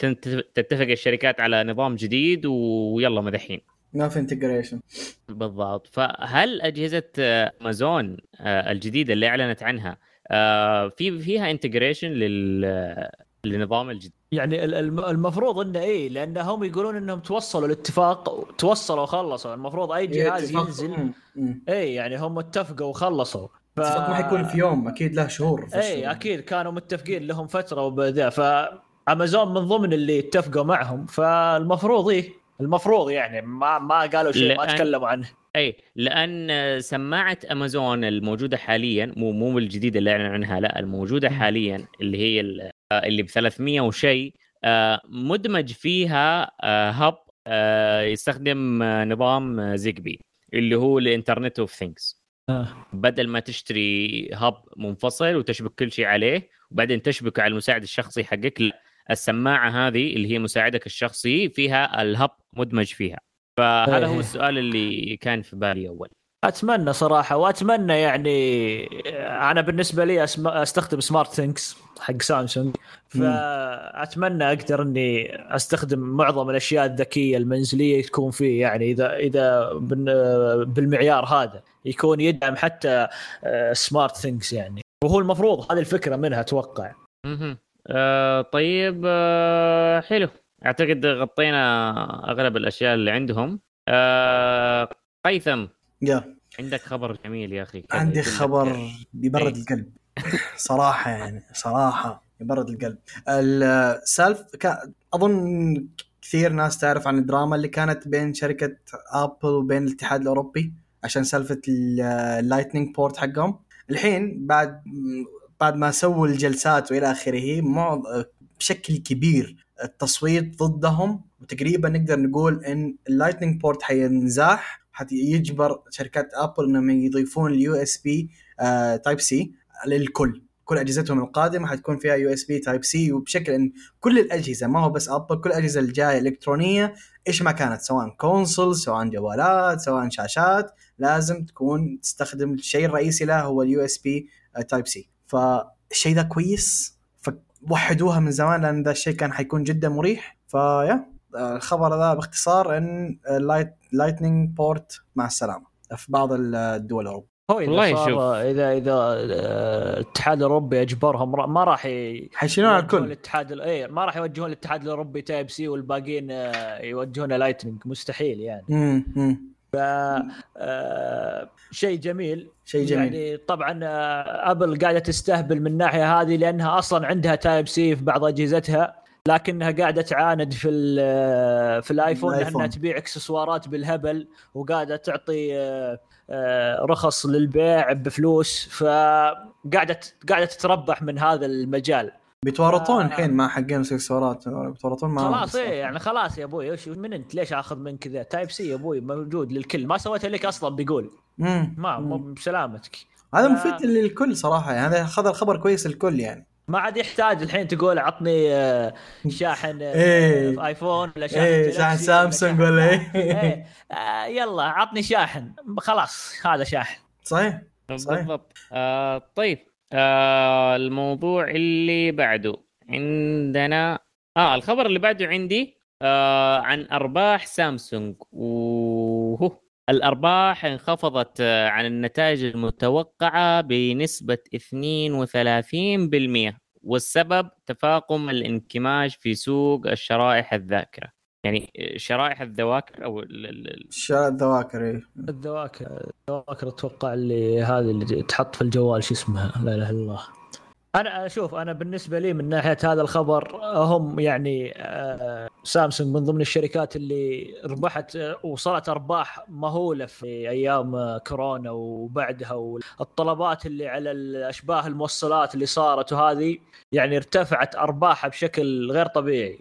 تتفق الشركات على نظام جديد ويلا مدحين ما في integration بالضبط. فهل أجهزة أمازون آه، الجديدة اللي أعلنت عنها آه، في فيها integration لل للنظام الجديد يعني ال- الم- المفروض إنه إيه لأن هم يقولون إنهم توصلوا الاتفاق توصلوا وخلصوا. المفروض أي جهاز ينزل اي يعني هم اتفقوا وخلصوا. ف... اتفاق ما حيكون في يوم أكيد له شهور في اي. أكيد كانوا متفقين لهم فترة وبذا ف امازون من ضمن اللي اتفقوا معهم فالمفروض إيه المفروض يعني ما ما قالوا شيء ما لأن- تكلموا عنه اي لأن سماعة امازون الموجودة حاليا مو مو الجديدة اللي اعلن عنها لا الموجودة. حاليا اللي هي ال- اللي ب 300 وشيء آه، مدمج فيها آه، hub آه، يستخدم آه، نظام Zigbee اللي هو ال internet of things آه. بدل ما تشتري hub منفصل وتشبك كل شيء عليه وبعدين تشبك على المساعد الشخصي حقك لا السماعة هذه اللي هي مساعدك الشخصي فيها ال hub مدمج فيها فهذا هو إيه. السؤال اللي كان في بالي أول أتمنى صراحة وأتمنى يعني أنا بالنسبة لي أسم... أستخدم SmartThings حق سامسونج. فأتمنى أقدر إني أستخدم معظم الأشياء الذكية المنزلية تكون فيه يعني إذا إذا بن- بالمعيار هذا يكون يدعم حتى SmartThings يعني. وهو المفروض هذه الفكرة منها أتوقع. آه طيب آه حلو. أعتقد غطينا أغلب الأشياء اللي عندهم. آه هيثم. يا. عندك خبر جميل يا أخي. عندي خبر بيبرد إيه. القلب. صراحة يعني صراحة يبرد القلب. السالفة أظن كثير ناس تعرف عن الدراما اللي كانت بين شركة ابل وبين الاتحاد الأوروبي عشان سالفه ال Lightning port حقهم. الحين بعد بعد ما سووا الجلسات وإلى آخره بشكل كبير التصويت ضدهم وتقريبا نقدر نقول إن ال Lightning port حينزاح حيجبر شركات ابل إنهم يضيفون ال USB Type-C للكل. كل أجهزتهم القادمة حتكون فيها USB Type-C وبشكل إن كل الأجهزة ما هو بس ابل كل الأجهزة الجاية إلكترونية إيش ما كانت سواء console سواء جوالات سواء شاشات لازم تكون تستخدم الشيء الرئيسي لها هو ال USB Type-C فالشيء ذا كويس. فوحدوها من زمان لأن ذا الشيء كان حيكون جدا مريح. فيا الخبر ذا باختصار إن Light Lightning port مع السلامة. في بعض الدول الأوروبية. هو إذا والله صار شوف. إذا إذا آه، الاتحاد الأوروبي أجبرهم ما راح ي... حيشيلون على الكل الاتحاد ال- إيه ما راح يوجهون الاتحاد الأوروبي Type-C والباقيين آه، يوجهون Lightning مستحيل يعني امم أمم. آه، شيء جميل شيء جميل يعني طبعا آه، أبل قاعدة تستهبل من الناحيه هذه لأنها أصلا عندها Type-C في بعض أجهزتها لكنها قاعدة تعاند في ال- في الآيفون الآيفون. لأنها تبيع إكسسوارات بالهبل وقاعدة تعطي آه، آه، رخص للبيع بفلوس فقاعدة قاعدة تتربح من هذا المجال. بيتورطون آه. الحين مع حقين اكسسوارات بيتورطون معهم خلاص إيه يعني خلاص يا أبوي وش من أنت؟ ليش آخذ من كذا؟ Type-C يا أبوي موجود للكل. ما سويته لك أصلا بيقول. مم. ما مم. بسلامتك. هذا مفيد للكل صراحة يعني هذا هذا الخبر كويس للكل يعني. ما عاد يحتاج الحين تقول عطني آه، شاحن آه، إيه. في آيفون ولا شاحن إيه جالكسي شاحن سامسونج ولا إيه. إيه. آه، يلا عطني شاحن. خلاص هذا شاحن. صحيح. صحيح. بالضبط. آه طيب. آه الموضوع اللي بعده. عندنا آه الخبر اللي بعده عندي آه عن أرباح سامسونج. وهو الأرباح انخفضت آه، عن النتائج المتوقعة بنسبة 32% والسبب تفاقم الانكماش في سوق الشرائح الذاكرة. يعني شرائح الذواكر أو الذواكر إيه. الذواكر. الذواكر أتوقع اللي هذه اللي تحط في الجوال شو اسمها؟ لا إله إلا الله. أنا أشوف أنا بالنسبة لي من ناحية هذا الخبر هم يعني آه، سامسونج من ضمن الشركات اللي ربحت آه، وصلت أرباح مهولة في أيام آه، كورونا وبعدها والطلبات اللي على الأشباه الموصلات اللي صارت وهذه يعني ارتفعت أرباحها بشكل غير طبيعي.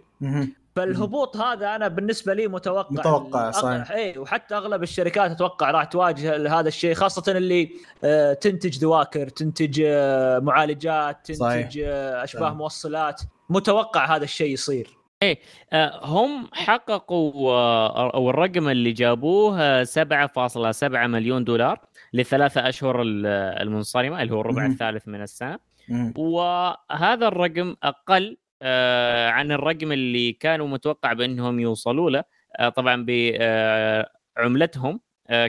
فالهبوط هذا أنا بالنسبة لي متوقع متوقع، صحيح. اي وحتى أغلب الشركات أتوقع راح تواجه هذا الشيء خاصة اللي آه، تنتج ذواكر تنتج آه، معالجات صحيح. تنتج آه، أشباه صحيح. موصلات متوقع هذا الشيء يصير آه، هم حققوا أو الرقم اللي جابوه آه، 7.7 مليون دولار للثلاثة أشهر ال- المنصرمة اللي هو الربع. الثالث من السنة. وهذا الرقم أقل آه، عن الرقم اللي كانوا متوقع بأنهم يوصلوا له. آه، طبعا بعملتهم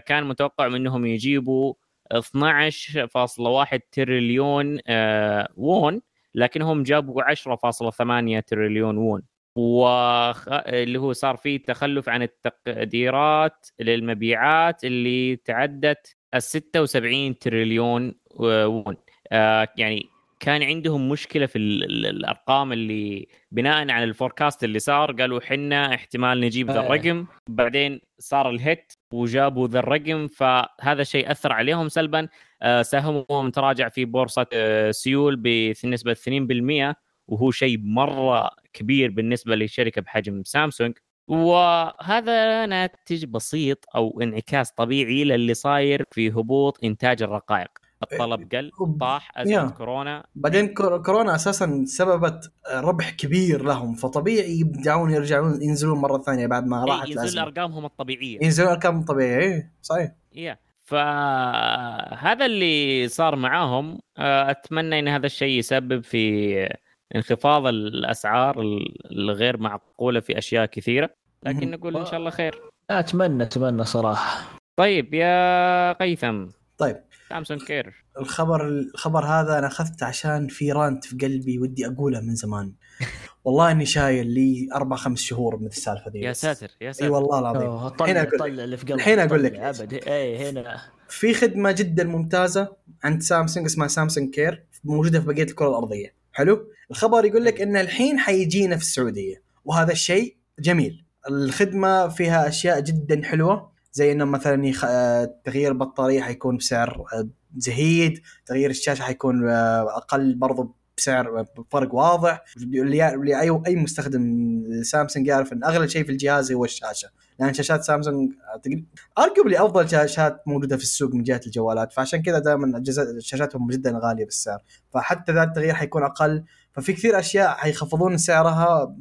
كان متوقع منهم يجيبوا 12.1 تريليون آه، وون لكنهم جابوا 10.8 تريليون وون وخ... اللي هو صار فيه تخلف عن التقديرات للمبيعات اللي تعدت ال 76 تريليون وون آه يعني كان عندهم مشكلة في ال- ال- الأرقام اللي بناء على ال forecast اللي صار قالوا حنا احتمال نجيب ذا إيه. الرقم بعدين صار ال hit وجابوا ذا الرقم فهذا الشيء أثر عليهم سلبا. آه، سهمهم تراجع في بورصة آه، سيول بنسبة 2% وهو شيء مرة كبير بالنسبة لشركة بحجم سامسونج. وهذا ناتج بسيط أو انعكاس طبيعي للي صاير في هبوط إنتاج الرقائق. الطلب قل طاح يا. ازمه كورونا. بعدين كور- كورونا أساسا سببت ربح كبير لهم فطبيعي يبدعون يرجعون ينزلون مرة ثانية بعد ما راحت إيه، ينزل الأزمة. أرقامهم الطبيعية. ينزلون أرقام طبيعية إيه، صحيح. يا فهذا اللي صار معاهم آه، أتمنى إن هذا الشيء يسبب في انخفاض الأسعار الغير معقولة في أشياء كثيرة. لكن. نقول إن شاء الله خير. أتمنى أتمنى صراحة. طيب يا قيثم. طيب سامسونج كير الخبر الخبر هذا أنا اخذته عشان في رانت في قلبي ودي أقوله من زمان. والله إني شايل لي أربع خمس شهور من السالفة ذي يا. ساتر يا إي ساتر. والله العظيم. الحين أقول لك. طلع اللي في قلبك الحين أقول لك. ابد إي هنا. في خدمة جدا ممتازة عند سامسونج اسمها سامسونج Care موجودة في بقية الكرة الأرضية. حلو؟ الخبر يقول لك إن الحين حيجينا في السعودية وهذا الشيء جميل. الخدمة فيها أشياء جدا حلوة. زي إنه مثلا يخ... آه، تغيير البطارية حيكون بسعر آه، زهيد تغيير الشاشة حيكون آه، أقل برضو بسعر بفرق واضح. اللي اي أي مستخدم سامسونج يعرف إن أغلى شيء في الجهاز هو الشاشة. لأن شاشات سامسونج arguably أفضل شاشات موجودة في السوق من جهة الجوالات. فعشان كذا دائما شاشاتهم جدا غالية بالسعر. فحتى ذا التغيير حيكون أقل. ففي كثير أشياء حيخفضون سعرها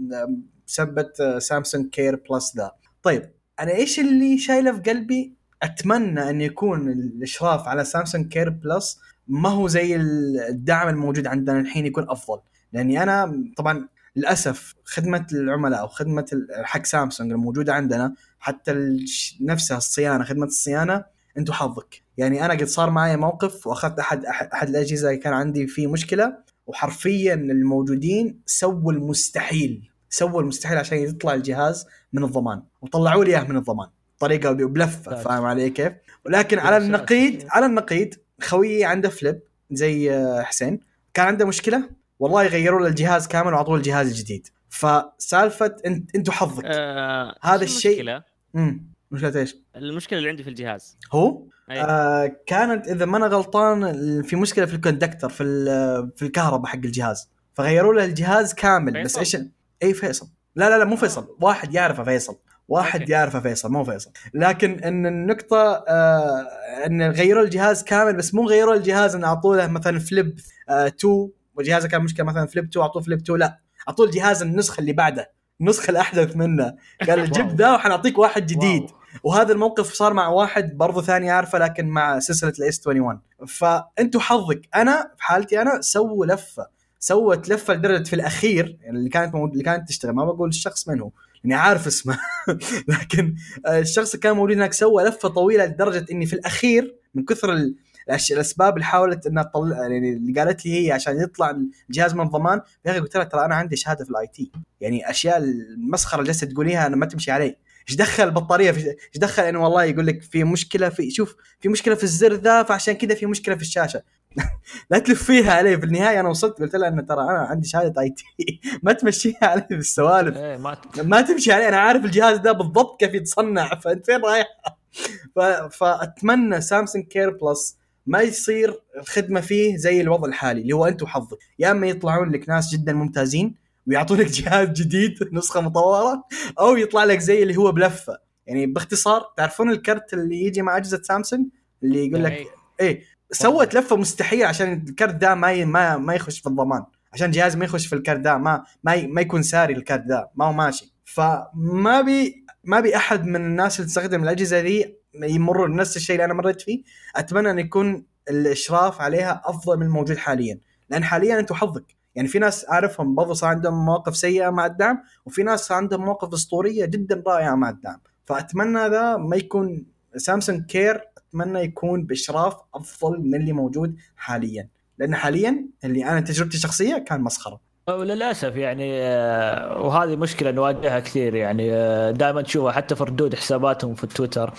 بسبه سامسونج Care Plus ذا. طيب أنا إيش اللي شايله في قلبي؟ أتمنى إن يكون الإشراف على سامسونج Care Plus ما هو زي الدعم الموجود عندنا الحين يكون أفضل. لأني أنا طبعا للأسف خدمة العملاء أو خدمة حق سامسونج الموجودة عندنا حتى نفسها الصيانة خدمة الصيانة أنت حظك يعني أنا قد صار معي موقف وأخذت احد أحد, الأجهزة كان عندي فيه مشكلة وحرفيا الموجودين سووا المستحيل. سووا المستحيل عشان يطلع الجهاز من الضمان وطلعوا لي إياه من الضمان طريقه بلفة. فاهم علي كيف؟ ولكن على. النقيض على النقيض خويي عنده Flip زي آه، حسين كان عنده مشكلة والله غيروا له الجهاز كامل وعطوه الجهاز الجديد فسالفة انت إنتوا حظك آه هذا الشيء- المشكلة؟ امم مشكلة إيش؟ المشكلة اللي عندي في الجهاز هو أي. آه كانت إذا ما أنا غلطان في مشكلة في ال conductor في في الكهرباء حق الجهاز فغيروا له الجهاز كامل بس. إيش اي فيصل. لا لا لا مو فيصل. واحد يعرفه فيصل. واحد okay. يعرفه فيصل مو فيصل. لكن إن النقطة آه إن غيروا الجهاز كامل بس مو غيروا الجهاز إن اعطوا له مثلا Flip آه 2 وجهازه كان مشكلة مثلا Flip 2 أعطوه Flip 2 لا أعطوه الجهاز النسخه اللي بعده النسخه الأحدث منه. قال جيب. ذا وحنعطيك واحد جديد. wow. وهذا الموقف صار مع واحد برضو ثاني عارفه لكن مع سلسلة ال S 21 فأنتوا حظك. أنا في حالتي أنا سووا لفة. سوت لفة لدرجة في الأخير يعني اللي كانت موجود اللي كانت تشتغل. ما بقول الشخص من هو لاني عارف اسمه. لكن الشخص اللي كان موجود هناك سوى لفة طويلة لدرجة إني في الأخير من كثر ال- الأسباب اللي حاولت إنها تطلع يعني اللي قالت لي هي عشان يطلع الجهاز من الضمان يا أخي قلت لها ترى أنا عندي شهادة في ال IT يعني أشياء المسخرة اللي جالسة تقوليها أنا ما تمشي علي إيش دخل البطارية؟ في إيش دخل؟ انه والله يقول لك في مشكلة في شوف في مشكلة في الزر ذا فعشان كذا في مشكلة في الشاشة. لا تلف فيها علي في النهاية أنا وصلت قلت لها انه ترى أنا عندي شهادة IT. ما تمشيها علي بالسوالف إيه ما ما تمشي علي أنا عارف الجهاز ده بالضبط كيف يتصنع. فأنت فين رايح. فأتمنى سامسونج Care Plus ما يصير الخدمة فيه زي الوضع الحالي اللي هو انت وحظك. يا أما يطلعون لك ناس جدا ممتازين ويعطونك جهاز جديد نسخة مطورة أو يطلع لك زي اللي هو بلفة يعني باختصار تعرفون الكرت اللي يجي مع أجهزة سامسونج اللي يقول لك أي. إيه سوت لفة مستحيل عشان الكرت ده ما. ما ما يخش في الضمان عشان الجهاز ما يخش في الكرت ده ما ما. ما يكون ساري الكرت ده ما هو ماشي فما بي ما بي أحد من الناس اللي تستخدم الأجهزة ذي يمروا نفس الشيء اللي أنا مريت فيه أتمنى أن يكون الإشراف عليها أفضل من الموجود حاليا لأن حاليا أنت حظك يعني في ناس أعرفهم برضو صار عندهم مواقف سيئة مع الدعم وفي ناس صار عندهم مواقف أسطورية جدا رائعة مع الدعم. فأتمنى هذا ما يكون سامسونج Care أتمنى يكون بإشراف أفضل من اللي موجود حاليا. لأن حاليا اللي أنا تجربتي الشخصية كان مسخرة. وللأسف يعني آه، وهذه مشكلة نواجهها كثير يعني دائما تشوفها حتى في ردود حساباتهم في التويتر آه،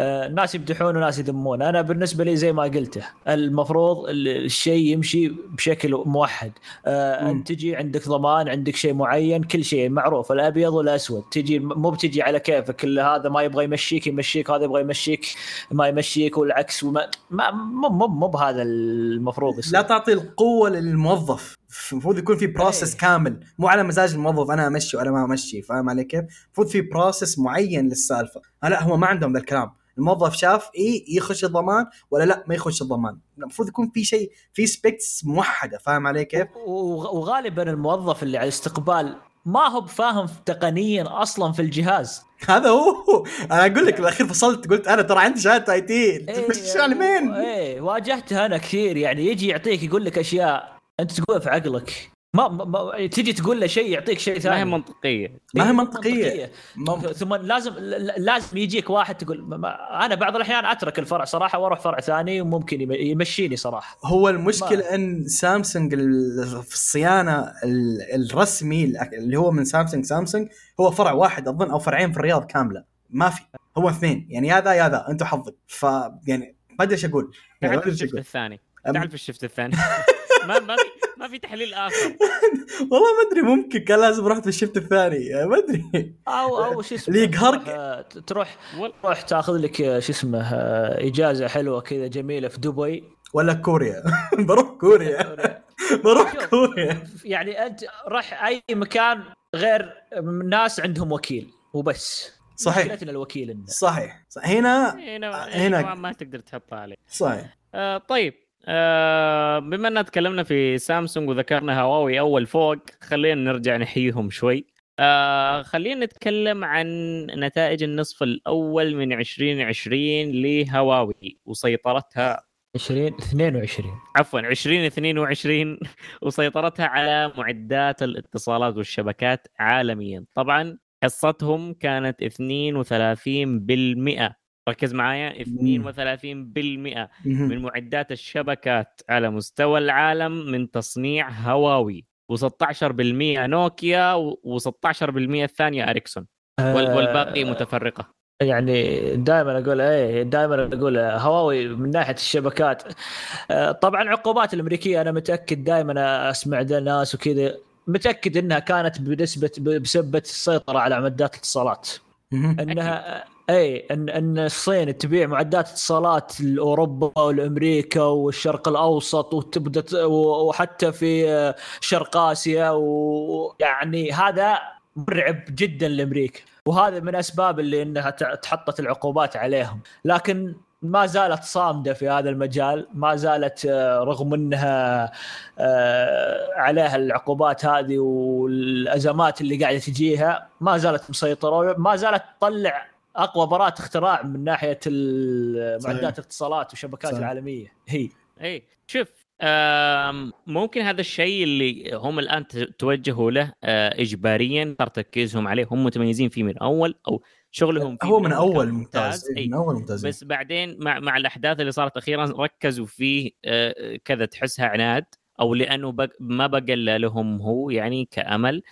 ناس يمدحون وناس يذمون أنا بالنسبة لي زي ما قلته المفروض ال- الشيء يمشي بشكل موحد. آه،. انت تجي عندك ضمان عندك شيء معين كل شيء معروف الأبيض والأسود. تجي مو بتجي على كيفك اللي هذا ما يبغى يمشيك يمشيك هذا يبغى يمشيك ما يمشيك والعكس وما ما مو مو مو بهذا المفروض يصير. لا تعطي القوة للموظف. المفروض يكون في process إيه. كامل. مو على مزاج الموظف أنا أمشي وأنا ما أمشي فاهم علي كيف؟ المفروض في process معين للسالفة. آه لا هو ما عندهم ذا الكلام. الموظف شاف اي يخش الضمان ولا لا ما يخش الضمان. المفروض يكون في شيء في specs موحدة فاهم علي كيف؟ وغالبا الموظف اللي على الاستقبال ما هو بفاهم تقنيا أصلا في الجهاز. هذا هو. أنا أقول لك بالأخير فصلت قلت أنا ترى عندي شهادة آي تي. تمشي على مين؟ إيه واجهتها أنا كثير يعني يجي يعطيك يقول لك أشياء أنت تقولها في عقلك. ما, ما, ما تجي تقول له شيء يعطيك شيء ثاني ما هي منطقية. ما هي إيه، منطقية. ما- ثم لازم ل- لازم يجيك واحد تقول ما- ما أنا بعض الأحيان أترك الفرع صراحة وأروح فرع ثاني وممكن يم- يمشيني صراحة. هو المشكلة إن سامسونج ال- في الصيانة ال- الرسمي اللي هو من سامسونج سامسونج هو فرع واحد أظن أو فرعين في الرياض كاملة. ما في. هو اثنين. يعني يا ذا يا ذا انت حظك. ف يعني ما أدري إيش أقول. يعني تعال ما في ال shift الثاني. تعال في الشفت الثاني. ما ما في ما في تحليل آخر. والله ما أدري ممكن كان لازم رحت في ال shift الثاني ما أدري. أو أو شو اسمه يقهرك. تروح- آه، تروح تروح تاخذ لك آه، شو اسمه آه، إجازة حلوة كذا جميلة في دبي. ولا كوريا؟ بروح كوريا. بروح. كوريا. يعني أنت راح أي مكان غير ناس عندهم وكيل وبس. صحيح. مشكلتنا الوكيل إنه. صح صح. هنا هنا هنا- هنا ما تقدر تحطها عليه. صحيح. آه طيب. آه بما إننا تكلمنا في سامسونج وذكرنا هواوي أول فوق خلينا نرجع نحييهم شوي. آه خلينا نتكلم عن نتائج النصف الأول من 2020 لهواوي وسيطرتها. 20 22 عفوا 2022 وسيطرتها على معدات الاتصالات والشبكات عالميا. طبعا حصتهم كانت 32% ركز معايا. 32% من معدات الشبكات على مستوى العالم من تصنيع هواوي. و16% نوكيا و16% الثانية أريكسون. وال- والباقي متفرقة. يعني دائما أقول إيه دائما أقول هواوي من ناحية الشبكات. آه، طبعا العقوبات الأمريكية أنا متأكد دائما أسمع ذا ناس وكذا متأكد إنها كانت بنسبه بسبه السيطرة على معدات الاتصالات. إنها اي ان إن الصين تبيع معدات اتصالات لأوروبا والامريكا والشرق الأوسط وتبدأ وحتى في آه، شرق آسيا ويعني هذا مرعب جدا لأمريكا. وهذا من أسباب اللي إنها تحطت العقوبات عليهم. لكن ما زالت صامدة في هذا المجال ما زالت آه، رغم إنها آه، عليها العقوبات هذه والأزمات اللي قاعدة تجيها ما زالت مسيطرة ما زالت تطلع أقوى براءة اختراع من ناحية. معدات الاتصالات والشبكات صحيح. العالمية. هي. إي. شوف ممكن هذا الشيء اللي هم الآن توجهوا له آه، اجباريا صار تركيزهم عليه. هم متميزين فيه من أول أو شغلهم فيه هو من كان أول ممتاز. إيه، من أول ممتاز بس بعدين مع مع الأحداث اللي صارت أخيرا ركزوا فيه آه، كذا تحسها عناد أو لأنه بق ما بقى إلا لهم هو يعني كأمل.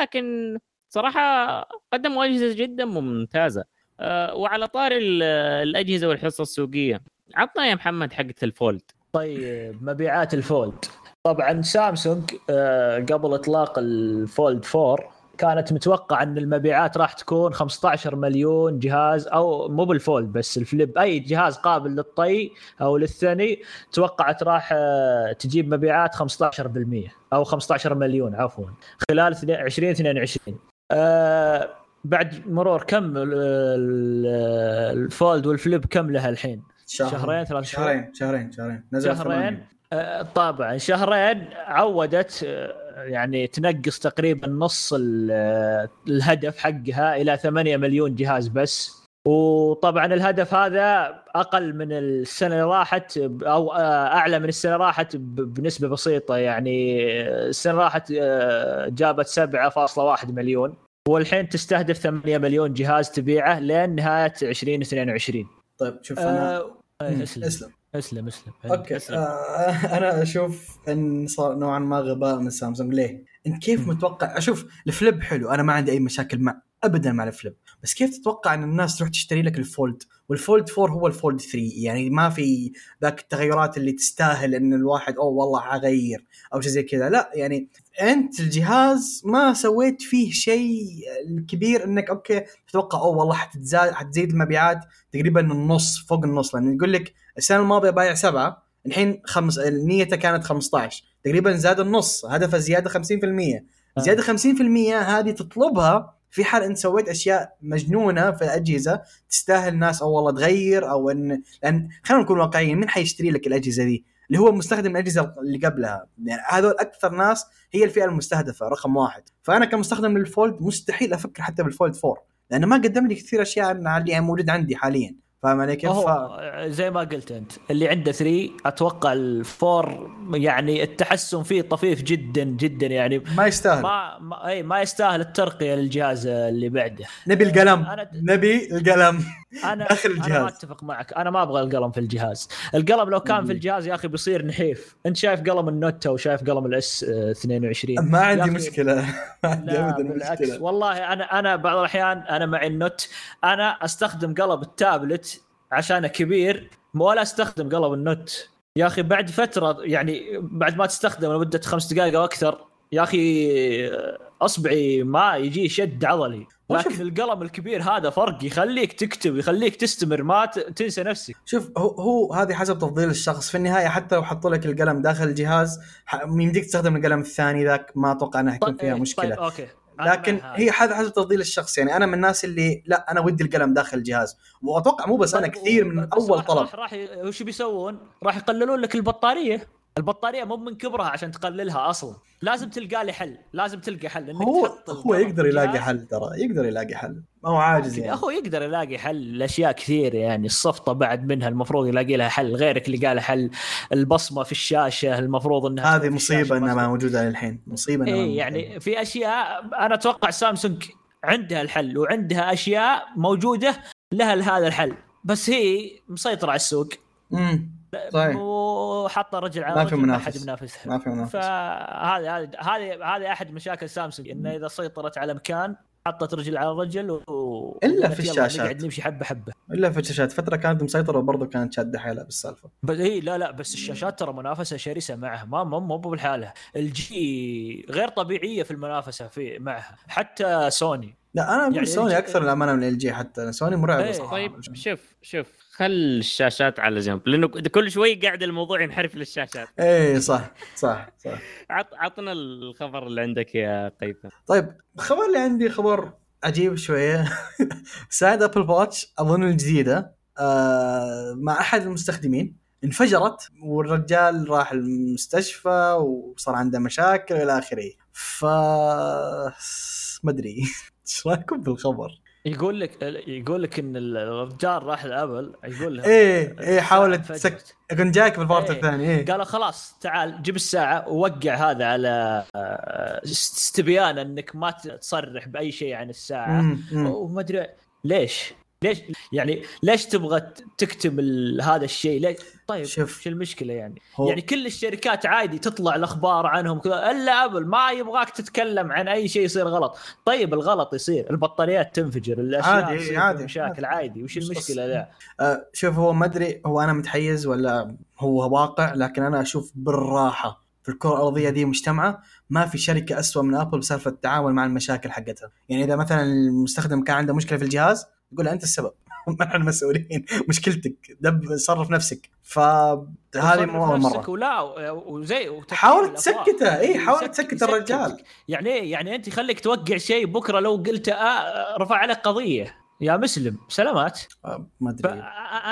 لكن صراحة قدموا أجهزة جدا ممتازة. آه، وعلى طار ال- الأجهزة والحصه السوقية عطنا يا محمد حقه ال Fold. طيب مبيعات ال Fold. طبعا سامسونج آه، قبل إطلاق ال Fold 4 كانت متوقع إن المبيعات راح تكون 15 مليون جهاز أو مو بال Fold بس ال Flip أي جهاز قابل للطي أو للثني توقعت راح آه، تجيب مبيعات 15% أو 15 مليون عفوا خلال 2022 آه، بعد مرور كم ال- ال- الفولد والفليب كم لها الحين؟ شهرين ثلاث شهور؟ شهرين شهرين شهرين. نزل شهرين. آه، طبعا شهرين عودت آه، يعني تنقص تقريبا نص ال- الهدف حقها إلى 8 مليون جهاز بس. وطبعا الهدف هذا أقل من السنة اللي راحت أو آه، أعلى من السنة اللي راحت بنسبة بسيطة يعني. آه، السنة اللي راحت آه، جابت 7.1 مليون. والحين تستهدف 8 مليون جهاز تبيعه لين نهاية 2022 طيب شوف أنا آه، أسلم. أسلم. أسلم أسلم. أوكي أسلم. آه أنا أشوف إن صار نوعا ما غباء من سامسونج. ليه؟ انت كيف. متوقع؟ أشوف ال Flip حلو أنا ما عندي أي مشاكل مع ابدا مع ال Flip. بس كيف تتوقع إن الناس تروح تشتري لك ال Fold؟ وال Fold 4 هو ال Fold 3 يعني ما في ذاك التغيرات اللي تستاهل إن الواحد أوه والله حغير أو شيء زي كذا لا يعني أنت الجهاز ما سويت فيه شيء كبير إنك أوكي تتوقع أوه والله حتزاد حتزيد المبيعات تقريبا النص فوق النص لأن يقول لك السنة الماضية بايع سبعة الحين خمس نيته كانت 15 تقريبا زاد النص هدفه زيادة 50% زيادة 50% هذه تطلبها في حال أنت سويت أشياء مجنونة في الأجهزة تستاهل الناس أو والله تغير أو ان لأن خلينا نكون واقعيين مين حيشتري لك الأجهزة دي؟ اللي هو مستخدم الأجهزة اللي قبلها. يعني هذول أكثر ناس هي الفئة المستهدفة رقم واحد. فأنا كمستخدم لل Fold مستحيل أفكر حتى بال Fold 4 لأنه ما قدم لي كثير أشياء عن اللي موجود عندي حاليا. فاهم علي كيف؟ زي ما قلت أنت اللي عنده 3 أتوقع ال four يعني التحسن فيه طفيف جدا جدا يعني. ما يستاهل. ما ما, اي ما يستاهل الترقية للجهاز اللي بعده. نبي القلم. أنا- نبي القلم. أنا داخل أنا ما الجهاز. أتفق معك. أنا ما أبغى القلم في الجهاز. القلم لو كان في الجهاز يا أخي بيصير نحيف. أنت شايف قلم ال Note أو شايف قلم ال S 22 ما عندي مشكلة. ما عندي ابدا مشكلة. والله أنا أنا بعض الأحيان أنا مع ال Note. أنا أستخدم قلم التابلت عشانه كبير ولا أستخدم قلم ال Note. يا أخي بعد فترة يعني بعد ما تستخدم لمدة خمس دقائق أو أكثر يا أخي أصبعي ما يجي شد عضلي. لكن شوف- القلم الكبير هذا فرق يخليك تكتب يخليك تستمر ما تنسى نفسك. شوف هو, هو هذه حسب تفضيل الشخص. في النهاية حتى لو حطوا لك القلم داخل الجهاز يمديك تستخدم القلم الثاني ذاك ما أتوقع انها يكون فيها طيب- مشكلة. طيب أوكي لكن. هي هذا حسب تفضيل الشخص. يعني أنا من الناس اللي لا أنا ودي القلم داخل الجهاز. وأتوقع مو بس أنا طيب، كثير من أول طلب. راح راح وش بيسوون؟ راح يقللون لك البطارية. البطارية مو من كبرها عشان تقللها أصلا. لازم تلقى لي حل لازم تلقى حل. إنك هو هو يقدر يلاقي. حل ترى يقدر يلاقي حل. ما هو عاجز يعني. اخو يقدر يلاقي حل. لاشياء كثير يعني الصفطة بعد منها المفروض يلاقي لها حل. غيرك اللي قال حل. البصمة في الشاشة المفروض إنها هذه مصيبة إنها ما بصمة. موجودة للحين. مصيبة موجودة. يعني في أشياء أنا أتوقع سامسونج عندها الحل وعندها أشياء موجودة لها هذا الحل. بس هي مسيطرة على السوق. امم صحيح. وحاطه رجل على ما في رجل ما منافس. حد ينافسها ما في منافس. فهذه هذه هذه هذه أحد مشاكل سامسونج إنه إذا سيطرت على مكان حطت رجل على رجل و... وقالت في الشاشات. نقعد نمشي حبة حبة. إلا في الشاشات. فترة كانت مسيطرة وبرضه كانت شادة حيلها بالسالفة. بس إي لا لا بس الشاشات ترى منافسة شرسة معها. ما مو مو بالحاله الجي غير طبيعية في المنافسة في معها. حتى سوني لا أنا أقول يعني سوني أكثر الامانه من إل جي حتى سوني مرعبه إيه، صراحة طيب شوف. شوف خل الشاشات على جنب لأنه كل شوي قاعد الموضوع ينحرف للشاشات. إيه صح صح صح. عط عطنا الخبر اللي عندك يا هيثم. طيب الخبر اللي عندي خبر عجيب شوية. ساعة Apple Watch أظن الجديدة آه مع أحد المستخدمين انفجرت والرجال راح المستشفى وصار عنده مشاكل إلى آخره. ف ما أدري. إيش رايكم بالخبر؟ يقول لك يقول لك إن الرجال راح لابل يقول لها إيه إيه حاولت. تسك كنت جايك بالبارت إيه. الثاني إيه قالوا خلاص تعال جيب الساعة ووقع هذا على آه، استبيان إنك ما تصرح بأي شيء عن الساعة. وما أدري ليش ليش يعني ليش تبغى تكتم هذا الشيء ليش طيب شوف. شو المشكلة يعني هو- يعني كل الشركات عادي تطلع الأخبار عنهم كذا إلا أبل ما يبغاك تتكلم عن أي شيء يصير غلط طيب الغلط يصير البطاريات تنفجر الأشياء عادي، عادي. مشاكل عادي وش مش المشكلة. لا آه شوف هو ما أدري هو أنا متحيز ولا هو واقع لكن أنا أشوف بالراحة في الكرة الأرضية دي مجتمعة ما في شركة أسوأ من أبل بسالفة التعامل مع المشاكل حقتها يعني إذا مثلا المستخدم كان عنده مشكلة في الجهاز يقول له أنت السبب. ما إحنا مسؤولين. مشكلتك. دب صرف نفسك. فهذه مو أول نفسك مرة. ولا وزي حاول. تسكته. اي حاول تسكت. الرجال. يعني إيه؟ يعني أنت خليك توقع شيء بكرة لو قلت آه رفع عليك قضية. يا مسلم سلامات. آه، ما أدري. فانا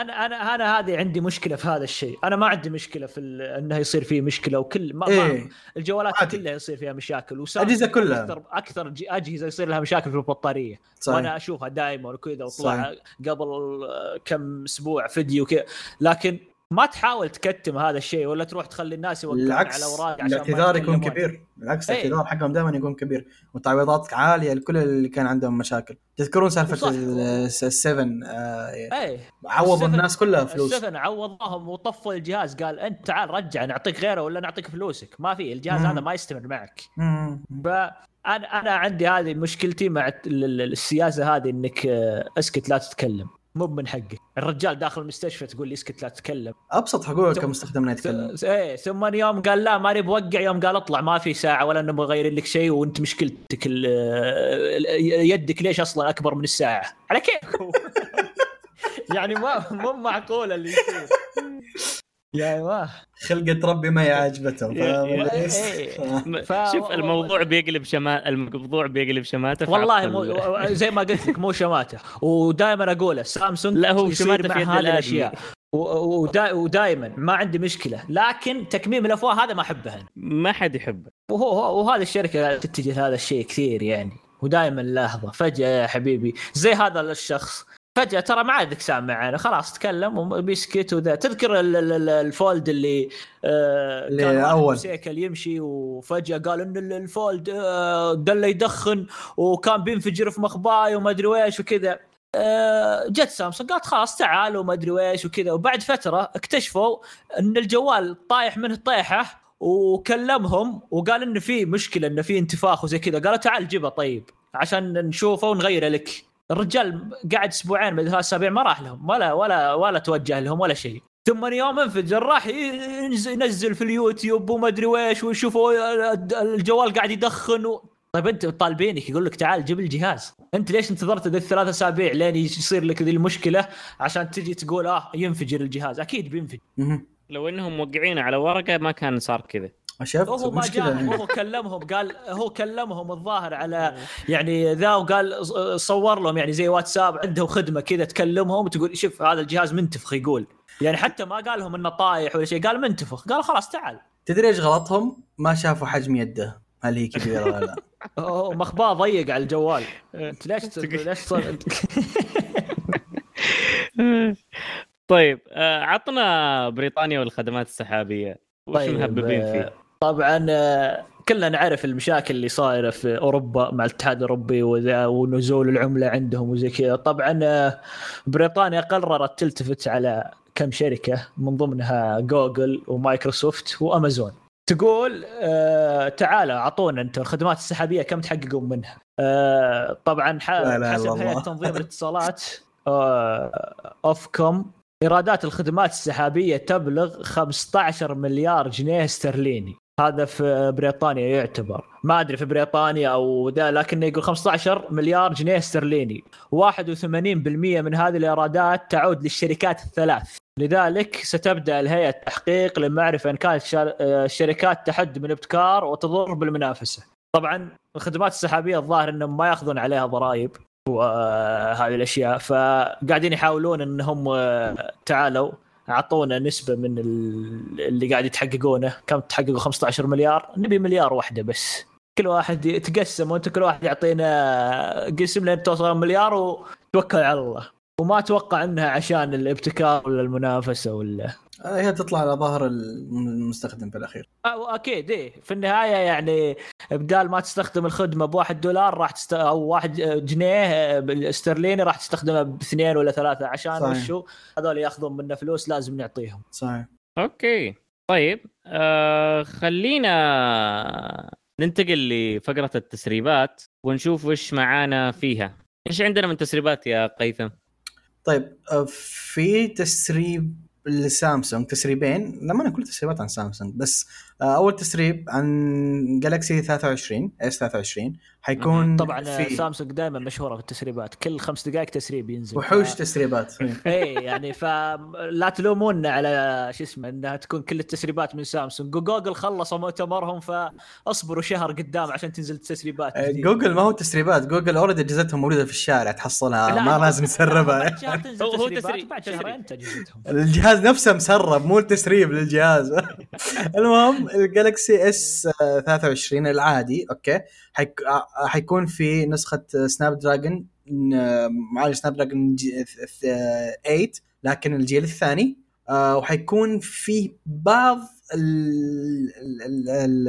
أنا أنا هذه عندي مشكلة في هذا الشيء. أنا ما عندي مشكلة في ال- إنه يصير فيه مشكلة وكل ما, ما إيه. الجوالات عادي. كلها يصير فيها مشاكل أجهزة كلها. أكثر أكثر ج- أجهزة يصير لها مشاكل في البطارية. صحيح. وأنا أشوفها دائما وكذا وطلع. قبل آه، كم أسبوع فيديو كذا لكن ما تحاول تكتم هذا الشيء ولا تروح تخلي الناس يوقعون على اوراق عشان الاعتذار يكون. كبير. بالعكس إيه. الاعتذار حقهم دائما يكون كبير. وتعويضات عالية لكل اللي كان عندهم مشاكل. تذكرون سالفة السفن آه إيه. عوضوا السفن- الناس كلها فلوس. السفن عوضهم وطفوا الجهاز قال أنت تعال رجع نعطيك غيره ولا نعطيك فلوسك؟ ما في الجهاز مم. هذا ما يستمر معك. مم. فانا أنا عندي هذه مشكلتي مع ال- ال- السياسة هذه إنك آه، أسكت لا تتكلم. مو من حقك الرجال داخل المستشفى تقول لي اسكت لا تتكلم. أبسط حقوقك كمستخدم انه يتكلم إيه ثم يوم قال لا ماني بوقع يوم قال اطلع ما في ساعة ولا نبغى غير لك شيء وأنت مشكلتك يدك ليش أصلا أكبر من الساعة؟ على كيف؟ يعني ما مو معقول اللي يصير. يعني ما خلقة ربي ما هي عاجبته فاهم إيه. شوف الموضوع بيقلب شمال الموضوع بيقلب شماته والله. مو زي ما قلت لك مو شماته. ودائما أقوله سامسونج لا، هو مع في هذه. الأشياء. ودائما ما عندي مشكلة لكن تكميم الأفواه هذا ما أحبه أنا. ما حد يحبه. وهو هو- وهذه الشركة تتجه لهذا الشيء كثير يعني. ودائما لاحظه فجأة يا حبيبي. زي هذا الشخص. فجأة ترى ما عادك سامع معنا. خلاص تكلم وبيسكت وذا. تذكر ال- ال- ال- الفولد اللي آه اللي كان أول. بسيكل يمشي وفجأة قال إن ال- الفولد آه دله يدخن وكان بينفجر في مخباي وما أدري إيش وكذا. آه، جت سامسونج قالت خلاص تعال وما أدري إيش وكذا. وبعد فترة اكتشفوا إن الجوال طايح منه طيحة وكلمهم وقال انه في مشكلة انه في انتفاخ وزي كذا. قالوا تعال جيبه طيب عشان نشوفه ونغيره لك. الرجال قاعد أسبوعين من ثلاث أسابيع ما راح لهم ولا ولا ولا توجه لهم ولا شيء. ثم يوم انفجر راح ينزل في اليوتيوب وما أدري ويش ويشوفوا الجوال قاعد يدخن و... طيب أنت طالبينك يقول لك تعال جيب الجهاز. أنت ليش انتظرت ذي الثلاث أسابيع لين يصير لك ذي المشكلة؟ عشان تجي تقول آه ينفجر الجهاز. أكيد بينفجر. لو إنهم موقعينه على ورقة ما كان صار كذا. شفت هو ما جاهم يعني. هو كلمهم قال هو كلمهم الظاهر على يعني ذا وقال صور لهم يعني زي واتساب عندهم خدمة كذا تكلمهم وتقول شوف هذا الجهاز منتفخ يقول. يعني حتى ما قال لهم إنه طايح ولا شيء قال منتفخ قال خلاص تعال. تدري إيش غلطهم؟ ما شافوا حجم يده هل هي كبيرة ولا لا؟ هو مخباه ضيق على الجوال. أنت ليش ليش طيب آه، عطنا بريطانيا والخدمات السحابية. وش طيب، مهببين فيه؟ طبعا آه، كلنا نعرف المشاكل اللي صايرة في أوروبا مع الاتحاد الأوروبي ونزول العملة عندهم وزي كذا. طبعا آه، بريطانيا قررت تلتفت على كم شركة من ضمنها جوجل ومايكروسوفت وأمازون. تقول آه تعالى أعطونا أنت الخدمات السحابية كم تحققون منها؟ آه طبعا حسب. هيئة تنظيم الاتصالات آه أوفكوم إيرادات الخدمات السحابية تبلغ 15 مليار جنيه استرليني. هذا في بريطانيا يعتبر. ما أدري في بريطانيا أو ذا لكنه يقول 15 مليار جنيه استرليني. 81% من هذه الإيرادات تعود للشركات الثلاث. لذلك ستبدأ الهيئة التحقيق لمعرفة إن كانت الشركات تحد من ابتكار وتضر بالمنافسة. طبعا الخدمات السحابية الظاهر إنهم ما يأخذون عليها ضرائب وهذه الأشياء. فقاعدين يحاولون إنهم آه، تعالوا. أعطونا نسبة من ال- اللي قاعد يتحققونه. كم تحققوا؟ 15 مليار؟ نبي مليار واحدة بس. كل واحد يتقسم وانت كل واحد يعطينا قسم لين توصل مليار وتوكل على الله. وما أتوقع إنها عشان الابتكار ولا المنافسة ولا آه، هي تطلع على ظهر المستخدم في الأخير. أو أكيد إيه. في النهاية يعني بدال ما تستخدم الخدمة بواحد دولار راح تست... أو واحد جنيه استرليني راح تستخدمها باثنين ولا ثلاثة عشان صحيح. وشو؟ هذول ياخذون منا فلوس لازم نعطيهم. صحيح. أوكي. طيب آه خلينا ننتقل لفقرة التسريبات ونشوف وش معانا فيها. إيش عندنا من تسريبات يا قيثم؟ طيب آه، في تسريب لسامسونج تسريبين لما أنا كل تسريبات عن سامسونج بس أول تسريب عن جالكسي 23 اس 23 حيكون طبعا في سامسونج دائما مشهورة في التسريبات كل خمس دقائق تسريب ينزل. وحوش ف... تسريبات. إيه يعني فلا تلومونا على شو اسمه إنها تكون كل التسريبات من سامسونج. جوجل خلصوا مؤتمرهم فاصبروا شهر قدام عشان تنزل التسريبات آه،. جوجل ما هو تسريبات. جوجل already اجهزتهم موجوده في الشارع تحصلها. لا، ما لازم تسربها بعد شهر تنزل هو- تسريب- بعد. شهرين الجهاز نفسه مسرب مو التسريب للجهاز. المهم الجالكسي S 23 العادي أوكي؟ حيك... حيكون في نسخة سناب دراجون معالج سناب دراجون جي- آه، 8 لكن الجيل الثاني وحيكون فيه بعض ال- ال- ال- ال-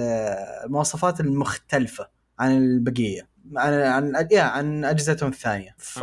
المواصفات المختلفة عن البقية عن عن يا عن أجهزتهم الثانية. ف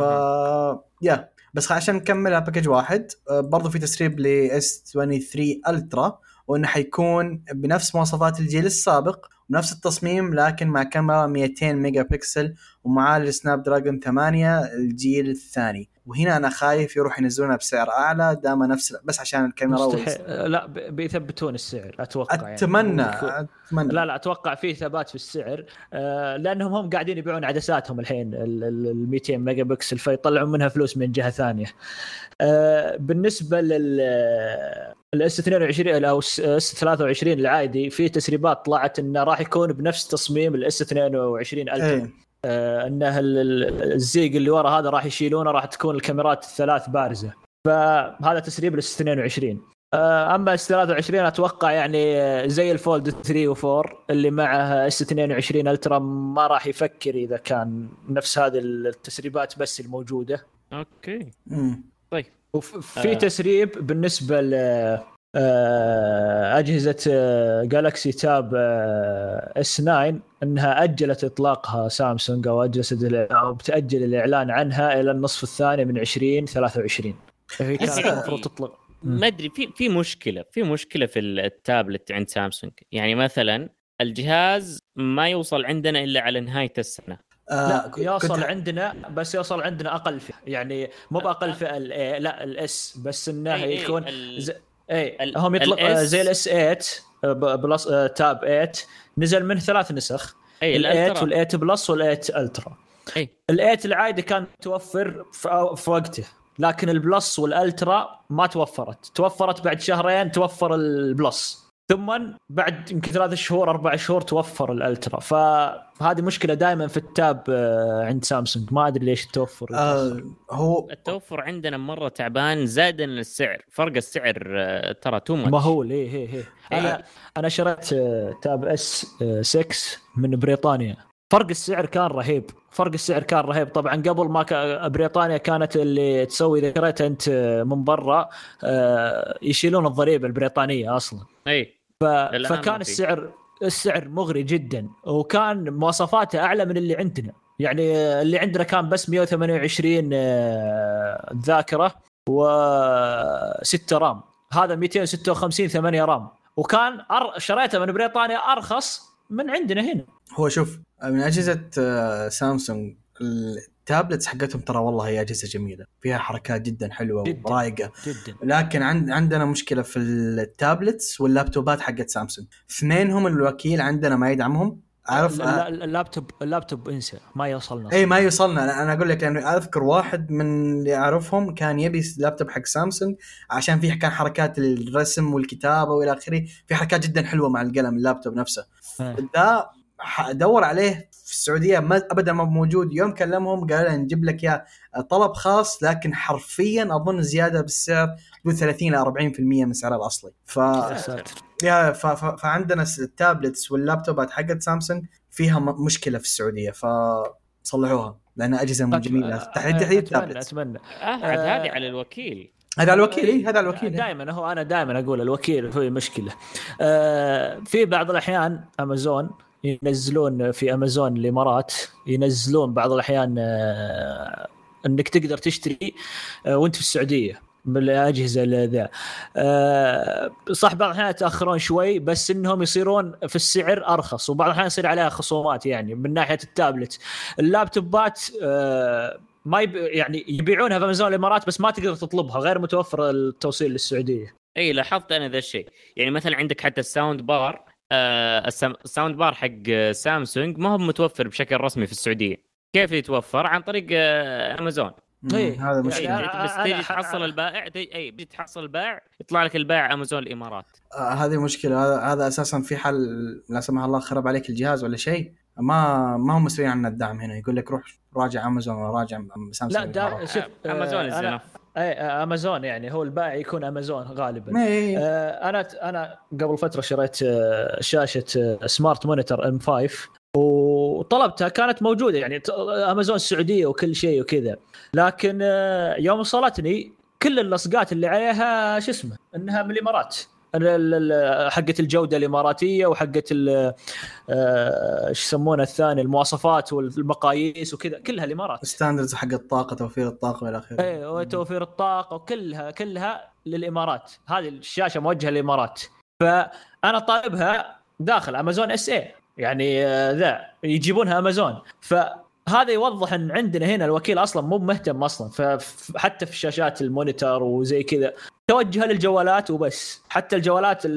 yeah بس عشان نكمل على package واحد برضو في تسريب ل S 23 Ultra وإنه حيكون بنفس مواصفات الجيل السابق ونفس التصميم لكن مع كاميرا 200 ميجا بكسل ومعالج سناب دراجون 8 الجيل الثاني. وهنا أنا خايف يروح ينزلونها بسعر أعلى دام نفس بس عشان الكاميرا مستحيل. لا ب- بيثبتون السعر أتوقع يعني. أتمنى يكون- أتمنى. لا لا أتوقع في ثبات في السعر. آه لأنهم هم قاعدين يبيعون عدساتهم الحين ال ال- ال 200 ميجا بكسل فيطلعون منها فلوس من جهة ثانية. آه بالنسبة لل ال S 22 أو S 23 العادي في تسريبات طلعت إنه راح يكون بنفس تصميم ال S 22 Ultra. آه انه ال- ال- الزيق اللي ورا هذا راح يشيلونه راح تكون الكاميرات الثلاث بارزة. فهذا تسريب ال S 22 آه، أما S 23 أتوقع يعني آه، زي ال Fold 3 و4 اللي معه S 22 Ultra ما راح يفكر إذا كان نفس هذه التسريبات بس الموجودة. okay. مم. وفي آه. تسريب بالنسبة ل آه، أجهزة جالكسي Tab S 9 إنها أجلت إطلاقها سامسونج أو أجلت أو بتأجل الإعلان عنها إلى النصف الثاني من 2023 هي كانت المفروض تطلق. ما أدري في في مشكلة في مشكلة في التابلت عند سامسونج. يعني مثلا الجهاز ما يوصل عندنا إلا على نهاية السنة. آه لا يوصل كنت- عندنا بس يوصل عندنا أقل فئة. يعني مو بأقل فئة ال A، لا ال S بس إنه أي- أي، يكون ال- اي هم يطلق ال S زي ال S 8 ب- Plus آه، Tab 8 نزل منه ثلاث نسخ. اي ال8 ال Ultra. وال8 Plus وال8 Ultra اي ال8 العادي كان توفر في في وقته لكن ال Plus وال Ultra ما توفرت. توفرت بعد شهرين توفر ال Plus. ثم بعد يمكن ثلاث شهور أربع شهور توفر ال Ultra. فهذه مشكلة دائما في ال Tab آه، عند سامسونج. ما أدري ليش التوفر. آه هو التوفر عندنا مرة تعبان زائدا السعر. فرق السعر آه، ترى too much مهول إيه إيه إيه. أنا. أنا شريت آه، Tab S 6 من بريطانيا. فرق السعر كان رهيب. فرق السعر كان رهيب. طبعا قبل ما كا- بريطانيا كانت اللي تسوي اذا شريت انت من برا يشيلون الضريبة البريطانية أصلا. اي ف... فكان. السعر السعر مغري جدا وكان مواصفاته أعلى من اللي عندنا. يعني اللي عندنا كان بس 128 آه، ذاكرة و 6 RAM. هذا 256 8 RAM. وكان أر... شريته من بريطانيا أرخص من عندنا هنا. هو شوف من أجهزة آه، سامسونج ال tablets حقتهم ترى والله هي أجهزة جميلة. فيها حركات جدا حلوة جداً. ورايقة. جدا. لكن عند عندنا مشكلة في ال tablets واللابتوبات حقت سامسونج. اثنينهم الوكيل عندنا ما يدعمهم. عارف لا- آه، لا- ال laptop ال laptop انسى ما يوصلنا اي ما يوصلنا. أنا أقول لك يعني أذكر واحد من اللي أعرفهم كان يبي لابتوب حق سامسونج عشان فيه كان حركات الرسم والكتابة وإلى آخره. في حركات جدا حلوة مع القلم اللابتوب نفسه. ذا ح- دور عليه في السعودية ما ابدا ما موجود. يوم كلمهم قالوا لنا نجيب لك اياه طلب خاص لكن حرفيا أظن زيادة بالسعر حدود 30 ل 40% من سعره الأصلي. ف yeah. yeah ف... ف... فعندنا ال tablets واللابتوبات حقت سامسونج فيها م... مشكلة في السعودية فصلحوها لانها أجهزة مو جميلة. تحديد تحديد أتمنى ال tablets أتمنى. عاد آه. هذه على الوكيل. هذا على الوكيل اي هذا على الوكيل دائما هو أنا دائما أقول الوكيل هو مشكلة. آه في بعض الأحيان أمازون ينزلون في أمازون الإمارات ينزلون بعض الأحيان آه إنك تقدر تشتري آه وأنت في السعودية بالاجهزه ذا آه صح بعض الأحيان يتأخرون شوي بس إنهم يصيرون في السعر أرخص وبعض الأحيان يصير عليها خصومات يعني من ناحية التابلت. اللابتوبات ما يب... يعني يبيعونها في أمازون الإمارات بس ما تقدر تطلبها غير متوفر التوصيل للسعودية. إي لاحظت أنا ذا الشيء. يعني مثلا عندك حتى ال sound bar ال sound bar حق سامسونج ما هو متوفر بشكل رسمي في السعودية. كيف يتوفر؟ عن طريق آه أمازون. إيه. هذا أي مشكلة. يعني بس أنا- تحصل البائع تيجي اي بتجي تحصل البائع يطلع لك البائع أمازون الإمارات. آه هذه مشكلة. هذا هذا أساسا في حال لا سمح الله خرب عليك الجهاز ولا شيء. ما ما هم مسؤولين عن الدعم هنا. يقول لك روح راجع أمازون ولا راجع سامسونج لا دا. شوف آه، امازون الزنف اي آه، أمازون يعني هو البائع يكون أمازون غالبا. ما هي- آه، أنا أنا قبل فترة شريت آه، شاشة آه، smart monitor M 5 وطلبتها كانت موجودة يعني أمازون السعوديه وكل شيء وكذا. لكن آه، يوم وصلتني كل اللصقات اللي عليها شو اسمه إنها من الإمارات. حقة الجودة الإماراتية وحقة آه، إيش يسمونه الثاني المواصفات والمقاييس وكذا كلها الإمارات. ستاندردز حق الطاقة توفير الطاقة والى آخره. إيه وتوفير الطاقة وكلها كلها للإمارات. هذه الشاشة موجهة للإمارات. فأنا طالبها داخل أمازون SA يعني آه، ذا يجيبونها أمازون. فهذا يوضح إن عندنا هنا الوكيل أصلا مو مهتم أصلا فحتى في شاشات ال monitor وزي كذا. توجه للجوالات وبس. حتى الجوالات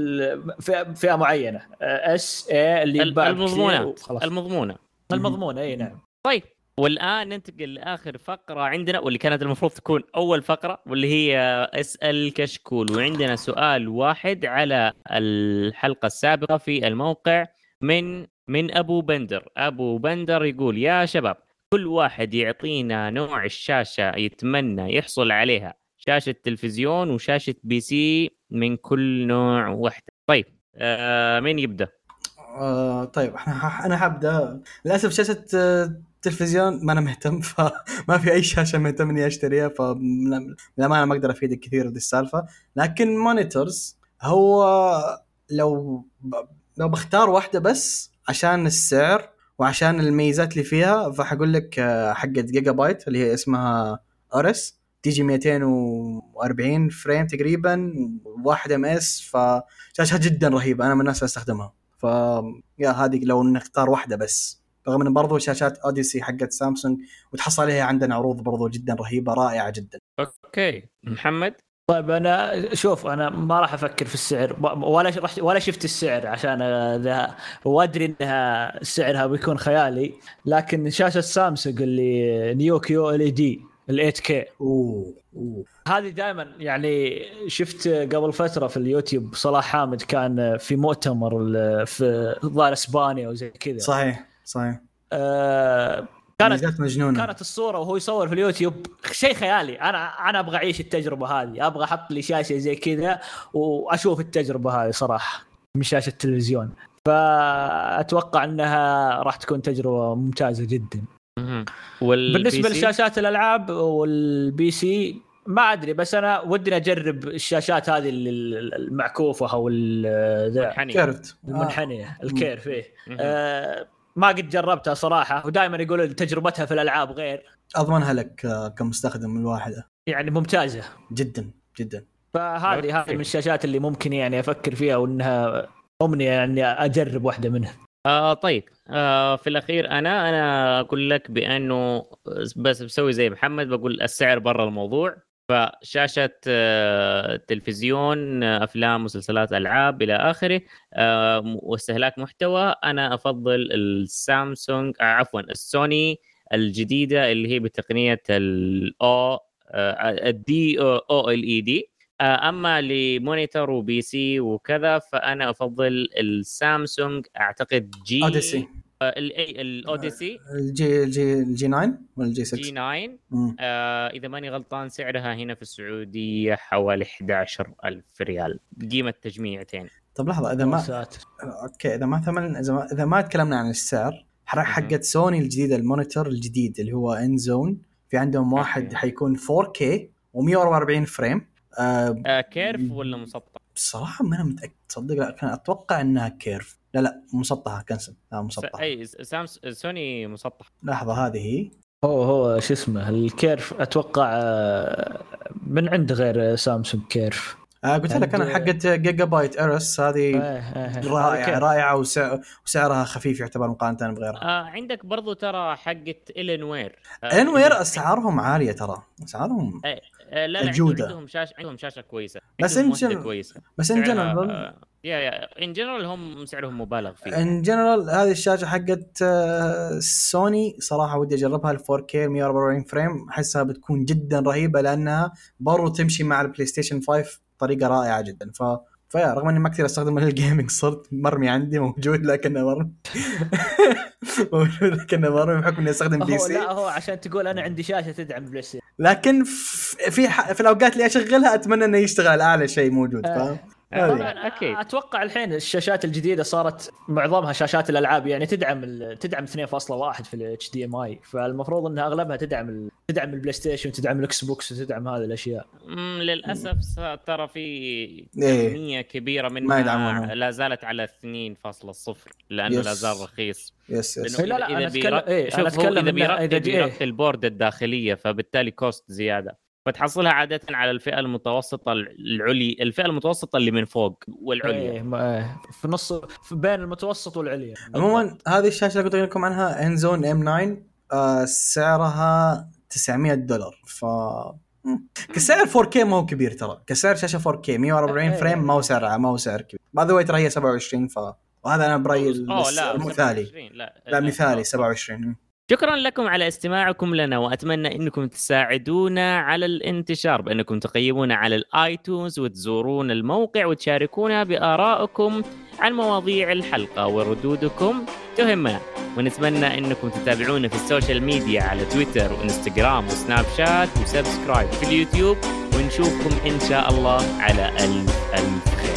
فئة معينة. S A اللي المضمونات. المضمونة. المضمونة إي نعم. طيب والآن ننتقل لآخر فقرة عندنا واللي كانت المفروض تكون أول فقرة واللي هي اسال كشكول وعندنا سؤال واحد على الحلقة السابقة في الموقع. من من أبو بندر. أبو بندر يقول يا شباب كل واحد يعطينا نوع الشاشة يتمنى يحصل عليها. شاشة تلفزيون وشاشة PC من كل نوع واحدة طيب آه مين يبدأ؟ آه طيب أنا حبدأ. للأسف شاشة آه، تلفزيون ما أنا مهتم فما في أي شاشة مهتم إني أشتريها فللامانه ما أقدر أفيدك كثير في السالفة. لكن monitors هو لو لو بختار واحدة بس عشان السعر وعشان الميزات اللي فيها فحقول لك حقت جيجا بايت اللي هي اسمها Aorus تيجي 240 frame تقريبا واحد MS فشاشة جدا رهيبة أنا من الناس اللي أستخدمها. ف yeah هذه لو نختار واحدة بس. رغم إن برضو شاشات Odyssey حقت سامسونج وتحصل عليها عندنا عروض برضو جدا رهيبة رائعة جدا. okay. محمد؟ طيب أنا شوف أنا ما راح أفكر في السعر ولا ولا شفت السعر عشان ذا وأدري إنها سعرها بيكون خيالي لكن شاشة سامسونج اللي Neo QLED ال 8 K. هذه دائما يعني شفت قبل فترة في اليوتيوب صلاح حامد كان في مؤتمر في ظاهر إسبانيا وزي كذا. صحيح صحيح. آه كانت مجنونة. كانت الصورة وهو يصور في اليوتيوب شيء خيالي. أنا أنا أبغى أعيش التجربة هذه. أبغى أحط لي شاشة زي كذا وأشوف التجربة هذه صراحة من شاشة التلفزيون. فأتوقع إنها راح تكون تجربة ممتازة جدا. بالنسبة لشاشات الألعاب وال PC ما أدري بس أنا ودي أجرب الشاشات هذه المعكوفة أو ذا curved المنحنية آه. ال curve إيه. آه ما قد جربتها صراحة ودائما يقولوا تجربتها في الألعاب غير. اضمنها لك آه، كمستخدم الواحده يعني ممتازة. جدا جدا. فهذه هذه من الشاشات اللي ممكن يعني أفكر فيها وإنها أمنية يعني أجرب واحدة منها. آه طيب. آه في الأخير أنا أنا أقول لك بأنه بس بسوي زي محمد بقول السعر برا الموضوع. فشاشة آه تلفزيون أفلام مسلسلات ألعاب إلى آخره. آه واستهلاك محتوى. أنا أفضل السامسونج آه عفوا السوني الجديدة اللي هي بتقنية ال OLED أو LED. أما ل monitor و PC وكذا فأنا أفضل السامسونج. أعتقد G Odyssey. الاي ال Odyssey الجي الجي الجي 9 ولا الجي 6 جي 9 آه إذا ماني غلطان سعرها هنا في السعودية حوالي 11000 ريال. قيمة تجميعتين. طب لحظة إذا ما ساتر. okay إذا ما ثمن إذا ما, إذا ما تكلمنا عن السعر حقت سوني الجديدة ال monitor الجديد اللي هو Inzone في عندهم واحد حيكون 4K و144 frame. آه, آه curve ولا مسطح؟ بصراحة ما أنا متأكد تصدق؟ لا كان أتوقع إنها curve. لا لا مسطحة cancel. لا مسطحة. أي سامس سوني مسطح لحظة هذه. هي هو هو شو اسمه ال curve. أتوقع آه، من عند غير سامسونج curve. آه قلت لك أنا حقت جيجا بايت Aorus هذه إيه، إيه. رائعة رائعة وسعرها خفيف يعتبر مقارنة بغيرها. آه عندك برضو ترى حقت Alienware آه Alienware أسعارهم عالية ترى. أسعارهم آه، لا لا الجودة. عندهم شاشة عندهم شاشة كويسة. بس in general كويسة. بس in general آه، yeah yeah in general هم سعرهم مبالغ فيه. in general هذه الشاشة حقت آه، سوني صراحة ودي أجربها ال 4K 144 frame. أحسها بتكون جدا رهيبة لأنها برضو تمشي مع البلاي ستيشن 5 بطريقة رائعة جدا. ف ف yeah رغم إني ما كثير استخدم لل gaming صرت مرمي عندي موجود لكنه مرمي. موجود لكنه مرمي بحكم إني أستخدم PC لا هو عشان تقول أنا عندي شاشة تدعم بلاي ستيشن. لكن في في الأوقات اللي أشغلها أتمنى إنه يشتغل أعلى شيء موجود آه. فاهم؟ طبعا أكيد أتوقع الحين الشاشات الجديدة صارت معظمها شاشات الألعاب يعني تدعم تدعم 2.1 في ال HDMI فالمفروض إنها أغلبها تدعم تدعم البلاي ستيشن تدعم الاكس بوكس وتدعم هذه الأشياء مم، للأسف ترى في إيه. كمية كبيرة ما منها يدعمونها. لا زالت على 2.0 لأنه yes. لا زال رخيص yes yes لا، لا، أنا هو أتكلم إذا بيرتب إيه. بيرتب ال board الداخلية فبالتالي cost زيادة فتحصلها عادة على الفئة المتوسطة العلي الفئة المتوسطة اللي من فوق والعليا. إيه ما- إيه، في نص في بين المتوسط والعليا. عموما هذه الشاشة اللي كنت أقول لكم عنها Inzone M 9 آه سعرها 900 دولار. ف. كسعر 4K ما هو كبير ترى. كسعر شاشة 4K 140 إيه. frame ما هو سعر ما هو سعر كبير. by the way ترى هي 27 ف وهذا أنا برأيي لا المثالي. 27 لا لا مثالي 27 شكرا لكم على استماعكم لنا وأتمنى إنكم تساعدونا على الانتشار بأنكم تقيمونا على الآيتونز وتزورون الموقع وتشاركونا بآرائكم عن مواضيع الحلقة وردودكم تهمنا. ونتمنى إنكم تتابعونا في السوشيال ميديا على تويتر وإنستغرام وسناب شات و subscribe في اليوتيوب ونشوفكم إن شاء الله على ألف ألف خير.